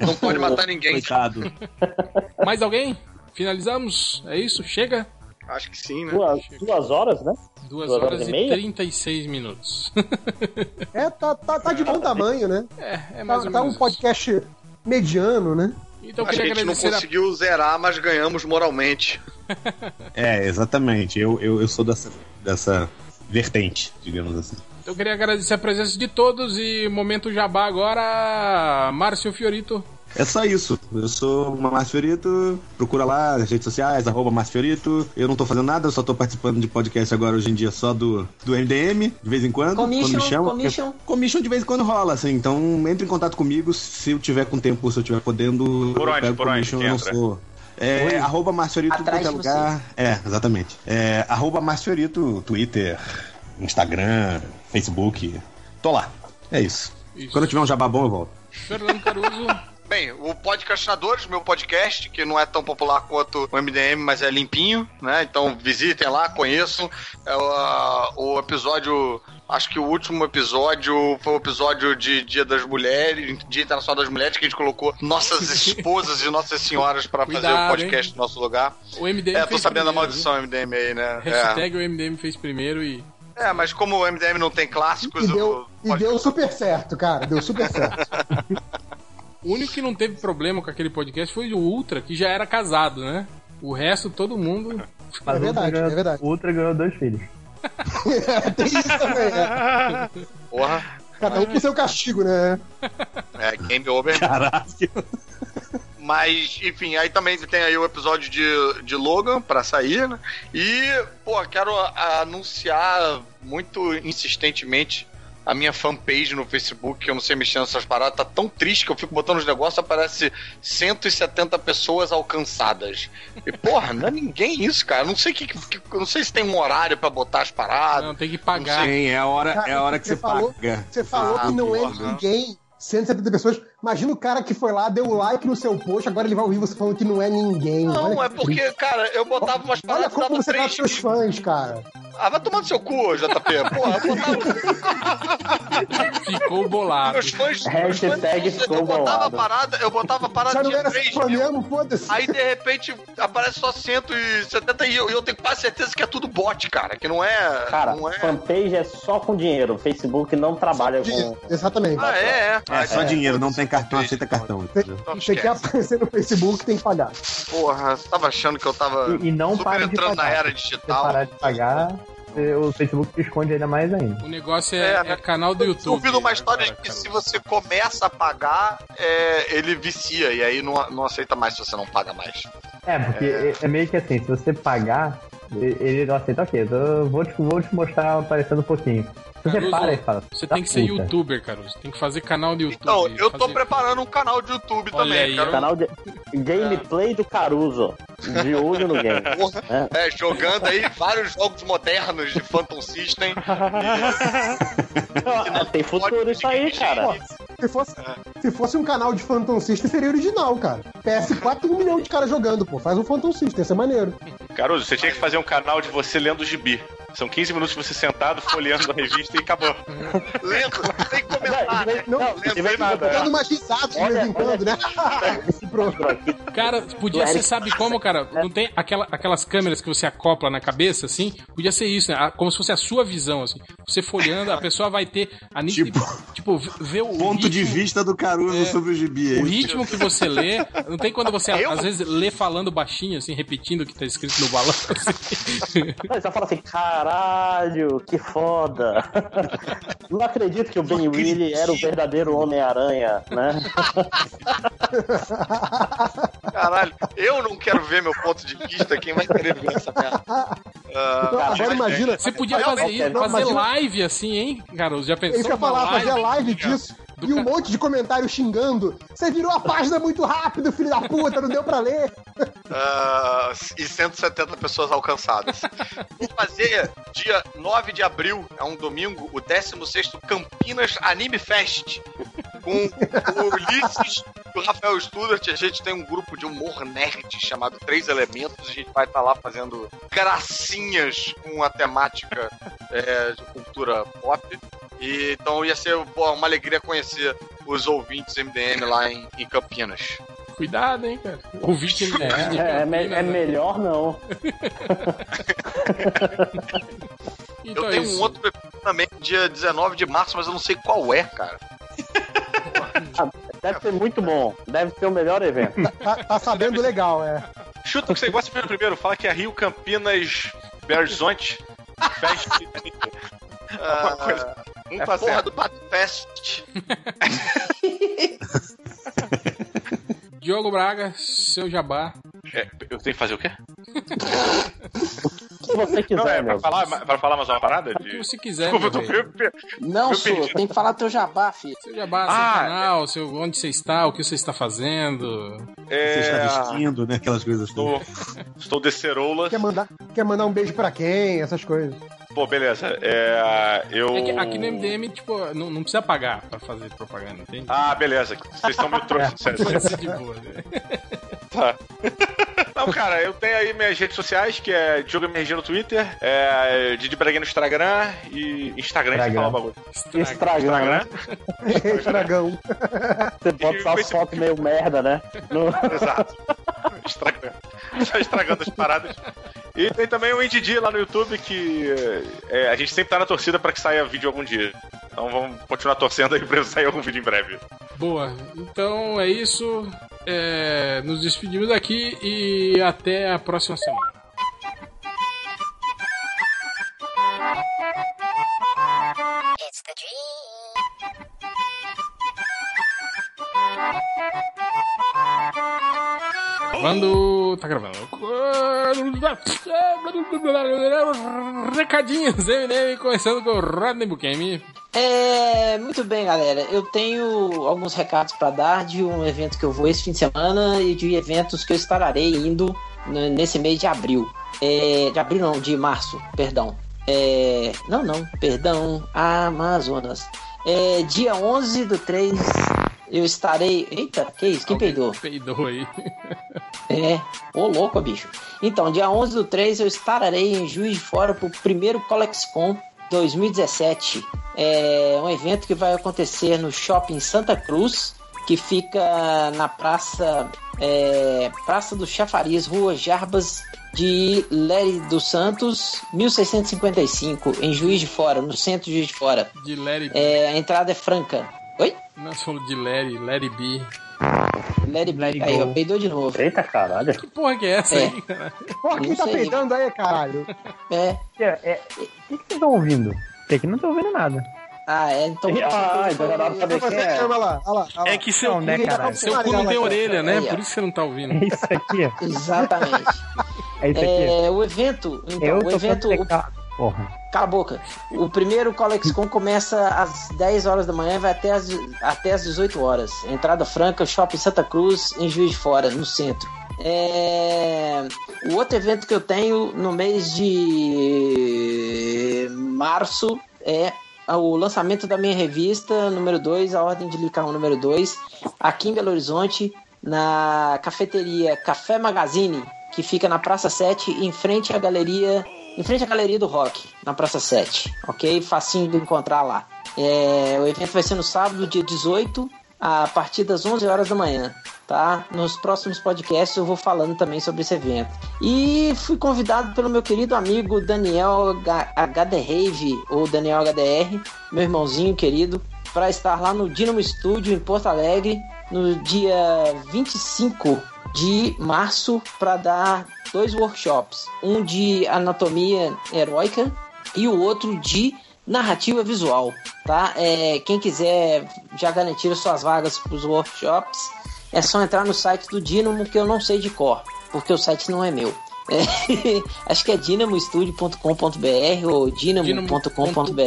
Não pode matar ninguém. Coitado. Mais alguém? Finalizamos? É isso? Chega? Acho que sim, né? Duas, duas horas, né? Duas Duas horas horas e e meia? 36 minutos. É, tá, tá, tá de bom tamanho, né? É, é Tá, mais ou tá um menos. podcast mediano, né? Então eu a queria gente não agradecer a conseguiu zerar, mas ganhamos moralmente. É, exatamente. Eu, eu, eu sou dessa, dessa vertente, digamos assim. Então eu queria agradecer a presença de todos e momento jabá agora, Márcio Fiorito. É só isso. Eu sou o Márcio Fiorito. Procura lá nas redes sociais, arroba Márcio Fiorito. Eu não tô fazendo nada, eu só tô participando de podcast agora hoje em dia só do, do MDM, de vez em quando. Commission, quando me chamam. commission. Commission de vez em quando rola, assim. Então entre em contato comigo se eu tiver com tempo, se eu tiver podendo. Por onde? Por onde eu não sou. É, arroba Márcio Fiorito em qualquer lugar. É, exatamente. É, arroba Márcio Fiorito, Twitter, Instagram, Facebook. Tô lá. É isso. Isso. Quando eu tiver um jabá bom, eu volto. Fernando Caruso. Bem, o Podcastinadores, meu podcast, que não é tão popular quanto o MDM, mas é limpinho, né? Então visitem lá, conheçam. É, o, a- o episódio, acho que o último episódio foi o episódio de Dia das Mulheres, Dia Internacional das Mulheres, que a gente colocou nossas esposas e nossas senhoras para fazer o podcast no nosso lugar. O MDM É, tô fez sabendo da primeiro, maldição MDM aí, né? viu? Hashtag o MDM fez primeiro e. É. é, mas como o MDM não tem clássicos, E o deu, e podcast- deu super certo, cara. Deu super certo. O único que não teve problema com aquele podcast foi o Ultra, que já era casado, né? O resto, todo mundo. Mas É verdade, Ultra ganhou- é verdade. O Ultra ganhou dois filhos. Tem isso também, né? Porra, Cada um com seu castigo, né? é game over. Caralho. Mas, enfim, aí também tem aí o episódio de, de Logan pra sair, né? E, pô, quero anunciar muito insistentemente a minha fanpage no Facebook, que eu não sei mexer nessas paradas, tá tão triste que eu fico botando os negócios, aparece 170 pessoas alcançadas. E, porra, não é ninguém isso, cara. Eu não sei que, que- não sei se tem um horário pra botar as paradas. Não, tem que pagar. Sim, é a hora, Cara, é a hora que você você, falou- paga. Você falou Ah, que não é porra. ninguém. 170 pessoas. Imagina o cara que foi lá, deu o like no seu post, agora ele vai ouvir você falando que não é ninguém. Não, Olha é que porque, triste. cara, eu botava umas Olha paradas, como dava você tá com seus fãs, cara. Ah, vai tomar no seu cu, JP. Porra, eu botava. Ficou bolado. Meus fãs. Hashtag meus fãs, ficou eu botava bolado. parada, eu botava Já parada não de era 3 fã mil. mesmo, foda-se. Aí de repente aparece só 170 e eu, eu tenho quase certeza que é tudo bot, cara. Que não é. Cara, não é. fanpage é só com dinheiro. Facebook não trabalha com. Exatamente. Ah, é, é. É só Ah, dinheiro, não tem cartão, aceita cartão. Tem, entendeu? Tem que esquece. aparecer no Facebook, tem que pagar. Porra, você tava achando que eu tava E, e não super para de entrando pagar. na era Se você digital. parar de pagar, o Facebook te esconde ainda mais ainda. O negócio é, É, né? é canal do Eu YouTube. ouvido uma história de agora, que cara. se você começa a pagar, é, ele vicia, e aí não, não aceita mais se você não paga mais. É, porque é. é meio que assim, se você pagar, ele não aceita, ok, eu vou te, vou te mostrar aparecendo um pouquinho. Você Caruso, para e fala. Você "Da tem que ser puta." youtuber, cara. Você tem que fazer canal no YouTube. Então, eu tô fazer- preparando um canal de YouTube Olha também. aí, quero- Canal de gameplay do Caruso. De olho no game. Porra, é, jogando aí vários jogos modernos de Phantom System. Ah, Tem futuro isso aí, cara. Se fosse, se fosse um canal de Phantom System, seria original, cara. PS4 tem um milhão de caras jogando, pô. Faz um Phantom System, ia ser maneiro. Caruso, você tinha que fazer um canal de você lendo gibi. São 15 minutos de você sentado, folheando a revista e acabou. Lento, sem né? Não, Não, de vez em nada. dando umas risadas de vez em quando, né? Pronto. Cara, podia ser, sabe como, cara? Não tem aquela, aquelas câmeras que você acopla na cabeça, assim? Podia ser isso, né? Como se fosse a sua visão, assim. Você folhando, a pessoa vai ter a Tipo- tipo, ver o Ponto de ritmo- vista do Caruso É. sobre o gibi. O aí. ritmo que você lê, não tem quando você Eu? às vezes lê falando baixinho, assim, repetindo o que tá escrito no balão. assim. Não, você fala assim, caralho, que foda. Não acredito que o Ben Willy era o verdadeiro Homem-Aranha, né? Caralho, eu não quero ver meu ponto de vista, quem vai querer ver essa merda? Não, agora imagina. Você podia fazer não, fazer imagina- live assim, hein, Carlos? Já pensou? eu ia falar, fazer a live disso. Do E um ca- monte de comentário xingando. Você virou a página muito rápido, filho da puta, não deu pra ler. ah, e 170 pessoas alcançadas. Vou fazer dia 9 de abril, é um domingo, o 16º Campinas Anime Fest. Com o Ulisses e o Rafael Studart. A gente tem um grupo de humor nerd chamado Três Elementos. A gente vai estar lá fazendo gracinhas com a temática é, de cultura pop. E, então ia ser pô, uma alegria conhecer os ouvintes MDM lá em, em Campinas. Cuidado, hein, cara. Ouvinte de É, é me- é melhor não. Então eu é tenho isso. um outro evento também, dia 19 de março, mas eu não sei qual é, cara. Deve ser muito bom. Deve ser o melhor evento. Tá, tá sabendo legal, é. Chuta o que você gosta primeiro. Fala que é Rio, Campinas, Belo Horizonte. Fest. Alguma coisa. Um É tá porra do Pato Fest. Diogo Braga, seu jabá. É, eu tenho que fazer o quê? Se você Não, quiser, é pra meu. falar, pra falar mais uma parada? O que De... você quiser, Desculpa, meu tô... Não, perdi. tem que falar teu jabá, filho. Seu jabá, seu Ah, canal, seu, onde você está, o que você está fazendo. Você está É... vestindo, né? Aquelas coisas todas. Estou, estou de ceroulas. Quer mandar, quer mandar um beijo pra quem? Essas coisas. Pô, beleza. É, eu... É que aqui no MDM, tipo, não, não precisa pagar pra fazer propaganda, entende? Ah, beleza. Vocês estão me trouxendo. né? Tá. Não, cara, eu tenho aí minhas redes sociais, que é Diogo MRG no Twitter, é Didi Braguinha no Instagram e Instagram, você Instagram. fala o bagulho. Estragando, né? Estragão. Você bota só as fotos meio merda, né? No- Exato. Estragando. Só estragando as paradas. E tem também o Indidi lá no YouTube, que é, a gente sempre tá na torcida pra que saia vídeo algum dia. Então vamos continuar torcendo aí pra sair algum vídeo em breve. Boa. Então é isso. É, nos despedimos aqui e até a próxima semana. Gravando. Tá gravando. Recadinhos, MDM, começando com o Rodney Bukemi. É, muito bem, galera. Eu tenho alguns recados pra dar de um evento que eu vou esse fim de semana e de eventos que eu estarei indo nesse mês de abril. É, de abril não, de março, perdão. É, não, não, perdão, Amazonas. É, dia 11 do 3 eu estarei... Eita, que isso? Quem peidou? Peidou aí. É, ô louco, bicho. Então, dia 11 do 3 eu estarei em Juiz de Fora pro primeiro ColexCon 2017. É um evento que vai acontecer no Shopping Santa Cruz, que fica na Praça é, Praça do Chafariz, Rua Jarbas de Lery dos Santos, 1655, em Juiz de Fora, no centro de Juiz de Fora. De Larry. É, a entrada é franca. Oi? Nós falamos de Larry, Larry B. Larry, it aí, go. ó, peidou de novo. Eita caralho. Que porra que é essa É. aí, cara? Porra, quem tá sei. peidando aí, caralho? É. É, é, o que que vocês estão ouvindo? Tem que não tô ouvindo nada. Ah, é, então. Ah, então já dá pra saber quem Você é. chama lá, olha lá. olha lá. É que seu, Não, né, caralho? seu cu não tem orelha, né? Aí. Por isso que você não tá ouvindo. É isso aqui? Exatamente. É isso aqui? É, o evento, então, eu o evento, o. Porra. cala a boca. O primeiro ColexCon começa às 10 horas da manhã e vai até às, até às 18 horas. Entrada franca, Shopping Santa Cruz, em Juiz de Fora, no centro. É, o outro evento que eu tenho no mês de março é o lançamento da minha revista número 2, a Ordem de Licarão número 2, aqui em Belo Horizonte, na cafeteria Café Magazine, que fica na Praça 7, em frente à galeria, em frente à galeria do Rock, na Praça 7, ok? Facinho de encontrar lá. É, o evento vai ser no sábado, dia 18, a partir das 11 horas da manhã. Tá? Nos próximos podcasts eu vou falando também sobre esse evento. E fui convidado pelo meu querido amigo Daniel HDRave, ou Daniel HDR, meu irmãozinho querido, para estar lá no Dynamo Studio em Porto Alegre no dia 25 de março para dar dois workshops, um de anatomia heróica e o outro de narrativa visual, tá? É, quem quiser já garantir as suas vagas para os workshops, é só entrar no site do Dynamo que eu não sei de cor, porque o site não é meu. É, acho que é dinamostudio.com.br ou dinamo.com.br.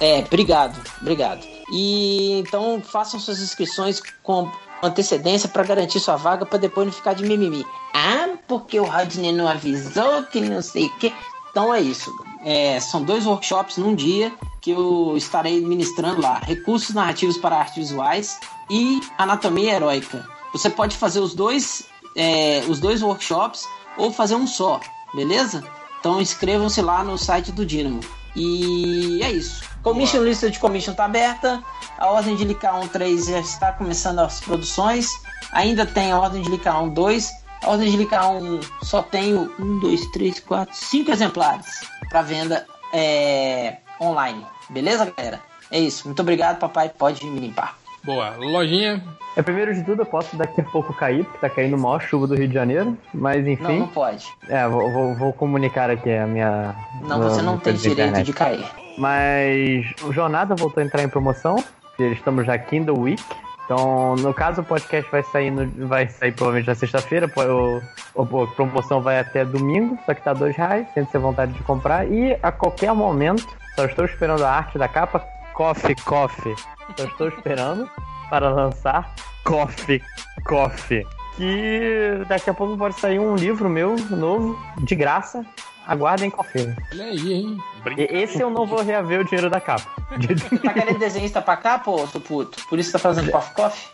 É, obrigado, obrigado. E então façam suas inscrições com antecedência para garantir sua vaga para depois não ficar de mimimi. Ah, porque o Rodney não avisou que não sei o que. Então é isso. É, são dois workshops num dia que eu estarei ministrando lá: recursos narrativos para artes visuais e anatomia heróica. Você pode fazer os dois, é, os dois workshops ou fazer um só, beleza? Então inscrevam-se lá no site do Dynamo. E é isso. Commission lista de commission está aberta. A ordem de Licaon 3 já está começando as produções. Ainda tem a ordem de Licaon 2. A ordem de Licaon só tenho 1, 2, 3, 4, 5 exemplares para venda é, online. Beleza, galera? É isso. Muito obrigado, papai. Pode me limpar. Boa. Lojinha. É, primeiro de tudo, eu posso daqui a pouco cair, porque tá caindo maior chuva do Rio de Janeiro, mas Não, enfim. não pode. É, vou, vou- vou comunicar aqui a minha. Não, você não tem direito internet. de cair. Mas o Jornada voltou a entrar em promoção. Estamos já Kindle Week. Então, no caso, o podcast vai sair, no- vai sair provavelmente na sexta-feira. A promoção vai até domingo, só que tá dois reais, sente-se a vontade de comprar. E a qualquer momento, só estou esperando a arte da capa. Coffee, coffee. Só estou esperando para lançar Coffee, coffee. Que daqui a pouco pode sair um livro meu novo, de graça. Aguardem coffee. Olha aí, hein? Esse eu não vou reaver o dinheiro da capa. Tá querendo desenhista pra cá, pô, seu puto? Por isso tá fazendo coffee coffee?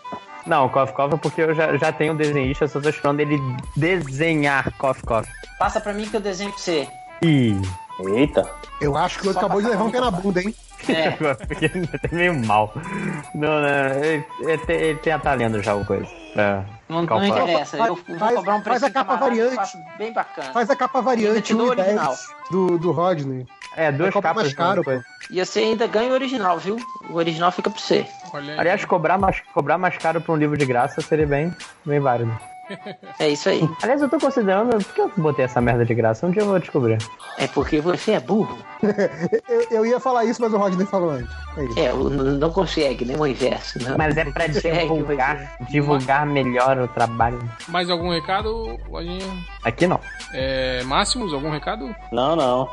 Não, Coffee Coffee porque eu já, já tenho um desenhista, só tô esperando ele desenhar Coffee Coffee. Passa pra mim que eu desenho pra você. Ih, Eita. Eu acho que o acabou de levar um pé na bunda, hein? É. porque ele tá meio mal. Não, não, ele, ele tem- ele tem tá lendo já o coisa. É, Não, não interessa. Eu vou Faz- cobrar um preço faz a capa variante. bem bacana. Faz a capa variante Ainda te dou 1 10 original. do, do Rodney. É, duas cobrar capas. mais caro. E você ainda ganha o original, viu? O original fica pra você. Aliás, cobrar mais, cobrar mais caro pra um livro de graça seria bem, bem válido. É isso aí. Aliás, eu tô considerando. Por que eu botei essa merda de graça? Um dia eu vou descobrir. É porque você é burro. Eu, eu ia falar isso, mas o Rodney falou antes. É. É, não consegue, né? O inverso. Não. Mas é pra divulgar, divulgar melhor o trabalho. Mais algum recado, Lojinha? Aqui não. É, Máximos, algum recado? Não, não.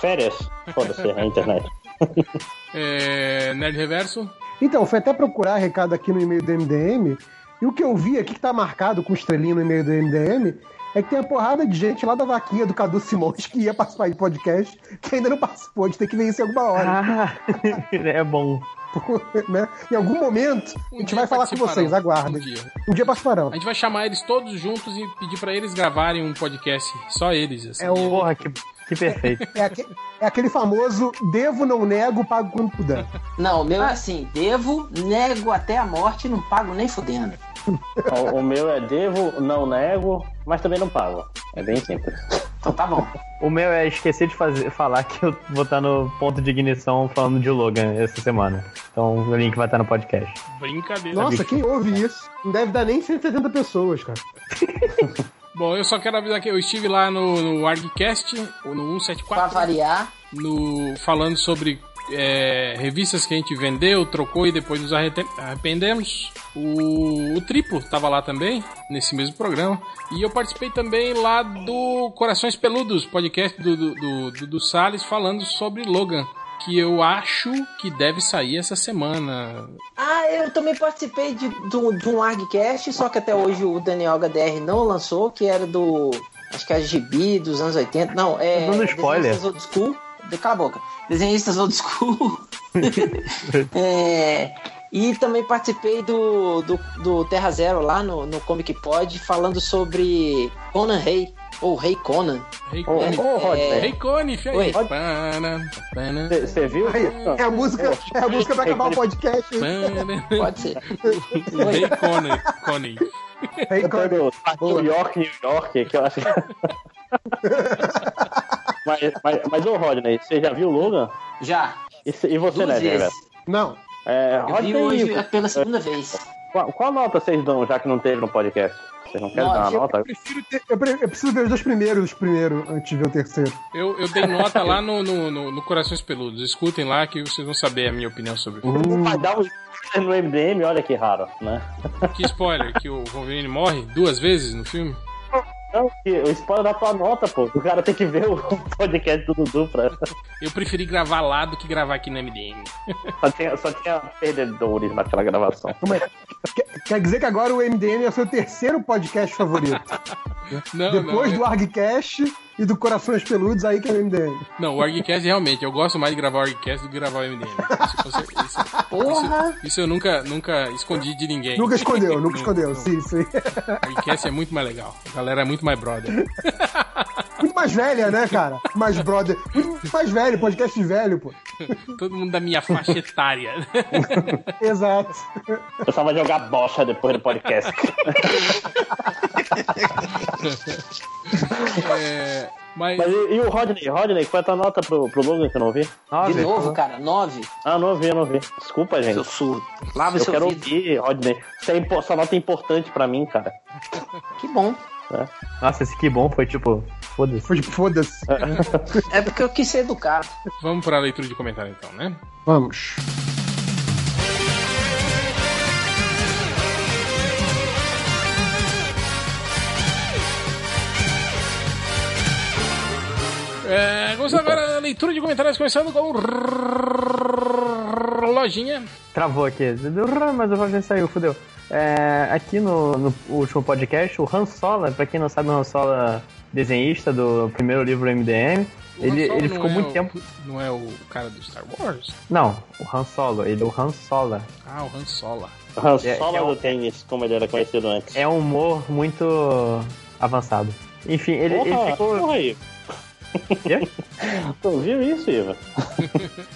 Férias. Foda-se, a internet. É, Nerd Reverso? Então, fui até procurar recado aqui no e-mail do MDM, e o que eu vi aqui que tá marcado com estrelinha no e-mail do MDM é que tem uma porrada de gente lá da vaquinha do Cadu Simões que ia participar de podcast, que ainda não participou, de ter que vencer alguma hora. Ah, é bom. né? Em algum momento, a Um gente dia vai falar com vocês, aguardem. Um dia. Um dia participarão. A gente vai chamar eles todos juntos e pedir pra eles gravarem um podcast. Só eles, assim. É o, Porra, que, que perfeito. é, aque- é aquele famoso devo, não nego, pago quando puder. Não, o meu é assim: devo, nego até a morte não pago nem fudendo. O, o meu é devo, não nego, mas também não pago. É bem simples. Então tá bom. O meu é esquecer de fazer, falar que eu vou estar no ponto de ignição falando de Logan essa semana. Então o link vai estar no podcast. Brincadeira. Nossa, quem ouve isso? Não deve dar nem 170 pessoas, cara. Bom, eu só quero avisar que eu estive lá no, no ArgCast, ou no Pra 174, variar, no, falando sobre é, revistas que a gente vendeu, trocou e depois nos arrependemos. O, o Triplo tava lá também, nesse mesmo programa. E eu participei também lá do Corações Peludos, podcast do, do, do, do, do Salles, falando sobre Logan. Que eu acho que deve sair essa semana. Ah, eu também participei de, do- de um ArgCast, só que até hoje o Daniel HDR não lançou, que era do. Acho que é Gibi dos anos 80. Não, é. Dando spoiler. Desenhistas Old School. De- Cala a boca. Desenhistas Old School. é, E também participei do, do, do Terra Zero lá no, no Comic Pod, falando sobre Conan Rei, ou Rei Conan. Rei Ô, Conif. ô, Rodney. Rei Conif, aí. Você viu? Aí, é a música, é a música pra acabar o podcast. Pode ser. Rei Conan. Conan. Cantando Boa. New York, New York, que eu acho. mas, mas, mas, ô Rodney, você já viu o Logan? Já. E, cê- e você, Duas né. Gervais? Não. É, Eu vi Rodney, hoje pela segunda vez. qual, qual nota vocês dão, já que não teve no podcast? Vocês não querem dar Nove. uma nota? Eu, prefiro ter- eu, pre- eu preciso ver os dois primeiros primeiro, antes de ver o terceiro. Eu, eu dei nota lá no, no, no, no Corações Peludos. Escutem lá que vocês vão saber a minha opinião sobre o filme. Vai dar um spoiler no MDM, olha que raro, né? Que spoiler, que o Wolverine morre duas vezes no filme? Não, o spoiler da tua nota, pô. O cara tem que ver o podcast do Dudu pra. Eu preferi gravar lá do que gravar aqui no MDM. Só tinha, só tinha perdedores naquela gravação. É? Quer, dizer que agora o MDM é o seu terceiro podcast favorito. Não, Depois não, do ArgCast e do Corações Peludos, aí que é o MDM. não, o ArgCast realmente, eu gosto mais de gravar o ArgCast do que gravar o MDM. Isso, com cer- isso, Porra! isso, isso eu nunca, nunca escondi de ninguém. Nunca escondeu, nunca Não, escondeu. não. Sim, sim. O ArgCast é muito mais legal. A galera é muito mais brother. Muito mais velha, né, cara? Mais brother. Muito mais velho, podcast velho, pô. Todo mundo da minha faixa etária. Exato. Eu só vou jogar bocha depois do podcast. É, mas Mas e, e o Rodney? Rodney, qual é a tua nota pro, pro Logan que eu não vi? De novo, cara, nove. Ah, não vi, eu não vi. Desculpa, gente. Seu surdo. Lava Eu seu quero ouvido. ouvir, Rodney. É essa nota é importante pra mim, cara. Que bom. Nossa, esse que bom foi tipo. Foda-se. Foi de foda-se. É porque eu quis ser educado. vamos para a leitura de comentário então, né? Vamos. É, vamos agora a leitura de comentários começando com o Lojinha. Travou aqui. Mas o Roger saiu, fudeu. É, aqui no, no último podcast, o Han Solo, pra quem não sabe, o Han Solo é desenhista do primeiro livro MDM. O Ele, Han Solo ele não ficou é muito o- tempo. Não é o cara do Star Wars? Não, o Han Solo, ele é o Han Solo. Ah, o Han Solo. Han É, Solo é o- do tênis, como ele era conhecido antes. É um humor muito avançado. Enfim, ele, ele Porra, ficou. porra aí. Tu viu isso, Iva?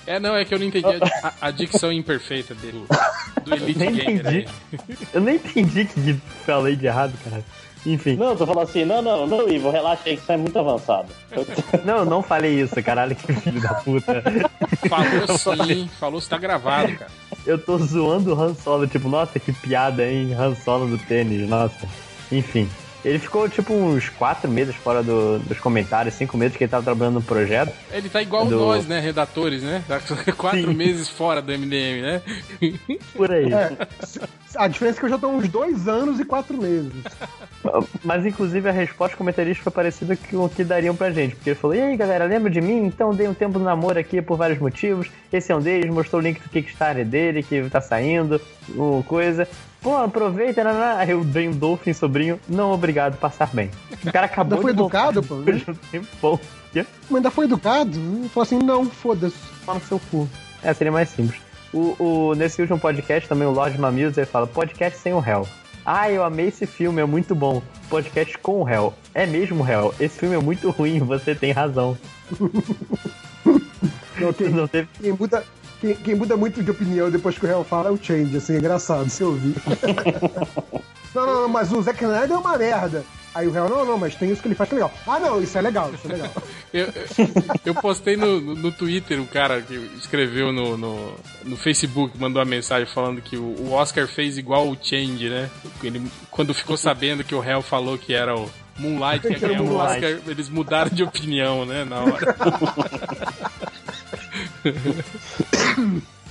É, não, é que eu não entendi a, a- a dicção imperfeita dele. Do Elite Nem Gamer aí. entendi. Eu nem entendi que falei de errado, cara. Enfim. Não, tu falou assim, não, não, não, Ivo, relaxa aí que isso é muito avançado. Não, eu não falei isso, caralho, que filho da puta. Falou sim, falou se tá gravado, cara. Eu tô zoando o Han Solo, tipo, nossa, que piada, hein? Han Solo do tênis, nossa. Enfim. Ele ficou, tipo, uns quatro meses fora do- dos comentários, cinco meses que ele tava trabalhando no projeto. Ele tá igual Do- nós, né, redatores, né? Tá quatro Sim. meses fora do MDM, né? Por aí. É, a diferença é que eu já tô uns dois anos e quatro meses. Mas, inclusive, a resposta do comentarista foi parecida com o que dariam pra gente. Porque ele falou, e aí, galera, lembra de mim? Então, dei um tempo no namoro aqui por vários motivos. Esse é um deles, mostrou o link do Kickstarter dele, que tá saindo, o coisa. Pô, aproveita, nananá. Aí eu dei um Dolphin, sobrinho. Não, obrigado, passar bem. O cara acabou Ainda foi educado, pô, né? um? Mas ainda foi educado. Falou assim, não, foda-se. Só no seu cu. É, seria mais simples. O, o- nesse último podcast também o Lord Mamilos ele fala podcast sem o réu. Ah, eu amei esse filme, é muito bom. Podcast com o réu. É mesmo réu. Esse filme é muito ruim, você tem razão. Não, quem, Não teve. quem muda, quem, quem muda muito de opinião depois que o Real fala é o Change, assim, é engraçado se ouvir. não, não, não, mas o Zack Snyder é uma merda. Aí o Real, não, não, mas tem isso que ele faz que é legal. Ah, não, isso é legal, isso é legal. Eu, eu postei no, no, Twitter um cara que escreveu no, no, no Facebook, mandou uma mensagem falando que o, o Oscar fez igual o Change, né? Ele, quando ficou sabendo que o réu falou que era o Moonlight que ia ganhar o. Oscar, eles mudaram de opinião, né? Na hora.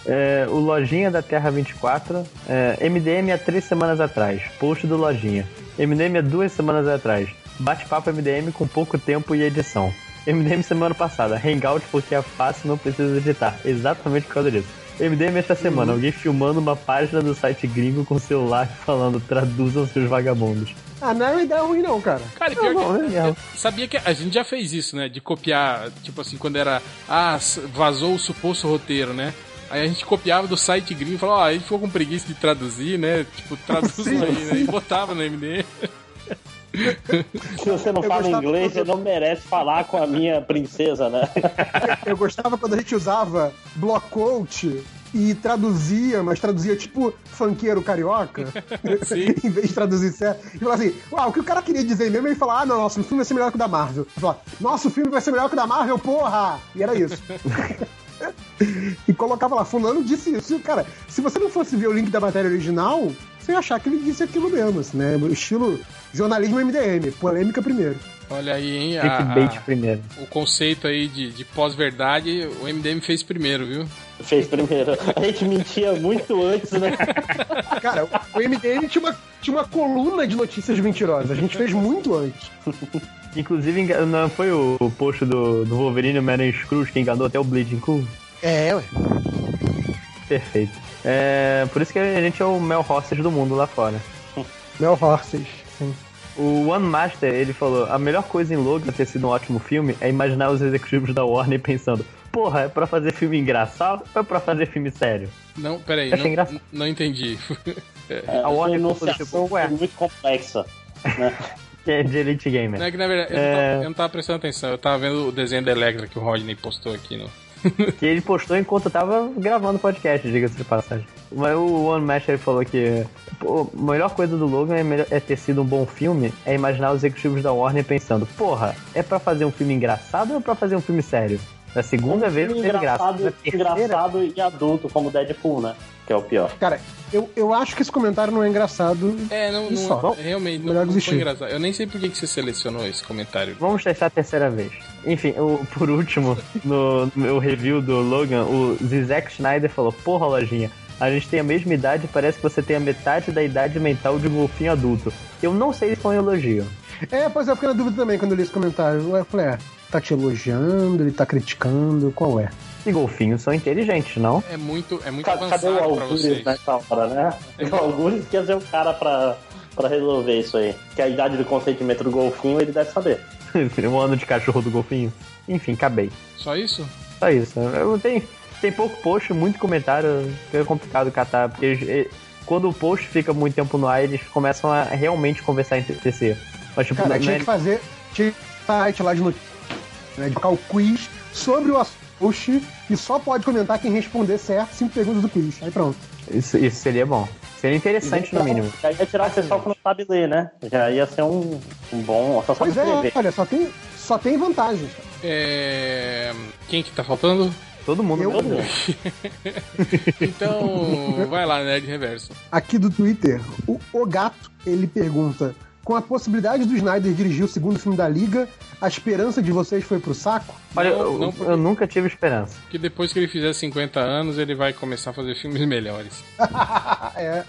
É, o Lojinha da Terra 24. É, MDM há três semanas atrás. Post do Lojinha. MDM há duas semanas atrás. Bate-papo MDM com pouco tempo e edição. MDM semana passada. Hangout porque é fácil não precisa editar. Exatamente por causa disso. MDM esta semana. Alguém filmando uma página do site gringo com o celular falando traduzam seus vagabundos. Ah, não é uma ideia ruim, não, cara. Cara, pior Não, não, que. é mesmo. Sabia que a gente já fez isso, né? De copiar, tipo assim, quando era. Ah, vazou o suposto roteiro, né? Aí a gente copiava do site gringo e falava, ó, a gente ficou com preguiça de traduzir, né? Tipo, traduz aí, né? E botava no MD. Se você não Eu fala inglês, quando- você não merece falar com a minha princesa, né? Eu gostava quando a gente usava block quote e traduzia, mas traduzia tipo funkeiro carioca, Sim. em vez de traduzir certo. E falava assim, uau, o que o cara queria dizer mesmo, ele falava, ah, não, nosso filme vai ser melhor que o da Marvel. Eu falava, nosso filme vai ser melhor que o da Marvel, porra! E era isso. e colocava lá, fulano disse isso. Cara, se você não fosse ver o link da matéria original, achar que ele disse aquilo mesmo, assim, né? Estilo jornalismo MDM, polêmica primeiro. Olha aí, hein? a- Clickbait a- primeiro. o conceito aí de, de pós-verdade, o MDM fez primeiro, viu? Fez primeiro. A gente mentia muito antes, né? Cara, o MDM tinha uma, tinha uma coluna de notícias mentirosas. A gente fez muito antes. Inclusive, não foi o, post do, do Wolverine e o Homem-Aranha Scrooge que enganou até o Bleeding Cool? É, ué. Perfeito. É, por isso que a gente é o Mel Horses do mundo lá fora. Mel Horses. Sim. O One Master, ele falou: a melhor coisa em Logan ter sido um ótimo filme é imaginar os executivos da Warner pensando: porra, é pra fazer filme engraçado ou é pra fazer filme sério? Não, peraí, Achei não, engraçado. não entendi. É, A Warner sua ficou enunciação tipo, ué. foi muito complexa. Né? Que é de Elite Gamer. Não é que na verdade, eu, não É. tava, eu não tava prestando atenção, eu tava vendo o desenho da Electra que o Rodney postou aqui no. Que ele postou enquanto tava gravando o podcast, diga-se de passagem. Mas o One Master falou que pô, a melhor coisa do Logan é, melhor- é ter sido um bom filme, é imaginar os executivos da Warner pensando, porra, é pra fazer um filme engraçado ou é pra fazer um filme sério? Da segunda vez filme teve graça. engraçado, Na terceira, engraçado e adulto, como Deadpool, né? Que é o pior. Cara, eu, eu acho que esse comentário não é engraçado. É, não, não só? realmente não, não foi engraçado. Eu nem sei por que, que você selecionou esse comentário. Vamos testar a terceira vez. Enfim, o, por último, no, no meu review do Logan, o Zizek Schneider falou: Porra, lojinha, a gente tem a mesma idade e parece que você tem a metade da idade mental de um golfinho adulto. Eu não sei se foi um elogio. É, pois é, eu fiquei na dúvida também quando eu li esse comentário. Eu falei, é, tá te elogiando, ele tá criticando, qual é? E golfinhos são inteligentes, não? É muito, é muito Ca- Cadê avançado o pra Algures nessa hora, né? O Algures quer ser o cara pra, pra resolver isso aí. Que a idade do consentimento do golfinho ele deve saber. um ano de cachorro do golfinho. Enfim, acabei. Só isso? Só isso. Eu tenho, tem pouco post, muito comentário. É complicado catar, porque eles- eh, quando o post fica muito tempo no ar, eles começam a realmente conversar entre si. Mas, tipo, Cara, não tinha é- que fazer. Tinha que site lá de notícias, né? De colocar o quiz sobre o assunto e só pode comentar quem responder certo cinco perguntas do quiz. Aí pronto. isso, isso seria bom. Seria interessante, no mínimo. Já ia tirar o pessoal que não sabe ler, né? Já ia ser um, um bom. Só Pois é, olha, só tem, só tem vantagens. É... Quem que tá faltando? Todo mundo. Eu- todo mundo. Então, vai lá, Nerd Reverso. Aqui do Twitter, o, o Gato, ele pergunta: com a possibilidade do Snyder dirigir o segundo filme da Liga, a esperança de vocês foi pro saco? Olha, Não, eu, não, porque- eu nunca tive esperança. Que depois que ele fizer 50 anos, ele vai começar a fazer filmes melhores. é.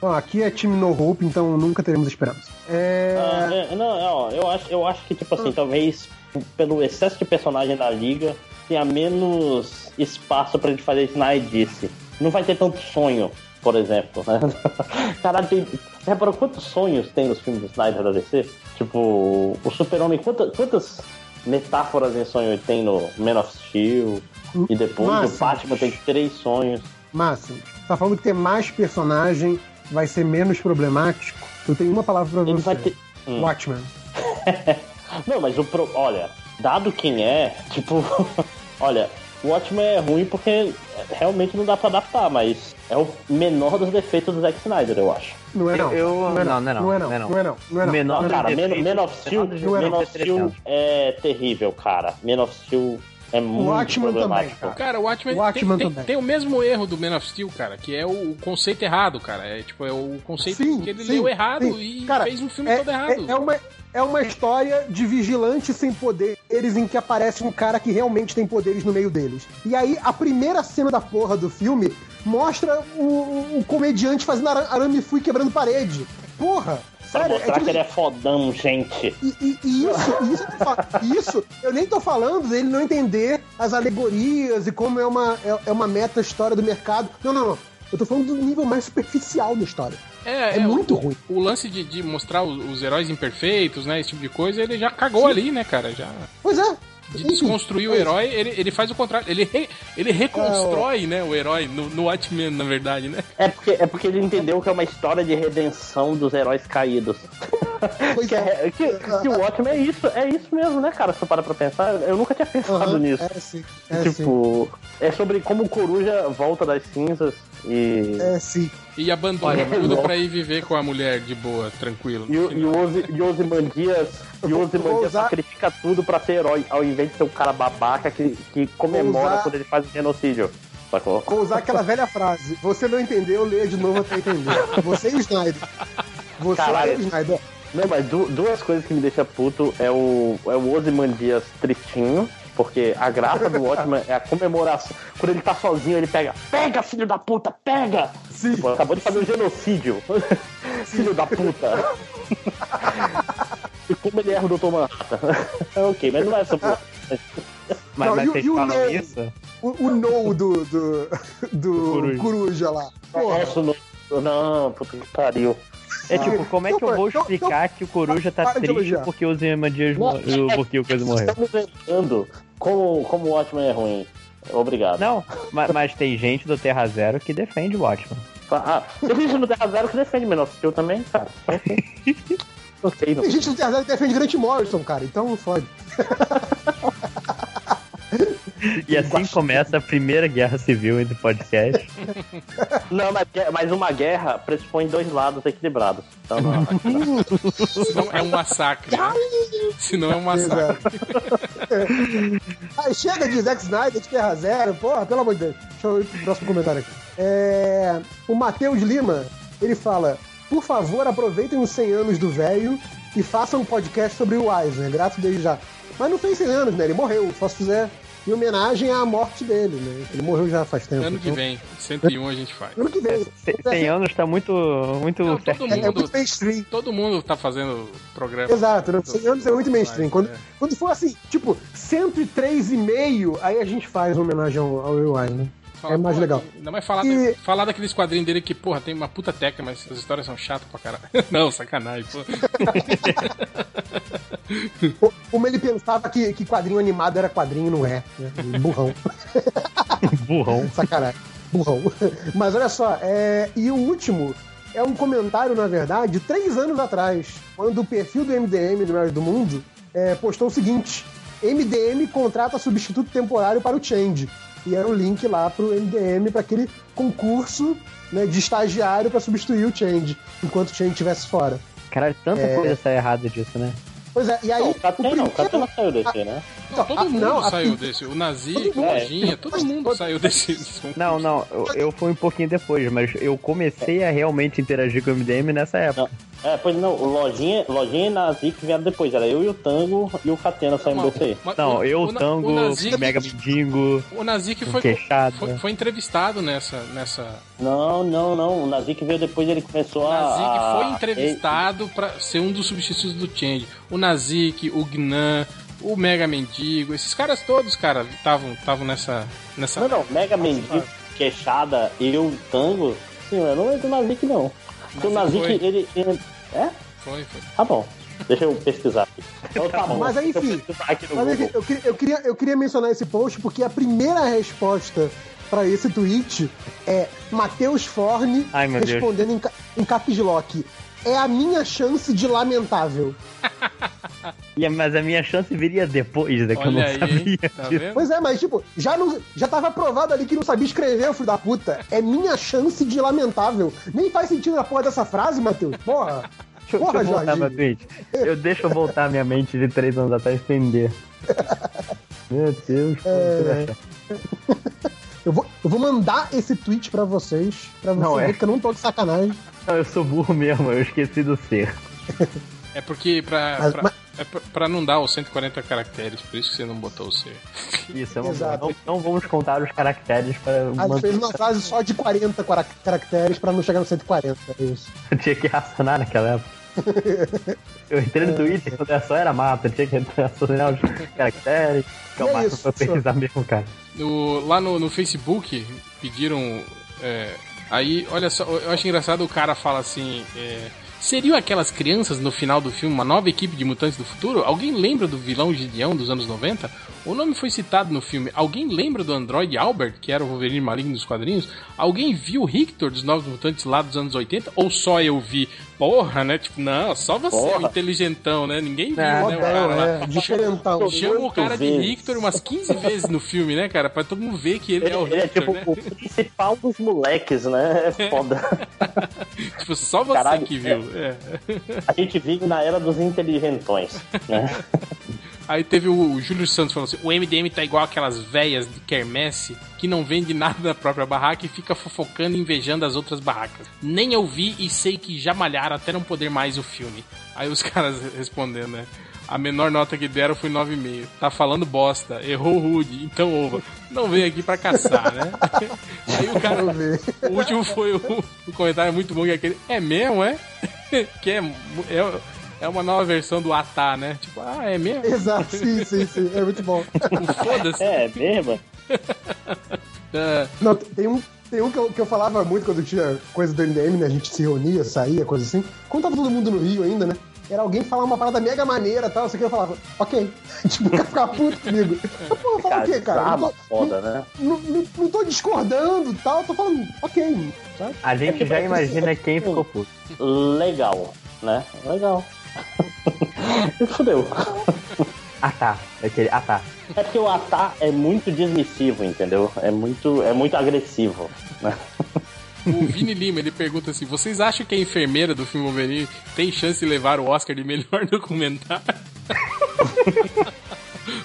Ó, aqui é time No Hope, então nunca teremos esperança. É. Ah, é, não, ó, eu acho, eu acho que, tipo assim, talvez pelo excesso de personagem da liga, tenha menos espaço pra gente fazer Snydice. Não vai ter tanto sonho, por exemplo, né? Caralho, tem. Você reparou quantos sonhos tem nos filmes do Snyder da DC? Tipo, o Super-Homem, quanta- quantas metáforas em sonho ele tem no Man of Steel? E depois Máximo. o Batman tem três sonhos. Máximo, tá falando que ter mais personagem vai ser menos problemático? Eu tenho uma palavra pra Ele você. vai ter. Hum. Watchmen. Não, mas o pro... olha, dado quem é, tipo, olha, o Watchmen é ruim porque realmente não dá pra adaptar, mas é o menor dos defeitos do Zack Snyder, eu acho. Não é não. Eu- não é não, não é não, Não é não. não é não. Não é não. Não é não. Menor Não, dos cara, defeitos, Man of Steel, é Man of Steel é terrível, cara. Man of Steel é muito Watchmen também, cara. Cara, o Watchmen, O Watchmen tem, tem, também. tem o mesmo erro do Man of Steel, cara, que é o, o conceito errado, cara. É tipo, é o conceito Sim, que ele sim, leu errado sim. e Cara, fez um filme é, todo errado. É, é uma, é uma história de vigilantes sem poderes em que aparece um cara que realmente tem poderes no meio deles. E aí, a primeira cena da porra do filme mostra o, o comediante fazendo ara- arame fui quebrando parede. Porra! Pra Sério, mostrar tipo que ele é fodão, gente. E, e- e isso, isso, isso, eu nem tô falando dele não entender as alegorias e como é uma, é, é uma meta história do mercado. Não, não, não. Eu tô falando do nível mais superficial da história. É, muito o, ruim. O lance de, de mostrar os, os heróis imperfeitos, né? Esse tipo de coisa, ele já cagou ali, né, cara? Já. Pois é. de desconstruir o herói, ele, ele faz o contrário. Ele, re- ele reconstrói, né, o herói no, no Watchmen, na verdade, né? É porque, é porque ele entendeu que é uma história de redenção dos heróis caídos. Pois que, é. é, que, que o Watchmen é isso, é isso mesmo, né, cara? Se você para pra pensar, eu nunca tinha pensado Aham, nisso. É sim. É sim. tipo, é sobre como o Coruja volta das cinzas e. É sim. E abandona Olha, tudo pra ir viver com a mulher de boa, tranquilo. E, o- e o Ozy- e o Ozymandias, usar- sacrifica tudo pra ser herói, ao invés de ser um cara babaca que, que comemora usar- quando ele faz o genocídio. Sacou? Vou usar aquela velha frase. Você não entendeu, leia de novo até entender. Você e o Snyder. Você Caralho. e o Snyder. Não, mas du- duas coisas que me deixam puto é o, é o Ozymandias tristinho, porque a graça do Watchman é a comemoração. Quando ele tá sozinho, ele pega, pega, filho da puta, pega! Sim. Pô, acabou de fazer um genocídio. filho da puta. e como ele erra o Dr. Manhattan. É ok, mas não é sobre o Mas, Não, mas o- vocês o falam isso? O, o no do, do, do Coruja. coruja. lá. Porra. Essa não, não, puta que pariu. É tipo, como é que eu vou não, explicar que o Coruja tá triste porque o Zimandias Não, morreu, porque o coisa morreu? Estamos lembrando como, como o Watchmen é ruim. Obrigado. Não, mas, mas tem gente do Terra Zero que defende o Watchman. Ah, tem gente no Terra Zero que defende menor que eu também, cara. Não. Tem gente no Terra que defende Grant Morrison, cara. Então fode. E assim começa a primeira guerra civil entre podcasts. Não, mas, mas uma guerra pressupõe dois lados equilibrados. Então, não. Senão é um massacre. né? Senão é um massacre. Aí chega de Zack Snyder de Terra Zero, porra, pelo amor de Deus. Deixa eu ir pro próximo comentário aqui. É, o Matheus Lima, ele fala: Por favor, aproveitem os 100 anos do velho e façam um podcast sobre o Eisner, grato desde já. Mas não fez 100 anos, né? Ele morreu, só se fizer em homenagem à morte dele, né? Ele morreu já faz tempo. Ano que então- vem, 101 a gente faz. Ano que vem. 100 anos tá muito, muito Não, todo certo. É, é mundo, muito mainstream. todo mundo tá fazendo programa. Exato, né? 100 anos é muito mainstream. Quando, É. quando for assim, tipo, 103,5, aí a gente faz uma homenagem ao, ao Will Eisner. Fala, é mais pô, legal. Ainda mais falar, E- falar daqueles quadrinhos dele que, porra, tem uma puta técnica, mas as histórias são chatas pra caralho. Não, sacanagem, pô. Co- Como ele pensava que, que quadrinho animado era quadrinho, não é. né? Burrão. Burrão. Sacanagem. Burrão. Mas olha só, é... e o último é um comentário, na verdade, três anos atrás, quando o perfil do MDM do Melhor do Mundo é, postou o seguinte: MDM contrata substituto temporário para o Change. E era o link lá pro MDM, para aquele concurso né, de estagiário para substituir o Change, enquanto o Change estivesse fora. Caralho, tanta É. coisa sai errada disso, né? Pois é, e aí. Não, o o Catena não, o primeiro- Catena saiu desse, né? Não, todo Ah, mundo não, a saiu pin- desse. O Nazi, Todo o. Lojinha, todo mundo saiu desse. Não, não, eu, eu fui um pouquinho depois, mas eu comecei a realmente interagir com o MDM nessa época. É, pois não, o Lojinha, Lojinha e Nazik vieram depois. Era eu e o Tango e o Catena saindo Não, desse aí. Não, o- eu, o Tango, o Nazik, Mega Mendigo, o Nazik foi, Queixada. foi, foi entrevistado nessa. nessa... Não, não, não. O Nazik veio depois, ele começou O a. Nazik a- foi entrevistado pra ser um dos substitutos do Change. O Nazik, o Gnan, o Mega Mendigo, esses caras todos, cara, estavam estavam nessa. nessa Não, não, Mega Mendigo, Queixada, eu, Tango. Sim, eu não lembro do Nazik, não. Porque o Nazik ele, ele. É? Foi, foi. Tá bom. Deixa eu pesquisar aqui. Então, tá bom. Mas aí, eu enfim, no Mas enfim, eu queria, eu, queria, eu queria mencionar esse post porque a primeira resposta para esse tweet é Matheus Forne Ai, respondendo em, em caps lock. É a minha chance de lamentável. E a- mas a minha chance viria depois, né? Que eu não Olha aí, sabia. tá disso. Pois é, mas tipo, já, não, já tava provado ali que não sabia escrever, filho da puta. É minha chance de lamentável. Nem faz sentido a porra dessa frase, Matheus. Porra. Deixa, eu- Porra, deixa eu voltar pra. Eu deixo voltar a minha mente de três anos atrás e entender. Meu Deus, É. Eu vou, eu vou mandar esse tweet pra vocês, pra você Não, ver é. que eu não tô de sacanagem. Não, eu sou burro mesmo, eu esqueci do ser. É porque pra, Mas- pra, mas- é pra, pra não dar os 140 caracteres, por isso que você não botou o C. Isso, não, Exato. não, não vamos contar os caracteres para A gente fez uma frase só de 40 quara- caracteres pra não chegar no 140. É isso. Eu tinha que racionar naquela época. Eu entrei no Twitter, quando era só era mata, tinha que racionar os caracteres. Que é o é máximo isso, pra pesquisar mesmo, cara. No, lá no, no Facebook pediram. é, aí, olha só, eu acho engraçado o cara fala assim: é, Seriam aquelas crianças no final do filme uma nova equipe de mutantes do futuro? Alguém lembra do vilão Gideão dos anos 90? O nome foi citado no filme. Alguém lembra do androide Albert, que era o Wolverine maligno dos quadrinhos? Alguém viu o Rictor dos Novos Mutantes lá dos anos 80? Ou só eu vi? Porra, né? Tipo, não, só você, o Porra. inteligentão, né? Ninguém viu, É, né? O cara lá. é, diferentão. Chama o cara de. Rictor umas 15 vezes no filme, né, cara? Pra todo mundo ver que ele, Ele, é o ele é Rictor, tipo né? o principal dos moleques, né? É foda. Tipo, só você Caralho, que viu. É. A gente vive na era dos inteligentões, né? Aí teve o, o Júlio Santos falando assim: o MDM tá igual aquelas véias de quermesse que não vende nada da própria barraca e fica fofocando e invejando as outras barracas. Nem eu vi e sei que já malharam até não poder mais o filme. Aí os caras respondendo, né? A menor nota que deram foi 9,5. Tá falando bosta. Errou rude. Então, ouva. Não veio aqui pra caçar, né? Aí o cara. O último foi o, o comentário muito bom que é aquele. É mesmo, é? que é, é, é uma nova versão do Atá, né? Tipo, ah, é mesmo? Exato, sim, sim, sim. É muito bom. Foda-se. É, mesmo? É, Não, tem um, tem um que, eu, que eu falava muito quando tinha coisa do MDM, né? A gente se reunia, saía, coisa assim. Quando tava todo mundo no Rio ainda, né? Era alguém falar uma parada mega maneira e tal, isso aqui eu falava, ok. tipo, cara ficava puto comigo. Eu, Pô, fala o quê, cara? Não Casava tô, foda, né? não, não, não tô discordando e tal, tô falando, ok. Sabe? A gente tipo, já é que imagina você- quem ficou puto. Legal, né? Legal. Fudeu. Ah tá. Aquele, ah tá. É porque o Atá é muito dismissivo, entendeu? É muito, é muito agressivo. Né? o Vini Lima, ele pergunta assim: vocês acham que a enfermeira do filme Wolverine tem chance de levar o Oscar de melhor documentário?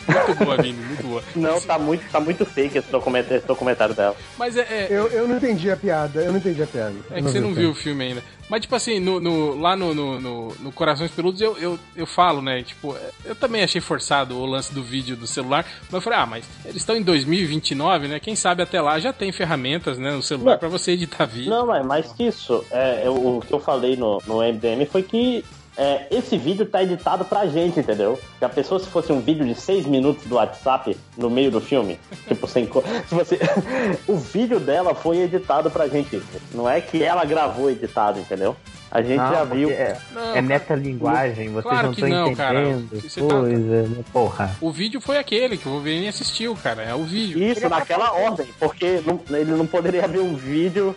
muito boa, Vini, muito boa. Não, tá muito, tá muito fake esse documentário, esse documentário dela. Mas é, é, Eu, eu não entendi a piada, eu não entendi a piada. É que você não viu o filme ainda. Mas, tipo assim, no, no- lá no, no, no, no Corações Peludos eu, eu, eu falo, né? Tipo, eu também achei forçado o lance do vídeo do celular. Mas eu falei, ah, mas eles estão em 2029, né? Quem sabe até lá já tem ferramentas, né? No celular pra você editar vídeo. Não, mas mais que isso, é, eu- o que eu falei no, no MDM foi que é, esse vídeo tá editado pra gente, entendeu? A pessoa se fosse um vídeo de seis minutos do WhatsApp no meio do filme, tipo, sem. co- Se você... o vídeo dela foi editado pra gente. Não é que ela gravou editado, entendeu? A gente Não, já viu. É, Não, é metalinguagem, vocês Claro não que estão não, cara. entendendo. Você tá- Coisa, né? porra. O vídeo foi aquele que o Wolverine assistiu, cara. É o vídeo. Isso, naquela ordem, porque não- ele não poderia ver um vídeo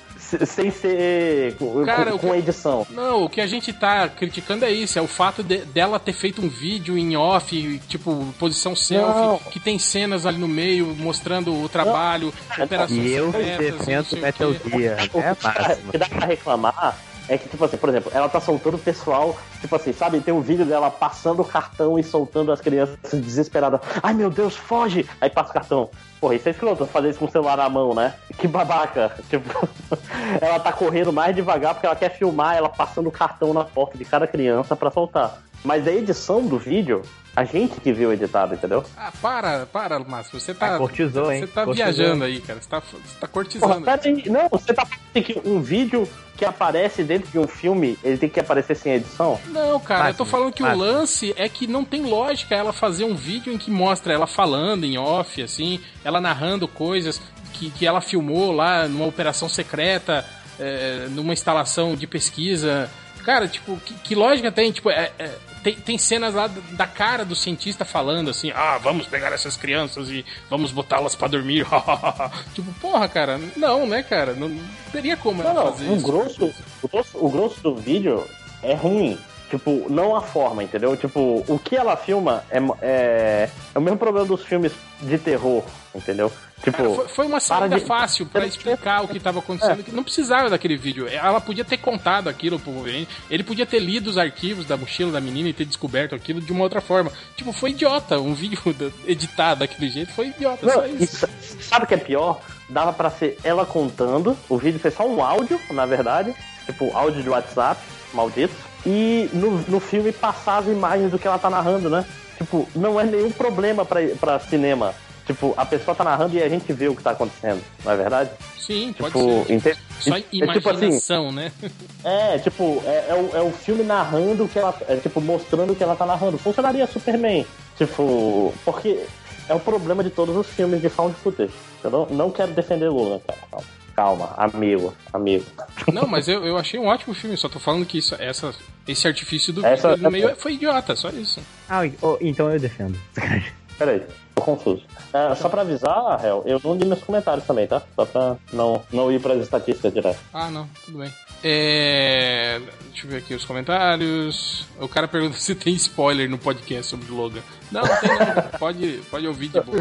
sem ser com, Cara, com- com que- edição. Não, o que a gente tá criticando é isso, é o fato de- dela ter feito um vídeo em off, tipo, posição selfie, Não. que tem cenas ali no meio mostrando o trabalho, operações E eu não defendo Metal. Gear. É o que dá pra reclamar é que, tipo assim, por exemplo, ela tá soltando o pessoal, tipo assim, sabe? Tem um vídeo dela passando o cartão e soltando as crianças desesperadas. Ai meu Deus, foge! Aí passa o cartão. Porra, isso é escroto, fazer isso com o celular na mão, né? Que babaca. Tipo, ela tá correndo mais devagar porque ela quer filmar ela passando o cartão na porta de cada criança pra soltar. Mas a edição do vídeo, a gente que viu editado, entendeu? Ah, para, para, Márcio. Você tá. Ah, cortizou, hein? Você tá Cortizou. viajando aí, cara. Você tá, você tá Porra, cortizando. pera aí. Não, você tá falando que um vídeo que aparece dentro de um filme, ele tem que aparecer sem edição? Não, cara, eu tô falando que o máximo. lance é que não tem lógica ela fazer um vídeo em que mostra ela falando em off, assim, ela narrando coisas que, que ela filmou lá numa operação secreta, é, numa instalação de pesquisa. Cara, tipo, que, que lógica tem? Tipo, é- é, tem, tem cenas lá da cara do cientista falando assim, ah, vamos pegar essas crianças e vamos botá-las pra dormir. tipo, porra, cara, não, né, cara? Não, não teria como Não, ela não, fazer o isso. grosso, o grosso, o grosso do vídeo é ruim. Tipo, não a forma, entendeu? Tipo, o que ela filma é, é, é o mesmo problema dos filmes de terror, entendeu? Tipo, Cara, foi, foi uma para saída de- fácil pra explicar o que tava acontecendo. que Não precisava daquele vídeo. Ela podia ter contado aquilo pro Wolverine. Ele podia ter lido os arquivos da mochila da menina e ter descoberto aquilo de uma outra forma. Tipo, foi idiota. Um vídeo editado daquele jeito foi idiota. Não, só isso. sa- sabe o que é pior? Dava pra ser ela contando, o vídeo foi só um áudio, na verdade, tipo áudio de WhatsApp, maldito, e no, no filme passar as imagens do que ela tá narrando, né? Tipo, não é nenhum problema pra, pra cinema. Tipo, a pessoa tá narrando e a gente vê o que tá acontecendo, não é verdade? Sim, pode Tipo, ser. entende? Só É tipo assim, né? É, tipo, é, é, o, é o filme narrando o que ela. É, tipo, mostrando o que ela tá narrando. Funcionaria Superman. Tipo, porque é o problema de todos os filmes de found footage. Eu não, não quero defender Lula, cara. calma. Calma, amigo, amigo. Não, mas eu, eu achei um ótimo filme, só tô falando que isso, essa, esse artifício do Essa- vídeo no meio foi idiota, só isso. Ah, oh, então eu defendo. Peraí, tô confuso. É, só pra avisar, Hel, eu não li meus comentários também, tá? Só pra não, não ir pras estatísticas direto. Ah, não, tudo bem. É, deixa eu ver aqui os comentários. O cara pergunta se tem spoiler no podcast sobre o Logan. Não, não tem não. Pode, pode ouvir de boa.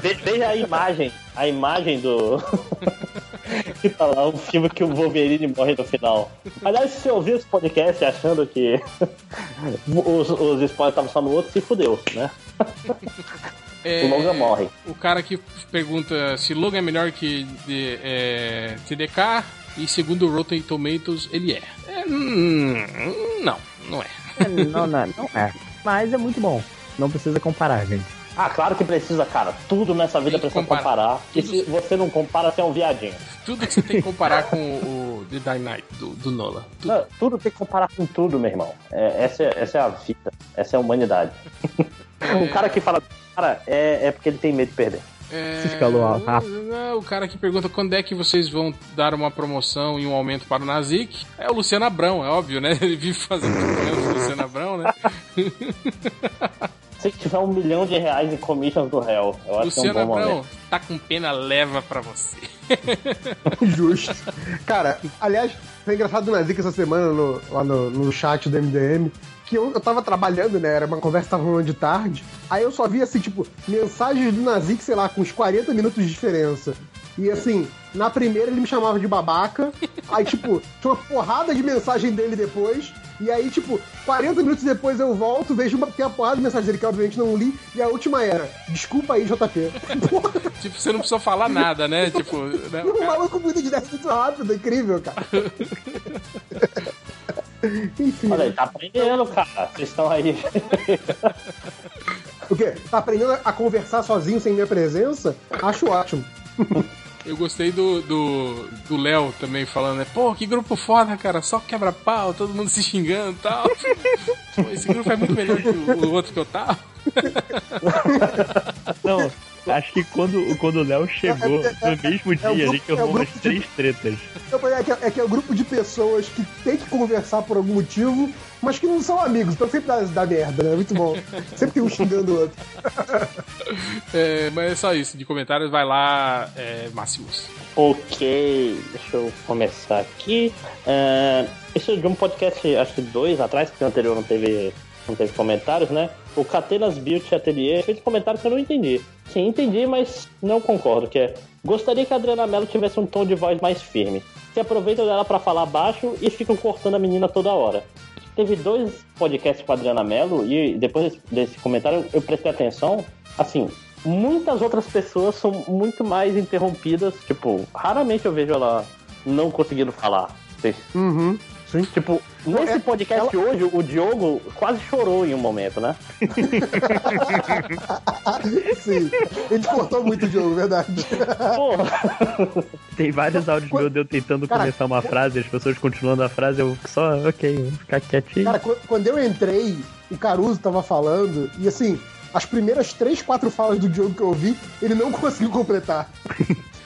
Ve- Veja a imagem, a imagem do. Que tá lá, o filme que o Wolverine morre no final. Aliás, se você ouviu esse podcast achando que os, os spoilers estavam só no outro, se fudeu, né? É, O Logan morre. O cara que pergunta se Logan é melhor que de, é, TDK e segundo o Rotten Tomatoes ele é. É, hum, não, não é. não, não, não é. Mas é muito bom. Não precisa comparar, gente. Ah, claro que precisa, cara. Tudo nessa vida precisa comparar. comparar. E se você não compara, você é um viadinho. Tudo que você tem que comparar com o, o The Dark Knight do, do Nolan. Tudo. Não, tudo tem que comparar com tudo, meu irmão. É, essa, é, essa é a vida. Essa é a humanidade. O cara que fala, cara, é, é porque ele tem medo de perder. É, Se escalou rápido. não, o cara que pergunta quando é que vocês vão dar uma promoção e um aumento para o Nazik é o Luciano Abrão, é óbvio, né? Ele vive fazendo programas do Luciano Abrão, né? Se tiver um milhão de reais em commissions do réu, eu acho Luciano que é um bom Abrão, momento. tá com pena, leva pra você. Justo. Cara, aliás, foi engraçado do Nazik essa semana no, lá no, no chat do MDM. Que eu, eu tava trabalhando, né? Era uma conversa que tava rolando de tarde. Aí eu só vi, assim, tipo, mensagens do Nazik, sei lá, com uns 40 minutos de diferença. E assim, na primeira ele me chamava de babaca. Aí, tipo, tinha uma porrada de mensagem dele depois. E aí, tipo, 40 minutos depois eu volto, vejo uma, tem uma porrada de mensagem dele que eu obviamente não li. E a última era: Desculpa aí, JP. Tipo, você não precisou falar nada, né? Tipo, né? o cara- maluco muda de ideia muito rápido, é incrível, cara. Enfim. Olha aí, tá aprendendo, cara. Vocês estão aí. O quê? Tá aprendendo a conversar sozinho sem minha presença? Acho ótimo. Eu gostei do do do Léo também falando, né? Pô, que grupo foda, cara, só quebra-pau, todo mundo se xingando e tal. Pô, esse grupo é muito melhor que o, o outro que eu tava. Não, acho que quando, quando o Léo chegou, no mesmo dia, é o a grupo- gente é arrumou umas de- três tretas. Eu- É que, é que é o grupo de pessoas que tem que conversar por algum motivo, mas que não são amigos, então sempre dá, dá merda, né? Muito bom. Sempre tem um xingando o outro. É, mas é só isso, de comentários, vai lá, é, Máximos. ok, deixa eu começar aqui. É, isso é de um podcast, acho que dois atrás, porque o anterior não teve, não teve comentários, né? O Catenas Beauty Atelier fez um comentário que eu não entendi. Sim, entendi, mas não concordo, que é... Gostaria que a Adriana Mello tivesse um tom de voz mais firme. Se aproveitam dela pra falar baixo e ficam cortando a menina toda hora. Teve dois podcasts com a Adriana Mello e depois desse, comentário eu prestei atenção. Assim, muitas outras pessoas são muito mais interrompidas. Tipo, raramente eu vejo ela não conseguindo falar. Uhum. Sim. Tipo, nesse é- podcast hoje, o Diogo quase chorou em um momento, né? Sim. Ele cortou muito o jogo, verdade. Porra! Tem vários áudios meus de eu tentando Cara, começar uma frase, as pessoas continuando a frase, eu só, ok, vou ficar quietinho. Cara, qu- quando eu entrei, o Caruso tava falando, e assim, as primeiras três, quatro falas do Diogo que eu ouvi, ele não conseguiu completar.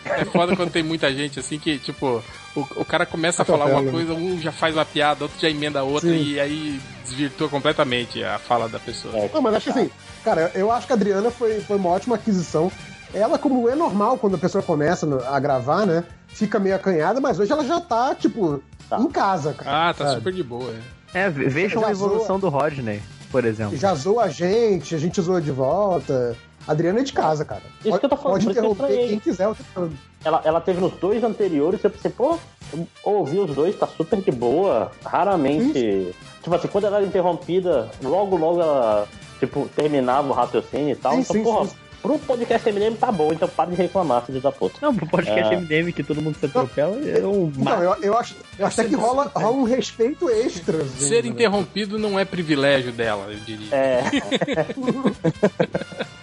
É foda quando tem muita gente assim que, tipo, o, o cara começa a falar uma coisa, um já faz uma piada, outro já emenda a outra Sim. e aí desvirtua completamente a fala da pessoa. É, Não, mas acho que assim, cara, eu acho que a Adriana foi, foi uma ótima aquisição. Ela, como é normal quando a pessoa começa a gravar, né? Fica meio acanhada, mas hoje ela já tá, tipo, Tá. em casa, cara. Ah, tá sabe? super de boa. é. É, ve- vejam Já a evolução do Rodney, por exemplo. Já zoa a gente, a gente zoa de volta. Adriana é de casa, cara. Isso pode que eu tô falando, pode isso eu interromper quem quiser o tempo todo. Ela, ela teve nos dois anteriores, eu pensei, pô, eu ouvi os dois, tá super de boa. Raramente. Tipo assim, quando ela era interrompida, logo, logo ela, tipo, terminava o raciocínio e tal. Sim, então, sim, porra, sim. pro podcast MDM tá bom, então para de reclamar, filho da puta. Não, pro podcast É. MDM que todo mundo se atropela, é um Então, eu, eu acho, eu acho até que rola, rola um respeito extra. assim, Ser né? interrompido não é privilégio dela, eu diria. É,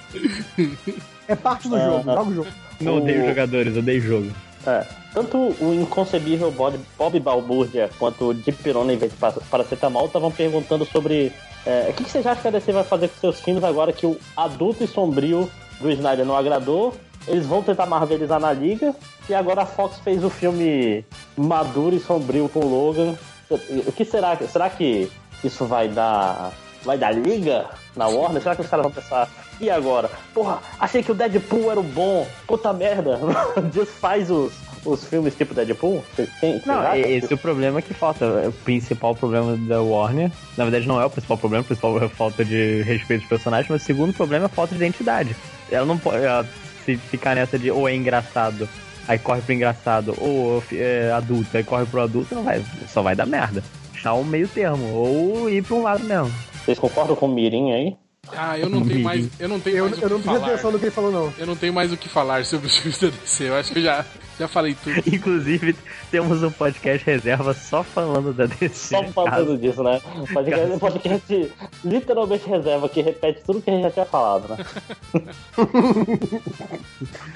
É parte do jogo, joga o jogo. Não O- odeio jogadores, odeio jogo. é. Tanto o inconcebível Bob, Bob Balbúrdia quanto o Deep Pirona em vez de pa- paracetamol estavam perguntando sobre é, o que, que vocês acham que a DC vai fazer com seus filmes agora que o adulto e sombrio do Snyder não agradou eles vão tentar marvelizar na liga. E agora a Fox fez o filme maduro e sombrio com o Logan. O que será? Será que isso vai dar. Vai dar liga na Warner? Será que os caras vão pensar. E agora? Porra, achei que o Deadpool era o bom. Puta merda. Desfaz os, os filmes tipo Deadpool? Tem- Não, esse é o problema que falta. O principal problema da Warner, na verdade não é o principal problema, o principal é a falta de respeito aos personagens, mas o segundo problema é a falta de identidade. Ela não pode ela, se ficar nessa de ou é engraçado, aí corre pro engraçado, ou é adulto, aí corre pro adulto, não vai, só vai dar merda. Achar um meio termo, ou ir pra um lado mesmo. Vocês concordam com o Mirim aí? Ah, eu não tenho mais. Eu não tenho Eu, mais o eu não que prestei falar. atenção no que ele falou, não. Eu não tenho mais o que falar sobre os filmes da DC. Eu acho que eu já, já falei tudo. Inclusive, temos um podcast reserva só falando da DC. Só falando disso, né? Podcast, um podcast literalmente reserva, que repete tudo que a gente já tinha falado, né?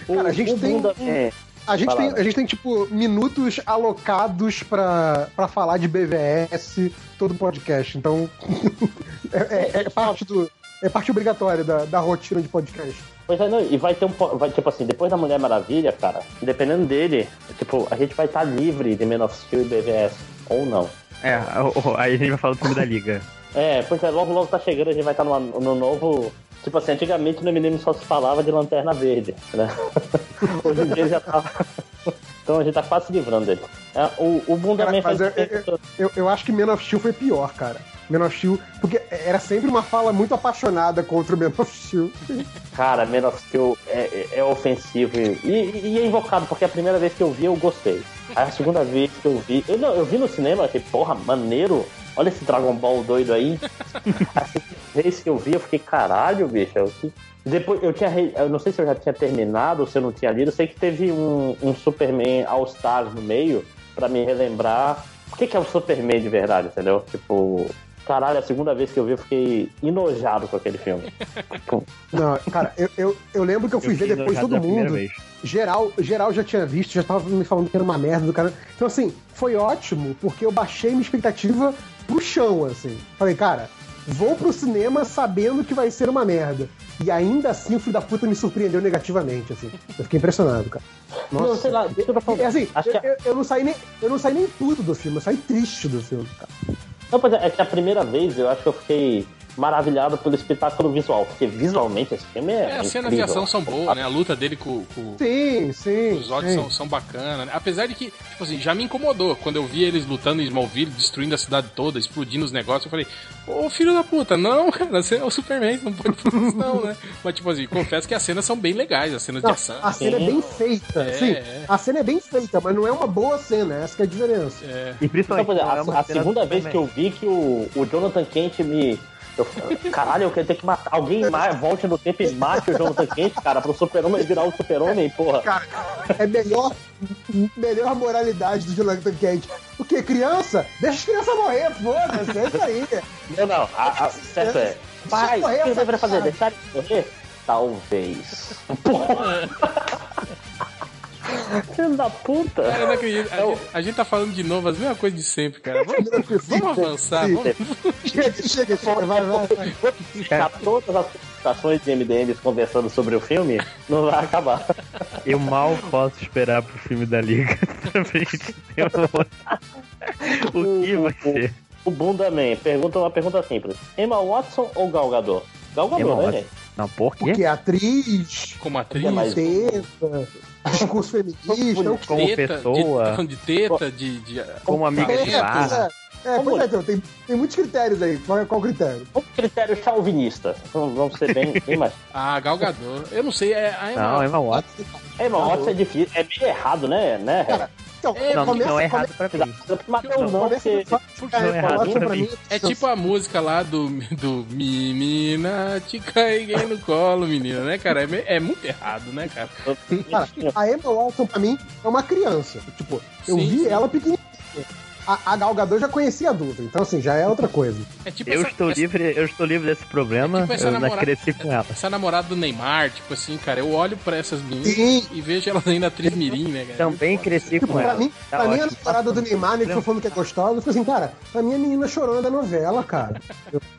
O- Cara, a gente o tem- Bunda- é, A gente, tem, a gente tem, tipo, minutos alocados pra, pra falar de BVS todo podcast. Então, é, é- é parte do. É parte obrigatória da, da rotina de podcast. Pois é, não, e vai ter um. Vai, tipo assim, depois da Mulher Maravilha, cara, dependendo dele, tipo, a gente vai estar livre de Man of Steel e BVS. Ou não. É, aí a gente vai falar do filme da Liga. É, pois é, logo logo tá chegando, a gente vai estar numa- no novo. Tipo assim, antigamente no MNM só se falava de lanterna verde, né? Hoje em dia já tá. Então a gente tá quase se livrando dele. É, o, o Bunda Cara, Man faz. eu, eu, eu, eu acho que Man of Steel foi pior, cara. Man of Steel, porque era sempre uma fala muito apaixonada contra o Man of Steel. Cara, Man of Steel é, é- é ofensivo e, e- e é invocado, porque a primeira vez que eu vi eu gostei. Aí a segunda vez que eu vi. Eu, não, eu vi no cinema, achei, porra, maneiro. Olha esse Dragon Ball doido aí. a segunda vez que eu vi, eu fiquei, caralho, bicho. Eu, depois eu tinha. re- Eu não sei se eu já tinha terminado ou se eu não tinha lido. Eu sei que teve um, um Superman All Stars no meio, pra me relembrar o que, que é o Superman de verdade, entendeu? Tipo. Caralho, a segunda vez que eu vi, eu fiquei enojado com aquele filme. Não, cara, eu, eu, eu lembro que eu fui Eu ver depois todo mundo. Geral, geral já tinha visto, já tava me falando que era uma merda do cara. Então, assim, foi ótimo, porque eu baixei minha expectativa pro chão, assim. Falei, cara, vou pro cinema sabendo que vai ser uma merda. E ainda assim o filho da puta me surpreendeu negativamente, assim. Eu fiquei impressionado, cara. Não, sei lá, deixa eu falar. É assim, eu, eu- eu não saí nem, eu não saí nem puto do filme, eu saí triste do filme, cara. Não, pois é, é que a primeira vez eu acho que eu fiquei maravilhado pelo espetáculo visual, porque visualmente esse filme é. É, as cenas de incrível. ação são boas, né? A luta dele com, com, Sim, sim. os Zod são, são bacanas, né? Apesar de que, tipo assim, já me incomodou quando eu vi eles lutando em Smallville, destruindo a cidade toda, explodindo os negócios. Eu falei, ô filho da puta, não, cara, você é o Superman, não pode fazer isso, não, né? Mas, tipo assim, confesso que as cenas são bem legais, as cenas de Não, ação. a cena é Sim. bem feita, É, sim. é. A cena é bem feita, mas não é uma boa cena, essa que é a diferença. É, E Então, principalmente, pois é, é a, a cena segunda vez que eu vi que o, o Jonathan Kent me. Eu- caralho, eu quero ter que matar. Alguém mais volte no tempo e mate o Jonathan Kent, cara, pro super-homem virar o super-homem, porra. Cara, é melhor, melhor moralidade do Jonathan Kent. O que, criança? Deixa as crianças morrer, foda-se, é isso aí. Não, não, a- a- certo é. Pai, o que eu deveria fazer? Deixar ele morrer? Talvez. Porra. Filho da puta. cara, eu não acredito. A, É o- gente, a gente tá falando de novo as mesmas coisas de sempre, cara. Vamos, vamos avançar, vamos. Chega, chega, chega, vai, vai, vai. Ficar todas as estações de MDMs conversando sobre o filme, não vai acabar. Eu mal posso esperar pro filme da Liga uma... O que vai ser? O Bunda Man pergunta uma pergunta simples: Emma Watson ou Gal Gadot? Gal Gadot, Emma né, Watson. gente? Não, por quê? Porque atriz, Como atriz, É, mas- teta, discurso feminista, o que Como teta, pessoa. De, de teta, de. de Como amiga de é, bar. pois é. É, pois é, então, tem, tem muitos critérios aí. Qual, é- qual o critério? Um critério chauvinista. Vamos vamos ser bem, bem mais. Ah, Gal Gadot. Eu não sei, é a Emma- Não, Emma Watson. Emma Watson é difícil, é meio errado, né? né Cara, Então, É, Não, começa, não é errado pra mim. Não, começa porque. Não é errado pra mim. É tipo a música lá do, do Menina, te caiguei no colo, menina, né, cara? É, me- é muito errado, né, cara? Cara, a Emma Watson, pra mim, é uma criança. Tipo, eu Sim, vi sim. ela pequenininha. A, a Gal Gadot eu já conhecia adulta, então assim, já é outra coisa. É tipo Eu essa- estou essa- livre, eu estou livre desse problema. É tipo eu namorada- cresci com ela. Essa namorada do Neymar, tipo assim, cara, eu olho pra essas meninas Sim. e vejo elas ainda atriz mirim, né, cara? Também cresci Tipo, com pra ela. mim, Tá pra mim a namorada do Neymar, que foi falando que é gostosa, eu falei assim, cara, pra mim é a menina chorona da novela, cara.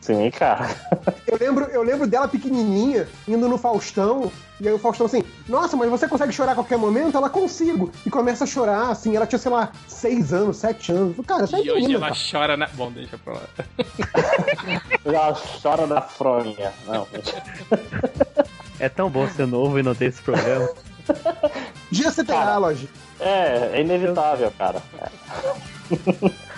Sim, cara. Eu lembro, eu lembro dela pequenininha, indo no Faustão E aí o Faustão assim, nossa, mas você consegue chorar a qualquer momento? Ela consigo. E começa a chorar, assim, ela tinha, sei lá, seis anos, sete anos. Cara, você é E hoje menina, ela cara. chora na. Bom, deixa pra lá. Ela chora da fronha. Não, É tão bom ser novo e não ter esse problema. Dia você terá, lógico. É, é inevitável, cara. É.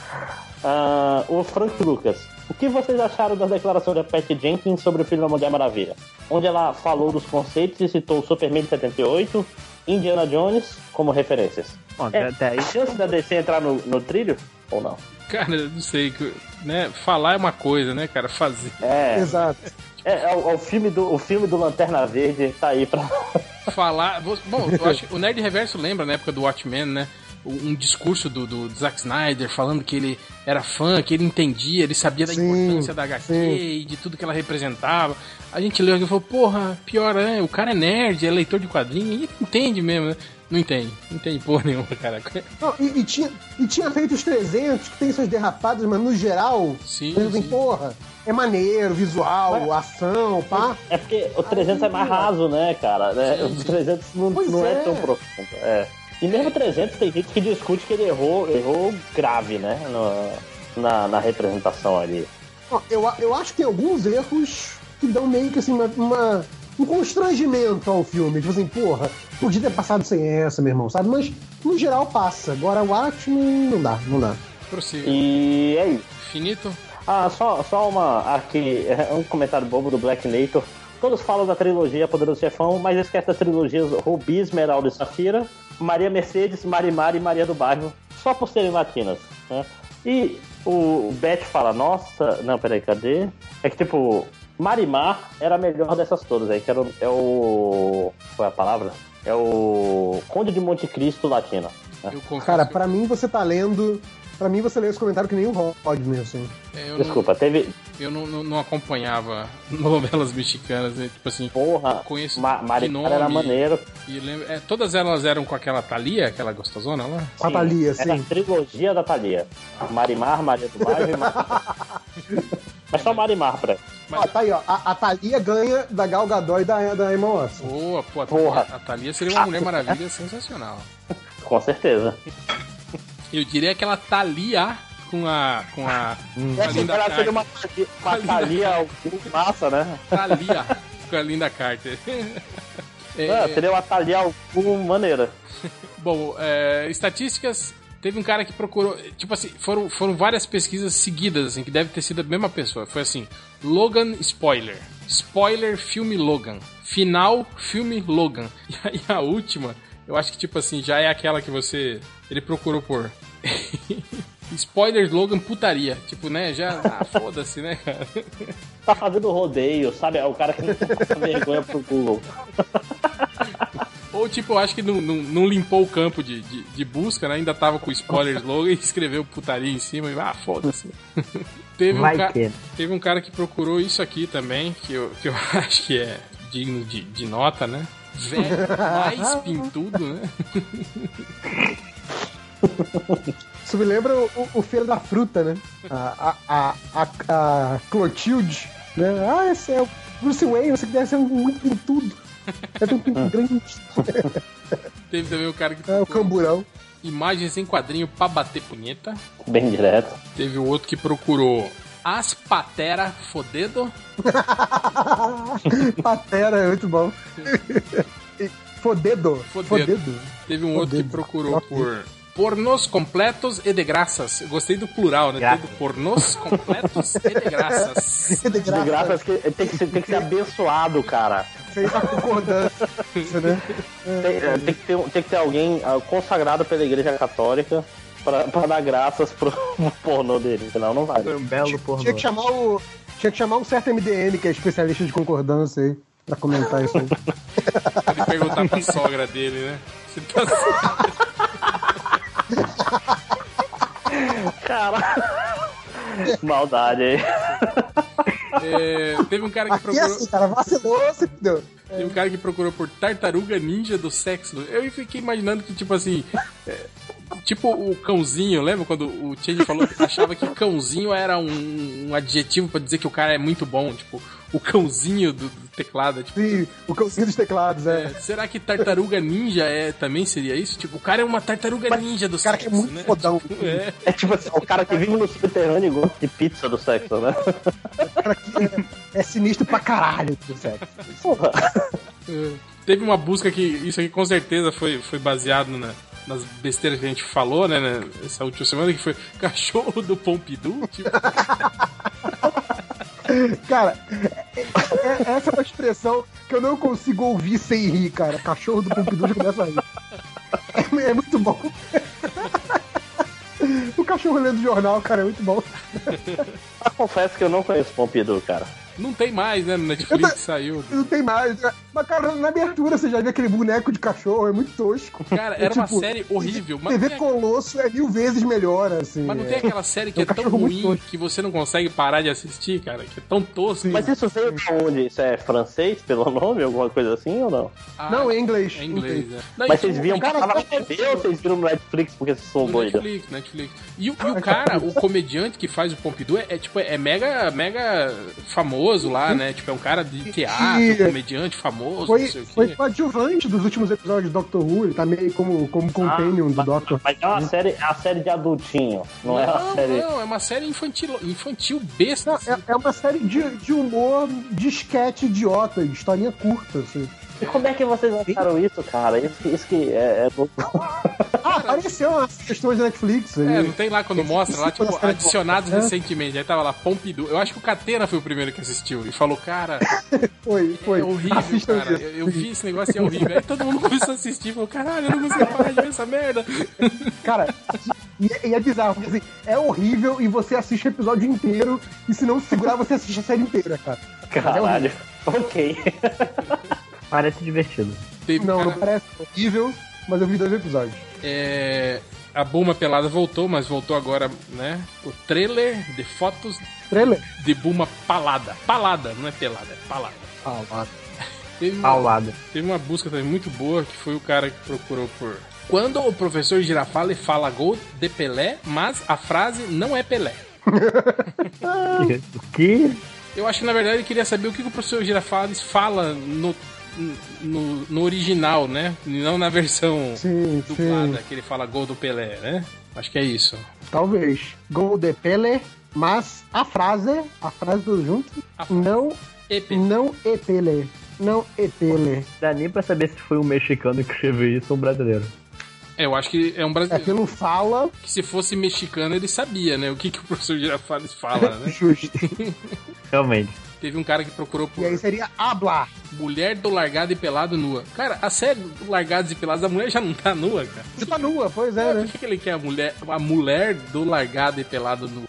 Ah, o Frank Lucas. O que vocês acharam das declarações da Pat Jenkins sobre o filme da Mulher Maravilha? Onde ela falou dos conceitos e citou o Superman de 78, Indiana Jones como referências. Bom, É, até aí, chance da DC entrar no, no trilho? Ou não? Cara, eu não sei, que- né? Falar é uma coisa, né, cara? Fazer. É, Exato. é, é o, é o filme do, o filme do Lanterna Verde tá aí pra. Falar. Bom, eu acho que o Nerd Reverso lembra na época do Watchmen, né? Um discurso do, do Zack Snyder falando que ele era fã, que ele entendia, ele sabia da Sim, importância da HQ sim. e de tudo que ela representava. A gente leu aqui e falou, porra, pior é, o cara é nerd, é leitor de quadrinho, e ele entende mesmo, né? Não entende, não entende porra nenhuma, cara. Não, e, e tinha, e tinha feito os 300, que tem suas derrapadas, mas no geral, Sim, sim. porra, é maneiro, visual, ação, pá. É porque o 300 é mais raso, né, cara? Né? Sim, O sim. 300 não, não é. é. tão profundo. É. E mesmo 300 tem gente que discute que ele errou, errou grave, né? no- na, na representação ali. Eu, eu acho que tem alguns erros que dão meio que assim, uma, uma- um constrangimento ao filme. Tipo assim, porra, podia ter passado sem essa, meu irmão, sabe? Mas no geral passa. Agora o Watchmen não dá, não dá. Prossiga. E é isso. Finito? Ah, só, só uma aqui, um comentário bobo do Black Nator. Todos falam da trilogia Poderoso Chefão, mas esquece das trilogias Rubi, Esmeralda e Safira, Maria Mercedes, Marimar e Maria do Bairro, só por serem latinas. Né? E o Beth fala, nossa, não, peraí, cadê? É que tipo, Marimar era a melhor dessas todas aí, que era o, é o. Qual é a palavra? É o Conde de Monte Cristo latino. Eu confesso Cara, pra mim você tá lendo. Pra mim você leu esse comentário que nem o Rodney, assim. é, eu, não, Desculpa, teve. eu não, não, não acompanhava novelas mexicanas, né? Tipo assim, Porra, conheço Ma nome. era maneiro. E lembro, é, todas elas eram com aquela Thalia, aquela gostosona lá? Com a Thalia, Era a trilogia da Thalia. Marimar, Maria do Bairro e Marimar. Mas só Marimar, pra Ó, tá aí, ó. A, a Thalia ganha da Gal Gadot e da, da Emma Watson. Boa, pô, a Porra. Thalia, a Thalia seria uma Mulher Maravilha sensacional. Com certeza. Eu diria que ela Thalia com a. com a. com a Linda Carter. seria uma, uma Thalia massa, né? Thalia com a Linda Carter. É, É, seria uma Thalia maneira. Bom, é, estatísticas. Teve um cara que procurou. Tipo assim, foram, foram várias pesquisas seguidas, assim, que deve ter sido a mesma pessoa. Foi assim: Logan spoiler. Spoiler filme Logan. Final filme Logan. E aí a última, eu acho que tipo assim, já é aquela que você. Ele procurou por. Spoiler Logan putaria. Tipo, né? Já. Ah, foda-se, né, cara? Tá fazendo rodeio, sabe? É o cara que não passa vergonha pro Google. Ou tipo, eu acho que não, não, não limpou o campo de, de, de busca, né? Ainda tava com spoiler Logan e escreveu putaria em cima e ah, foda-se. Teve um, ca- teve um cara que procurou isso aqui também, que eu, que eu acho que é digno de, de nota, né? Velho mais pintudo, né? Isso me lembra o, o, Feira da Fruta, né? A, a, a, a, a Clotilde, né? Ah, esse é o Bruce Wayne, você que deve ser um muito pintudo. É um pinto grande. Teve também o cara que É o procurou camburão. imagens em quadrinho pra bater punheta. Bem direto. Teve o outro que procurou as patera fodedo. Patera, é muito bom. Fodedo. Fodedo. Fodedo. Teve um outro que Fodedo. procurou por pornôs completos e de graças. Eu gostei do plural, né? Graças. Teve pornôs completos e de graças. De De graça. graça, que tem que, ser, tem que ser abençoado, cara. Fez a concordância, né? Tem, é, tem que ter, tem que ter alguém ah, consagrado pela Igreja Católica pra, pra dar graças pro, pro pornô dele, senão não vale. Foi um belo pornô. Tinha que chamar o. Tinha que chamar um certo MDM, que é especialista de concordância aí, pra comentar isso aí. Pode perguntar pra sogra dele, né? Se tá Cara. Maldade aí. É, teve um cara que Aqui é procurou. assim, cara, vacilou, se deu. Teve um cara que procurou por tartaruga ninja do sexo. Eu fiquei imaginando que, tipo assim. Tipo o cãozinho, lembra quando o Change falou que achava que cãozinho era um, um adjetivo pra dizer que o cara é muito bom? Tipo, o cãozinho do, do teclado. Tipo, Sim, o cãozinho dos teclados, é. é, será que tartaruga ninja é, também seria isso? Tipo, o cara é uma tartaruga ninja do O cara que é sexo, muito né? fodão. É. É tipo assim, o cara que vive no subterrâneo e gosta de pizza do sexo, né? O cara que é, é sinistro pra caralho do sexo. Porra. É. Teve uma busca que isso aqui com certeza foi, foi baseado na- nas besteiras que a gente falou, né, né, essa última semana, que foi cachorro do Pompidou. Tipo, Cara, é- é- essa é uma expressão que eu não consigo ouvir sem rir, cara. Cachorro do Pompidou já começa a rir. É, é muito bom. O cachorro lendo jornal, cara, é muito bom. Eu confesso que eu não conheço Pompidou, cara. não tem mais, né, no Netflix saiu. Não tem mais. Mas, cara, na abertura você já vê aquele boneco de cachorro, é muito tosco. Cara, É era uma tipo, série horrível. Mas TV tem, Colosso é mil vezes melhor, assim. mas não tem aquela série que É é, tão ruim que você não consegue parar de assistir, cara, que é tão tosco. Mas isso veio de onde? Isso é francês, pelo nome? Alguma coisa assim ou não? Ah, Não, é inglês. é inglês, né? Não, Mas vocês viam o cara, cara- na TV ou vocês viram no Netflix porque vocês são doidos? Netflix, Netflix. E, o- e o cara, o comediante que faz o Pompidou é, é, tipo, é mega, mega famoso lá, né? Tipo, é um cara de teatro, comediante famoso, Foi, não sei o foi quê. coadjuvante dos últimos episódios do Doctor Who, ele tá meio como, como companion do mas, Doctor. mas é uma série, é uma série de adultinho, não, é uma Não, série. não, é uma série infantil, infantil besta. Não, assim. é, é uma série de, de humor de sketch idiota, de historinha curta, assim. E como é que vocês acharam isso, cara? Isso, isso que é, é. Ah, apareceu umas questões da Netflix. É, aí. não tem lá quando mostra lá, tipo, adicionados É. recentemente. Aí tava lá, Pompidou. Eu acho que o Catena foi o primeiro que assistiu e falou, cara, Foi, foi. é horrível, Assistam cara. Eu, eu vi esse negócio e é horrível. Aí todo mundo começou a assistir e falou, caralho, eu não consigo parar de ver essa merda. Cara, e, é- e é bizarro, porque assim, é horrível e você assiste o episódio inteiro, e se não segurar, você assiste a série inteira, cara. Caralho. Ok. Parece divertido. Teve, Não, cara, não parece horrível, mas eu vi dois episódios. É, a Buma Pelada voltou, mas voltou agora, né? O trailer de fotos Trailer? de Buma Palada. Palada, não é pelada, é palada. Lá. Teve uma, teve uma busca também muito boa, que foi o cara que procurou por... Quando o professor Girafale fala gol de Pelé, mas a frase não é Pelé. O que? Eu acho que na verdade ele queria saber o que que o professor Girafales fala no, no, no original, né? Não na versão Sim, dublada, sim. que ele fala gol do Pelé, né? Acho que é isso. Talvez. Gol de Pele, mas a frase, a frase do junto, A não, E Pelé. não é Pele. Não é Pele. Dá nem pra saber se foi um mexicano que escreveu isso ou um brasileiro. É, eu acho que é um É brasileiro. pelo fala, Que se fosse mexicano, ele sabia, né? O que, que o professor Girafales fala, né? justo. Realmente. Teve um cara que procurou por E aí seria hablar. mulher do largado e pelado nua. Cara, a série do Largados e Pelados, a mulher já não tá nua, cara. Você tá nua, pois é, Por né? que, que ele quer a mulher, a mulher do largado e pelado nua?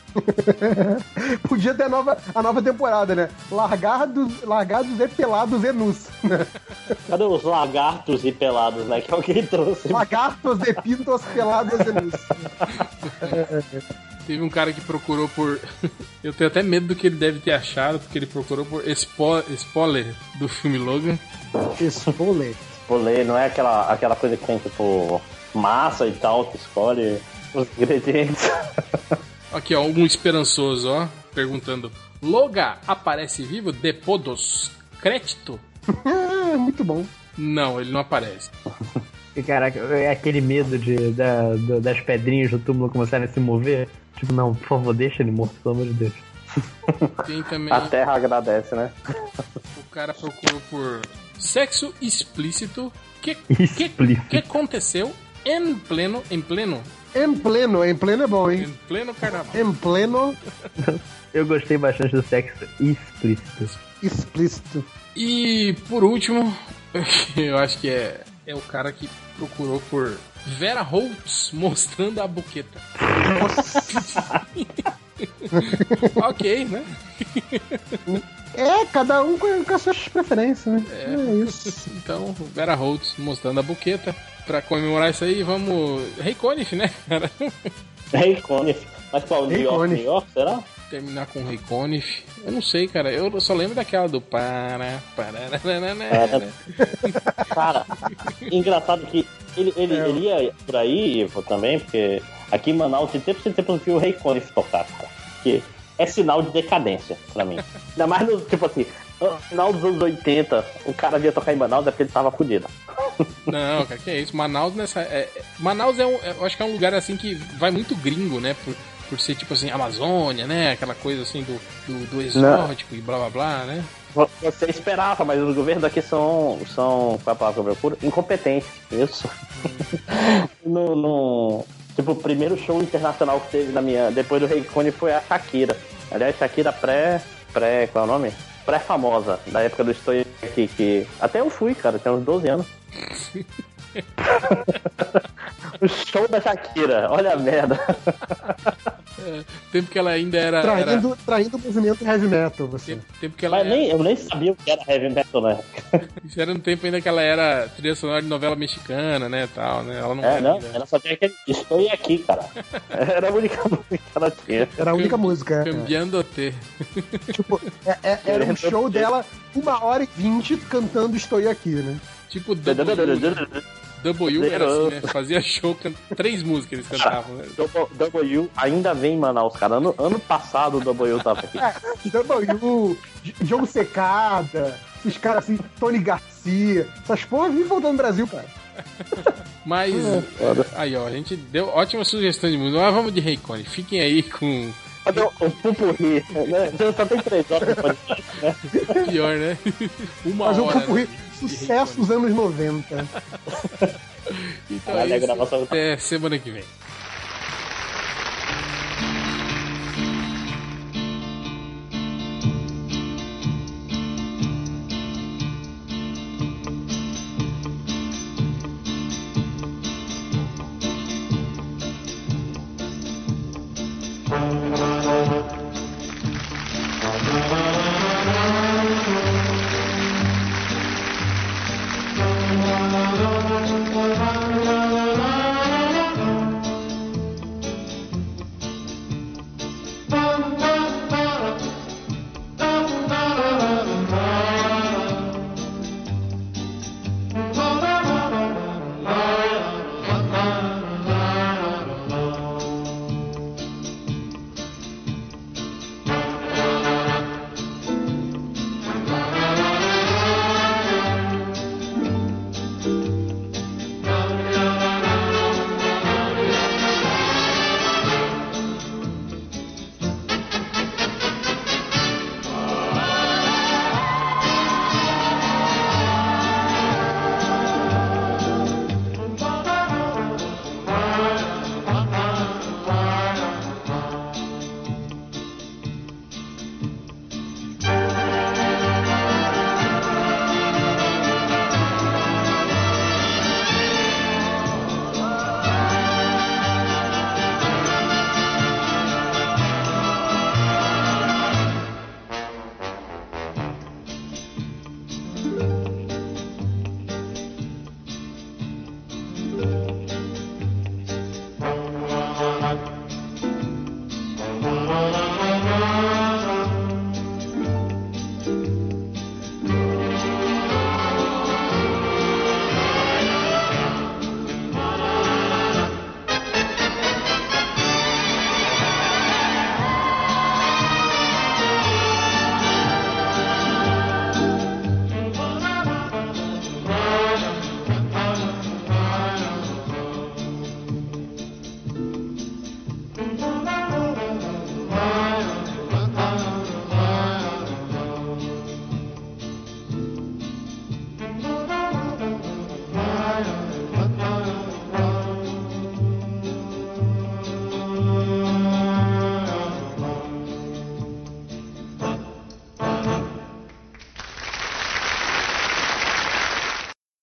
Podia ter a nova, a nova temporada, né? Largados, largados e pelados e nus. Cadê os lagartos e pelados, né? Que alguém trouxe. Lagartos e pintos pelados e nus. Teve um cara que procurou por. Eu tenho até medo do que ele deve ter achado, porque ele procurou por spo... spoiler do filme Logan. Espolê. Polê, não é aquela, aquela coisa que tem, tipo, massa e tal, que escolhe os ingredientes. Aqui, ó, um esperançoso, ó, perguntando: Loga aparece vivo depois dos crédito? Muito bom. Não, ele não aparece. E, Caraca, é aquele medo de, da, da- das pedrinhas do túmulo começarem a se mover. Tipo, não, por favor, deixa ele morto, pelo amor de Deus. Tem também. A terra agradece, né? O cara procurou por sexo explícito. Que, que, Explícito. que aconteceu em pleno, em pleno, Em pleno, em pleno é bom, em hein? pleno carnaval. Em pleno, Eu gostei bastante do sexo explícito. explícito. E por último, eu acho que é, é o cara que procurou por Vera Holtz mostrando a buqueta. ok, né? É, cada um com, as suas preferências, né? É, isso. Então, Vera Holtz mostrando a buqueta. Pra comemorar isso aí, vamos. Rei Conif, né, cara? Rei Conif. Mas qual? New Rei York. New York, será? Terminar com Rei Conif. Eu não sei, cara. Eu só lembro daquela do para. para Cara, engraçado que Ele, ele, É. ele ia por aí Ivo, também, porque aqui em Manaus de tempo em tempo eu vi o Rei Cone tocar, cara. Que é sinal de decadência pra mim. Ainda mais no, tipo assim, no final dos anos 80, o cara via tocar em Manaus é porque ele tava fudido. Não, cara, que é isso? Manaus nessa. é- é- Manaus é um. é- eu acho que é um lugar assim que vai muito gringo, né? Por, por ser tipo assim, Amazônia, né? Aquela coisa assim do, do, do exótico e blá blá blá, né? Você esperava, mas os governos daqui são, são qual é a palavra que eu procuro? Incompetentes. Isso. no, no- tipo, o primeiro show internacional que teve na minha. Depois do Rei Cone foi a Shakira. Aliás, Shakira pré. pré. qual é o nome? Pré-famosa, da época do Estou aqui, que. Até eu fui, cara, tinha uns 12 anos. o show da Shakira, olha a merda. Tempo que ela ainda era. era Traindo, traindo o movimento heavy metal, você. tempo, tempo que ela era, nem, eu nem sabia o que era heavy metal, né? Isso era no tempo ainda que ela era trilha sonora de novela mexicana, né? Tal, né? Ela não É, era não, ainda ela só tinha aquele. Estou aqui, cara. Era a única música que ela tinha. Era a única música. é. Cambiando T. Tipo, é- é- era um show dela, uma hora e vinte cantando Estou aqui, né? Tipo W. Era assim, né? Fazia show, can... três músicas eles cantavam, né? W ainda vem em Manaus, cara. Ano, ano passado o W tava aqui. W, Jogo Secada, esses caras assim, Tony Garcia, essas porra vivem voltando no Brasil, cara. Mas. Aí, ó, a gente deu ótima sugestão de música. Mas vamos de Raycone. Fiquem aí com. Cadê o, o pupurri? Né? Só tem três horas podcast, né? Pior, né? Uma Mas um hora. pupurri, né? Sucesso dos anos 90. Então Caralho, é a isso. gravação- Até semana que vem.